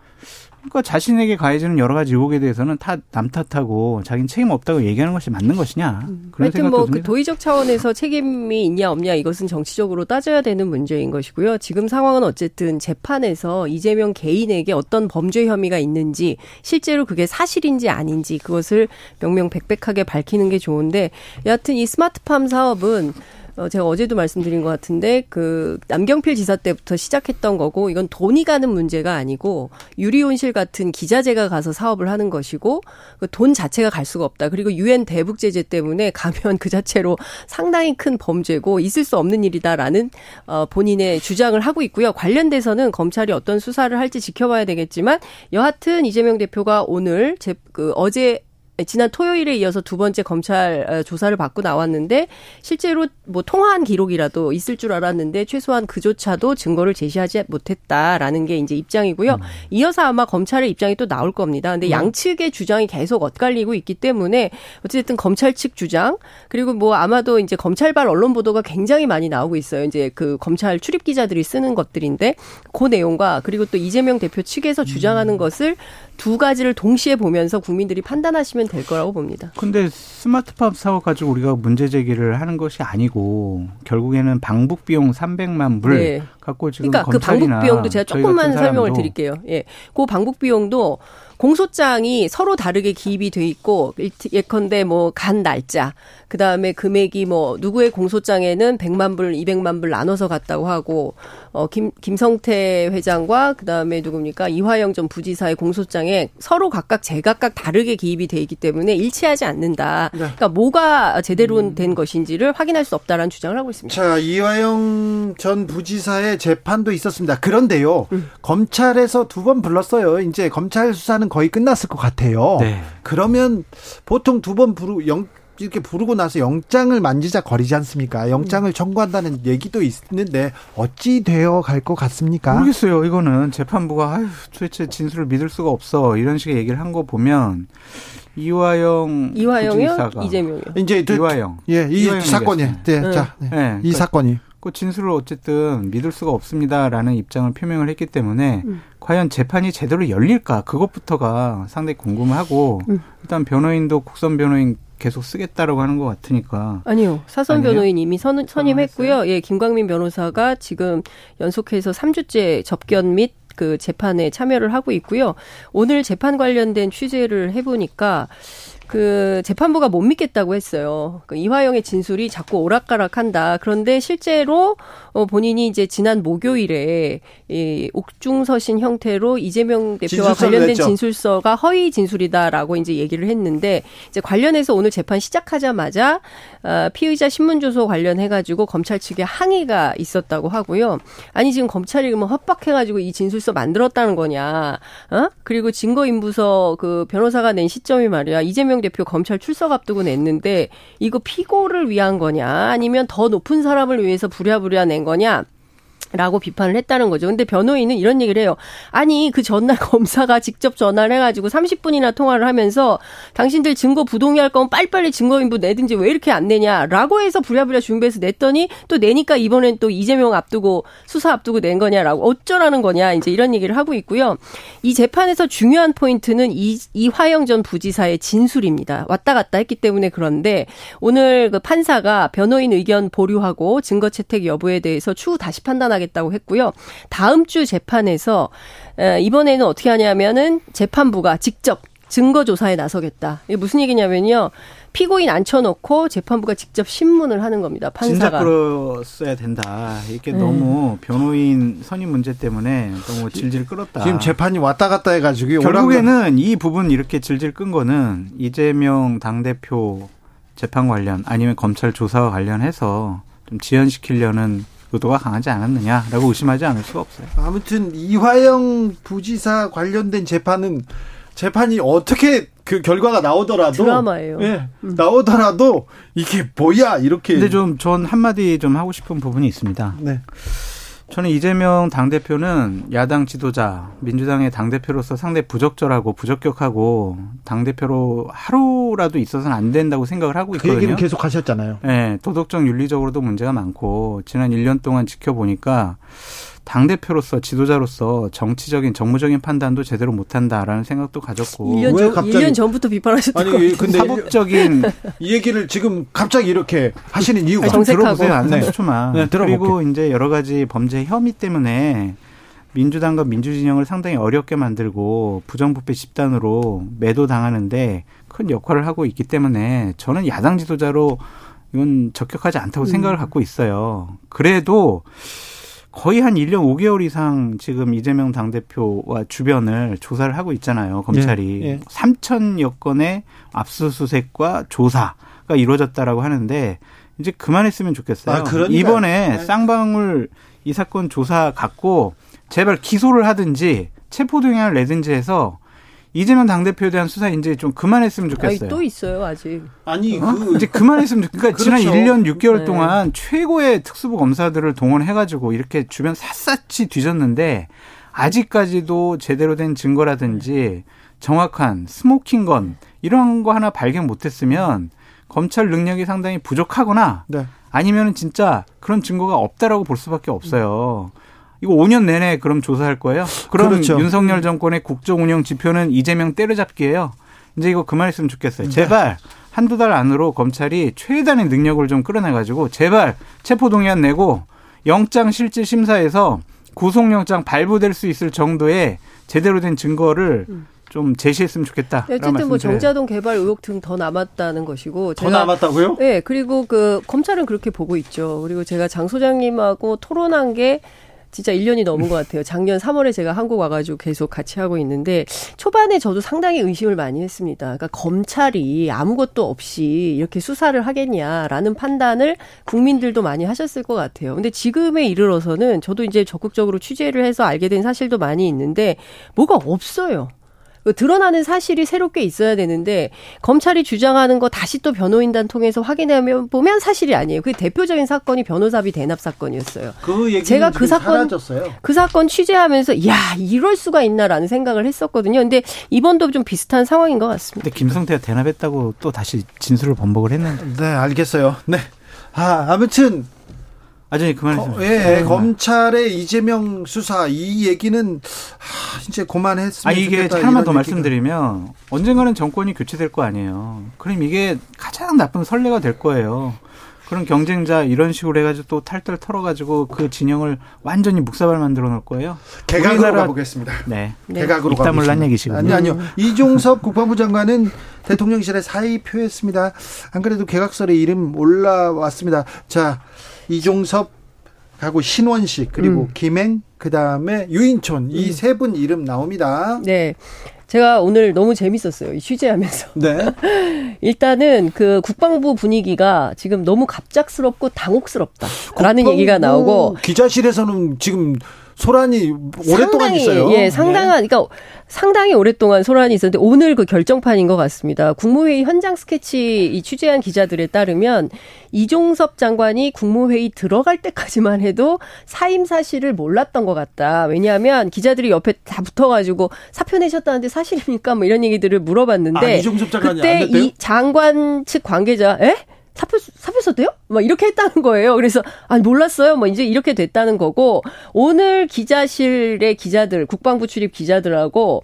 그러니까 자신에게 가해지는 여러 가지 의혹에 대해서는 다 남 탓하고 자기는 책임 없다고 얘기하는 것이 맞는 것이냐. 음. 그런 하여튼 뭐 그 도의적 차원에서 책임이 있냐 없냐 이것은 정치적으로 따져야 되는 문제인 것이고요. 지금 상황은 어쨌든 재판에서 이재명 개인에게 어떤 범죄 혐의가 있는지 실제로 그게 사실인지 아닌지 그것을 명명백백하게 밝히는 게 좋은데 여하튼 이 스마트팜 사업은 어, 제가 어제도 말씀드린 것 같은데 그 남경필 지사 때부터 시작했던 거고 이건 돈이 가는 문제가 아니고 유리온실 같은 기자재가 가서 사업을 하는 것이고 그 돈 자체가 갈 수가 없다. 그리고 유엔 대북 제재 때문에 가면 그 자체로 상당히 큰 범죄고 있을 수 없는 일이다라는 어, 본인의 주장을 하고 있고요. 관련돼서는 검찰이 어떤 수사를 할지 지켜봐야 되겠지만 여하튼 이재명 대표가 오늘 제, 그 어제 네, 지난 토요일에 이어서 두 번째 검찰 어, 조사를 받고 나왔는데 실제로 뭐 통화한 기록이라도 있을 줄 알았는데 최소한 그조차도 증거를 제시하지 못했다라는 게 이제 입장이고요. 음. 이어서 아마 검찰의 입장이 또 나올 겁니다. 근데 음. 양측의 주장이 계속 엇갈리고 있기 때문에 어쨌든 검찰 측 주장 그리고 뭐 아마도 이제 검찰발 언론 보도가 굉장히 많이 나오고 있어요. 이제 그 검찰 출입 기자들이 쓰는 것들인데 그 내용과 그리고 또 이재명 대표 측에서 주장하는 음. 것을 두 가지를 동시에 보면서 국민들이 판단하시면 될 거라고 봅니다. 근데 스마트팜 사업 가지고 우리가 문제 제기를 하는 것이 아니고 결국에는 방북 비용 300만 불 네. 갖고 지금 그러니까 그 방북 비용도 제가 조금만 설명을 드릴게요. 예. 그 방북 비용도 공소장이 서로 다르게 기입이 돼 있고 예컨대 뭐 간 날짜 그다음에 금액이 뭐 누구의 공소장에는 100만 불, 200만 불 나눠서 갔다고 하고 어 김 김성태 회장과 그다음에 누굽니까? 이화영 전 부지사의 공소장에 서로 각각 제각각 다르게 기입이 돼 있기 때문에 일치하지 않는다. 네. 그러니까 뭐가 제대로 음. 된 것인지를 확인할 수 없다라는 주장을 하고 있습니다. 자, 이화영 전 부지사의 재판도 있었습니다. 그런데요. 음. 검찰에서 두 번 불렀어요. 이제 검찰 수사는 거의 끝났을 것 같아요. 네. 그러면 보통 두 번 부르 영 이렇게 부르고 나서 영장을 만지자 거리지 않습니까? 영장을 음. 청구한다는 얘기도 있는데 어찌 되어 갈 것 같습니까? 모르겠어요. 이거는 재판부가 아유, 도대체 진술을 믿을 수가 없어 이런 식의 얘기를 한 거 보면 이화영 이화영이요? 이재명이요. 이제 이화영. 예, 이 사건이. 네, 네. 자, 네. 네. 이 그러니까 사건이. 그 진술을 어쨌든 믿을 수가 없습니다라는 입장을 표명을 했기 때문에 음. 과연 재판이 제대로 열릴까 그것부터가 상당히 궁금하고 음. 일단 변호인도 국선 변호인 계속 쓰겠다라고 하는 것 같으니까 아니요 사선 아니에요? 변호인 이미 선, 선임했고요. 아, 예, 김광민 변호사가 지금 연속해서 3주째 접견 및 그 재판에 참여를 하고 있고요. 오늘 재판 관련된 취재를 해보니까 그 재판부가 못 믿겠다고 했어요. 그 이화영의 진술이 자꾸 오락가락한다. 그런데 실제로 어 본인이 이제 지난 목요일에 이 옥중서신 형태로 이재명 대표와 관련된 냈죠. 진술서가 허위 진술이다라고 이제 얘기를 했는데 이제 관련해서 오늘 재판 시작하자마자 어 피의자 신문 조서 관련해 가지고 검찰 측에 항의가 있었다고 하고요. 아니 지금 검찰이 뭐 협박해 가지고 이 진술서 만들었다는 거냐? 어? 그리고 증거 인부서 그 변호사가 낸 시점이 말이야. 이재명 대표 검찰 출석 앞두고 냈는데 이거 피고를 위한 거냐 아니면 더 높은 사람을 위해서 부랴부랴 낸 거냐 라고 비판을 했다는 거죠. 근데 변호인은 이런 얘기를 해요. 아니, 그 전날 검사가 직접 전화를 해가지고 30분이나 통화를 하면서 당신들 증거 부동의할 거면 빨리빨리 증거인부 내든지 왜 이렇게 안 내냐. 라고 해서 부랴부랴 준비해서 냈더니 또 내니까 이번엔 또 이재명 앞두고 수사 앞두고 낸 거냐라고 어쩌라는 거냐. 이제 이런 얘기를 하고 있고요. 이 재판에서 중요한 포인트는 이, 이화영 전 부지사의 진술입니다. 왔다 갔다 했기 때문에 그런데 오늘 그 판사가 변호인 의견 보류하고 증거 채택 여부에 대해서 추후 다시 판단하 게 하겠다고 했고요. 다음 주 재판에서 이번에는 어떻게 하냐면은 재판부가 직접 증거 조사에 나서겠다. 이게 무슨 얘기냐면요. 피고인 앉혀놓고 재판부가 직접 신문을 하는 겁니다. 판사가. 진작 끌었어야 된다. 이게 네. 너무 변호인 선임 문제 때문에 너무 질질 끌었다. 지금 재판이 왔다 갔다 해가지고 결국에는 이 부분 이렇게 질질 끈 거는 이재명 당 대표 재판 관련 아니면 검찰 조사와 관련해서 좀 지연시키려는 의도가 강하지 않았느냐라고 의심하지 않을 수가 없어요. 아무튼 이화영 부지사 관련된 재판은 재판이 어떻게 그 결과가 나오더라도 드라마예요. 예, 음. 나오더라도 이게 뭐야 이렇게. 근데 좀 전 한마디 좀 하고 싶은 부분이 있습니다. 네. 저는 이재명 당대표는 야당 지도자, 민주당의 당대표로서 상당히 부적절하고 부적격하고 당대표로 하루라도 있어서는 안 된다고 생각을 하고 있거든요. 그 얘기는 계속 하셨잖아요. 네, 도덕적 윤리적으로도 문제가 많고 지난 1년 동안 지켜보니까 당 대표로서 지도자로서 정치적인 정무적인 판단도 제대로 못한다라는 생각도 가졌고. 1년, 전, 갑자기 1년 전부터 비판하셨던 아니 근데 사법적인 이 얘기를 지금 갑자기 이렇게 하시는 이유가 좀 들어보세요 한 30초만. 네, 그리고 이제 여러 가지 범죄 혐의 때문에 민주당과 민주진영을 상당히 어렵게 만들고 부정부패 집단으로 매도당하는데 큰 역할을 하고 있기 때문에 저는 야당 지도자로 이건 적격하지 않다고 음. 생각을 갖고 있어요. 그래도 거의 한 1년 5개월 이상 지금 이재명 당대표와 주변을 조사를 하고 있잖아요. 검찰이. 예, 예. 3천여 건의 압수수색과 조사가 이루어졌다라고 하는데 이제 그만했으면 좋겠어요. 아, 이번에 네. 쌍방울 이 사건 조사 갖고 제발 기소를 하든지 체포동의안을 내든지 해서 이재명 당대표에 대한 수사 이제 좀 그만했으면 좋겠어요. 아니, 또 있어요, 아직. 아니, 어? 그 이제 그만했으면 좋겠어요. 그러니까 그렇죠. 지난 1년 6개월 네. 동안 최고의 특수부 검사들을 동원해가지고 이렇게 주변 샅샅이 뒤졌는데 아직까지도 제대로 된 증거라든지 정확한 스모킹건 이런 거 하나 발견 못했으면 검찰 능력이 상당히 부족하거나 네. 아니면 진짜 그런 증거가 없다라고 볼 수밖에 없어요. 이거 5년 내내 그럼 조사할 거예요? 그럼 그렇죠. 윤석열 정권의 국정 운영 지표는 이재명 때려잡기예요. 이제 이거 그만했으면 좋겠어요. 네. 제발 한두 달 안으로 검찰이 최대한의 능력을 좀 끌어내가지고 제발 체포동의안 내고 영장 실질 심사에서 구속영장 발부될 수 있을 정도의 제대로 된 증거를 음. 좀 제시했으면 좋겠다. 어쨌든 뭐 정자동 개발 의혹 등 더 남았다는 것이고 더 남았다고요? 네 그리고 그 검찰은 그렇게 보고 있죠. 그리고 제가 장 소장님하고 토론한 게 진짜 1년이 넘은 것 같아요. 작년 3월에 제가 한국 와가지고 계속 같이 하고 있는데 초반에 저도 상당히 의심을 많이 했습니다. 그러니까 검찰이 아무것도 없이 이렇게 수사를 하겠냐라는 판단을 국민들도 많이 하셨을 것 같아요. 근데 지금에 이르러서는 저도 이제 적극적으로 취재를 해서 알게 된 사실도 많이 있는데 뭐가 없어요. 그 드러나는 사실이 새롭게 있어야 되는데 검찰이 주장하는 거 다시 또 변호인단 통해서 확인하면 보면 사실이 아니에요. 그 대표적인 사건이 변호사비 대납 사건이었어요. 그 제가 그 사건 사라졌어요. 그 사건 취재하면서 야 이럴 수가 있나라는 생각을 했었거든요. 근데 이번도 좀 비슷한 상황인 것 같습니다. 근데 김성태가 대납했다고 또 다시 진술을 번복을 했는데. 네 알겠어요. 네. 아 아무튼 아저니 그만해서. 예, 네. 검찰의 이재명 수사 이 얘기는 하, 이제 그만했으면 아 이게 좋겠다, 하나만 더 얘기가. 말씀드리면 언젠가는 정권이 교체될 거 아니에요. 그럼 이게 가장 나쁜 선례가 될 거예요. 그런 경쟁자 이런 식으로 해가지고 또 탈탈 털어가지고 그 진영을 완전히 묵사발 만들어 놓을 거예요. 개각으로 우리나라... 가보겠습니다. 네. 네. 개각으로 가물란 얘기시군요. 아니 아니요. 이종섭 국방부 장관은 대통령실에 사의 표했습니다. 안 그래도 개각설에 이름 올라왔습니다. 자. 이종섭 하고 신원식 그리고 음. 김행 그다음에 유인촌 이 세분 음. 이름 나옵니다. 네. 제가 오늘 너무 재밌었어요. 취재하면서. 네. 일단은 그 국방부 분위기가 지금 너무 갑작스럽고 당혹스럽다라는 얘기가 나오고 기자실에서는 지금 소란이 오랫동안 상당히, 있어요. 예, 상당한 네. 그러니까 상당히 오랫동안 소란이 있었는데 오늘 그 결정판인 것 같습니다. 국무회의 현장 스케치 이 취재한 기자들에 따르면 이종섭 장관이 국무회의 들어갈 때까지만 해도 사임 사실을 몰랐던 것 같다. 왜냐하면 기자들이 옆에 다 붙어가지고 사표 내셨다는데 사실입니까? 뭐 이런 얘기들을 물어봤는데 아, 이종섭 장관이 그때 이 장관 측 관계자 에? 사표 썼대요? 막 이렇게 했다는 거예요. 그래서 아니 몰랐어요. 뭐 이제 이렇게 됐다는 거고 오늘 기자실의 기자들 국방부 출입 기자들하고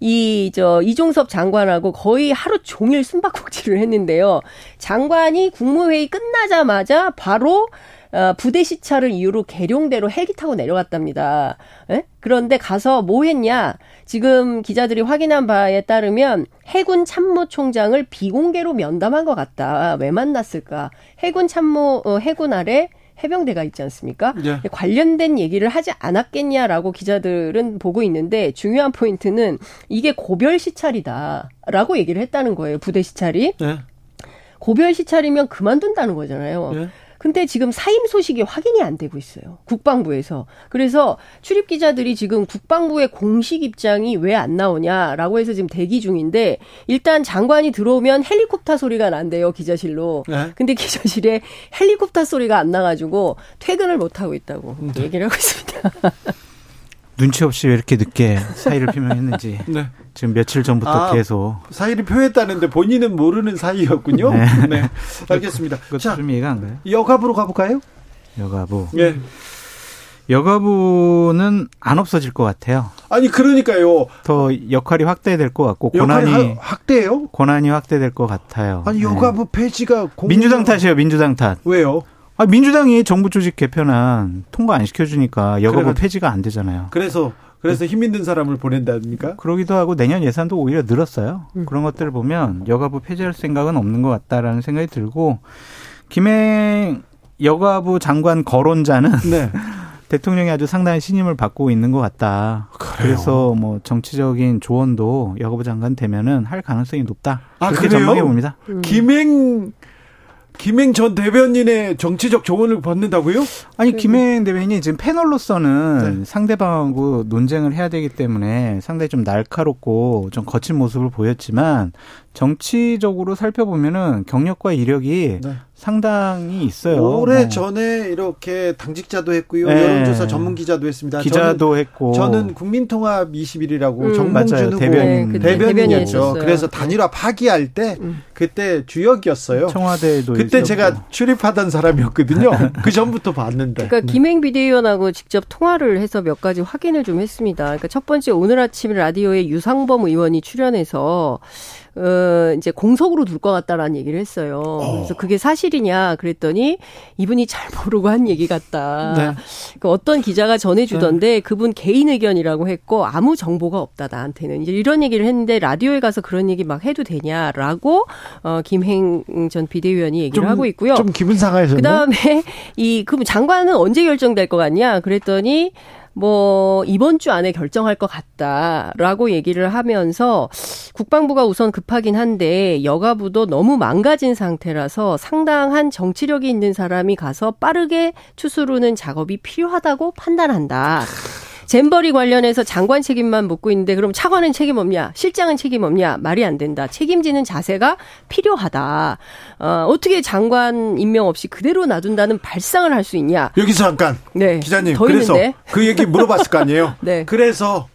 이, 저, 이종섭 장관하고 거의 하루 종일 숨바꼭질을 했는데요. 장관이 국무회의 끝나자마자 바로 어, 부대 시찰을 이유로 계룡대로 헬기 타고 내려갔답니다. 에? 그런데 가서 뭐 했냐? 지금 기자들이 확인한 바에 따르면 해군 참모총장을 비공개로 면담한 것 같다. 왜 만났을까? 해군 참모 어, 해군 아래 해병대가 있지 않습니까? 네. 관련된 얘기를 하지 않았겠냐라고 기자들은 보고 있는데 중요한 포인트는 이게 고별 시찰이다라고 얘기를 했다는 거예요. 부대 시찰이. 네. 고별 시찰이면 그만둔다는 거잖아요. 네. 근데 지금 사임 소식이 확인이 안 되고 있어요. 국방부에서. 그래서 출입 기자들이 지금 국방부의 공식 입장이 왜 안 나오냐라고 해서 지금 대기 중인데 일단 장관이 들어오면 헬리콥터 소리가 난대요, 기자실로. 네. 근데 기자실에 헬리콥터 소리가 안 나가지고 퇴근을 못 하고 있다고 네. 얘기를 하고 있습니다. 눈치 없이 왜 이렇게 늦게 사의를 표명했는지 네. 지금 며칠 전부터 아, 계속 사의를 표했다는데 본인은 모르는 사이였군요. 네, 네. 알겠습니다. 자, 좀 이해가 안 가요. 여가부로 가볼까요? 여가부. 네. 여가부는 안 없어질 것 같아요. 아니 그러니까요. 더 역할이 확대될 것 같고 권한이 확대요? 권한이 확대될 것 같아요. 아니 여가부 네. 폐지가 공... 민주당 탓이에요. 민주당 탓. 왜요? 아, 민주당이 정부 조직 개편안 통과 안 시켜주니까 여가부 그래, 폐지가 안 되잖아요. 그래서 그래서 힘 있는 사람을 보낸다니까? 그러기도 하고 내년 예산도 오히려 늘었어요. 음. 그런 것들을 보면 여가부 폐지할 생각은 없는 것 같다라는 생각이 들고 김행 여가부 장관 거론자는 네. 대통령이 아주 상당한 신임을 받고 있는 것 같다. 그래요. 그래서 뭐 정치적인 조언도 여가부 장관 되면은 할 가능성이 높다. 아, 그렇게 그래요? 전망해 봅니다. 음. 김행 김행 전 대변인의 정치적 조언을 받는다고요? 아니 김행 대변인이 지금 패널로서는 네. 상대방하고 논쟁을 해야 되기 때문에 상당히 좀 날카롭고 좀 거친 모습을 보였지만 정치적으로 살펴보면은 경력과 이력이 네. 상당히 있어요. 오래 뭐. 전에 이렇게 당직자도 했고요. 네. 여론조사 전문 기자도 했습니다. 기자도 저는, 했고. 저는 국민통합 21이라고 음. 정봉준 후보 네, 대변인이었죠. 그래서 단일화 파기할 때 음. 그때 주역이었어요. 청와대도 그때 있었고. 제가 출입하던 사람이었거든요. 그 전부터 봤는데. 그러니까 네. 김행 비대위원하고 직접 통화를 해서 몇 가지 확인을 좀 했습니다. 그러니까 첫 번째 오늘 아침 라디오에 유상범 의원이 출연해서 어, 이제 공석으로 둘 것 같다라는 얘기를 했어요. 어. 그래서 그게 사실이냐 그랬더니 이분이 잘 모르고 한 얘기 같다. 네. 그 어떤 기자가 전해주던데 네. 그분 개인 의견이라고 했고 아무 정보가 없다 나한테는 이제 이런 얘기를 했는데 라디오에 가서 그런 얘기 막 해도 되냐라고 어, 김행 전 비대위원이 얘기를 좀, 하고 있고요. 좀 기분 상하셨네. 그다음에 이 그럼 장관은 언제 결정될 것 같냐 그랬더니 뭐 이번 주 안에 결정할 것 같다라고 얘기를 하면서 국방부가 우선 급하긴 한데 여가부도 너무 망가진 상태라서 상당한 정치력이 있는 사람이 가서 빠르게 추스르는 작업이 필요하다고 판단한다. 잼버리 관련해서 장관 책임만 묻고 있는데 그럼 차관은 책임 없냐? 실장은 책임 없냐? 말이 안 된다. 책임지는 자세가 필요하다. 어, 어떻게 장관 임명 없이 그대로 놔둔다는 발상을 할 수 있냐? 여기서 잠깐. 네. 기자님. 그래서 있는데. 그 얘기 물어봤을 거 아니에요? 네. 그래서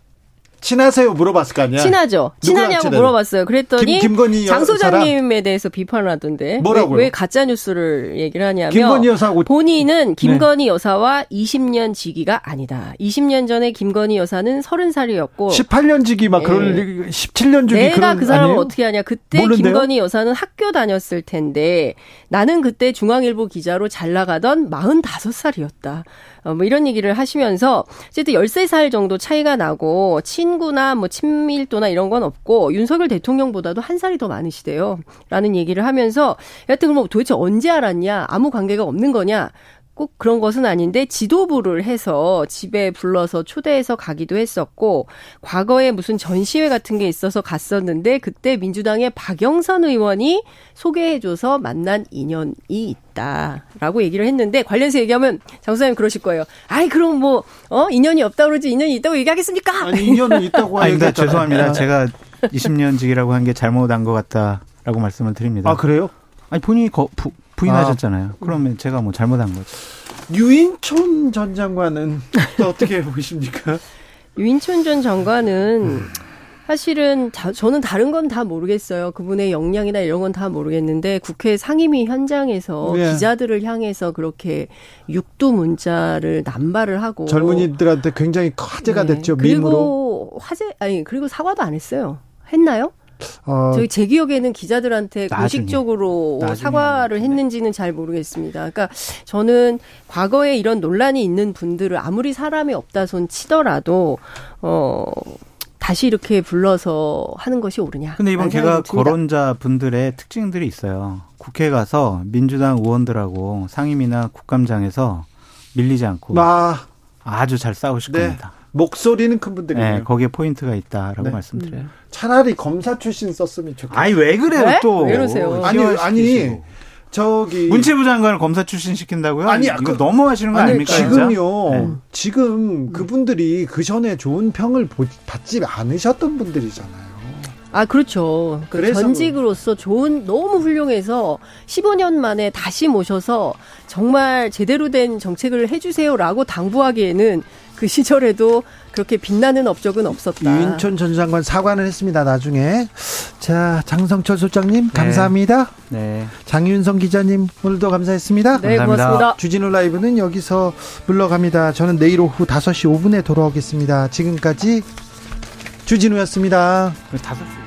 친하세요 물어봤을 거 아니야? 친하죠. 친하냐고 물어봤어요. 그랬더니 김, 김건희 장 소장님에 대해서 비판을 하던데 뭐라고요? 왜, 왜 가짜 뉴스를 얘기를 하냐면 김건희 여사하고 본인은 김건희 네. 여사와 20년 지기가 아니다. 20년 전에 김건희 여사는 30살이었고 18년 지기 막 네. 그런 17년 지기 내가 그 사람을 아니에요? 어떻게 하냐? 그때 모르는데요? 김건희 여사는 학교 다녔을 텐데 나는 그때 중앙일보 기자로 잘 나가던 45살이었다. 어, 뭐 이런 얘기를 하시면서 어쨌든 13살 정도 차이가 나고 친구나 뭐 친밀도나 이런 건 없고 윤석열 대통령보다도 한 살이 더 많으시대요. 라는 얘기를 하면서 여하튼 그럼 도대체 언제 알았냐? 아무 관계가 없는 거냐? 꼭 그런 것은 아닌데 지도부를 해서 집에 불러서 초대해서 가기도 했었고 과거에 무슨 전시회 같은 게 있어서 갔었는데 그때 민주당의 박영선 의원이 소개해줘서 만난 인연이 있다라고 얘기를 했는데 관련해서 얘기하면 장소장님 그러실 거예요. 아이 그럼 뭐어 인연이 없다 그러지 인연이 있다고 얘기하겠습니까? 아니 인연이 있다고 하니까 죄송합니다. 제가 20년직이라고 한 게 잘못한 것 같다라고 말씀을 드립니다. 아 그래요? 아니 본인이 거, 부, 부인하셨잖아요. 아. 그러면 제가 뭐 잘못한 거죠. 유인촌 전 장관은 어떻게 보십니까? 유인촌 전 장관은 사실은 자, 저는 다른 건 다 모르겠어요. 그분의 역량이나 이런 건 다 모르겠는데 국회 상임위 현장에서 네. 기자들을 향해서 그렇게 육두 문자를 남발을 하고 젊은이들한테 굉장히 화제가 네. 됐죠. 그리고 밈으로. 화제 아니 그리고 사과도 안 했어요. 했나요? 어, 저희 제 기억에는 기자들한테 나중에, 공식적으로 나중에 사과를 했는지는 잘 모르겠습니다. 그러니까 저는 과거에 이런 논란이 있는 분들을 아무리 사람이 없다 손 치더라도 어 다시 이렇게 불러서 하는 것이 옳으냐. 근데 이번 개가 거론자 분들의 특징들이 있어요. 국회 가서 민주당 의원들하고 상임이나 국감장에서 밀리지 않고 아. 아주 잘 싸우실 네. 겁니다. 목소리는 큰 분들이에요. 네, 거기에 포인트가 있다라고 네. 말씀드려요. 음. 차라리 검사 출신 썼으면 좋겠어요. 아니 왜 그래요 네? 또? 왜 그러세요? 아니 아니 저기 문체부 장관을 검사 출신 시킨다고요? 아니 이거 그, 너무 하시는 거 아니, 아닙니까? 지금요. 네. 지금 그분들이 그 전에 좋은 평을 받지 않으셨던 분들이잖아요. 아, 그렇죠. 그 전직으로서 좋은, 너무 훌륭해서 15년 만에 다시 모셔서 정말 제대로 된 정책을 해주세요라고 당부하기에는 그 시절에도 그렇게 빛나는 업적은 없었다. 유인촌 전 장관 사과는 했습니다. 나중에 자 장성철 소장님 네. 감사합니다. 네. 장윤성 기자님 오늘도 감사했습니다. 네 감사합니다. 고맙습니다. 주진우 라이브는 여기서 물러갑니다. 저는 내일 오후 5시 5분에 돌아오겠습니다. 지금까지 주진우였습니다. 5시.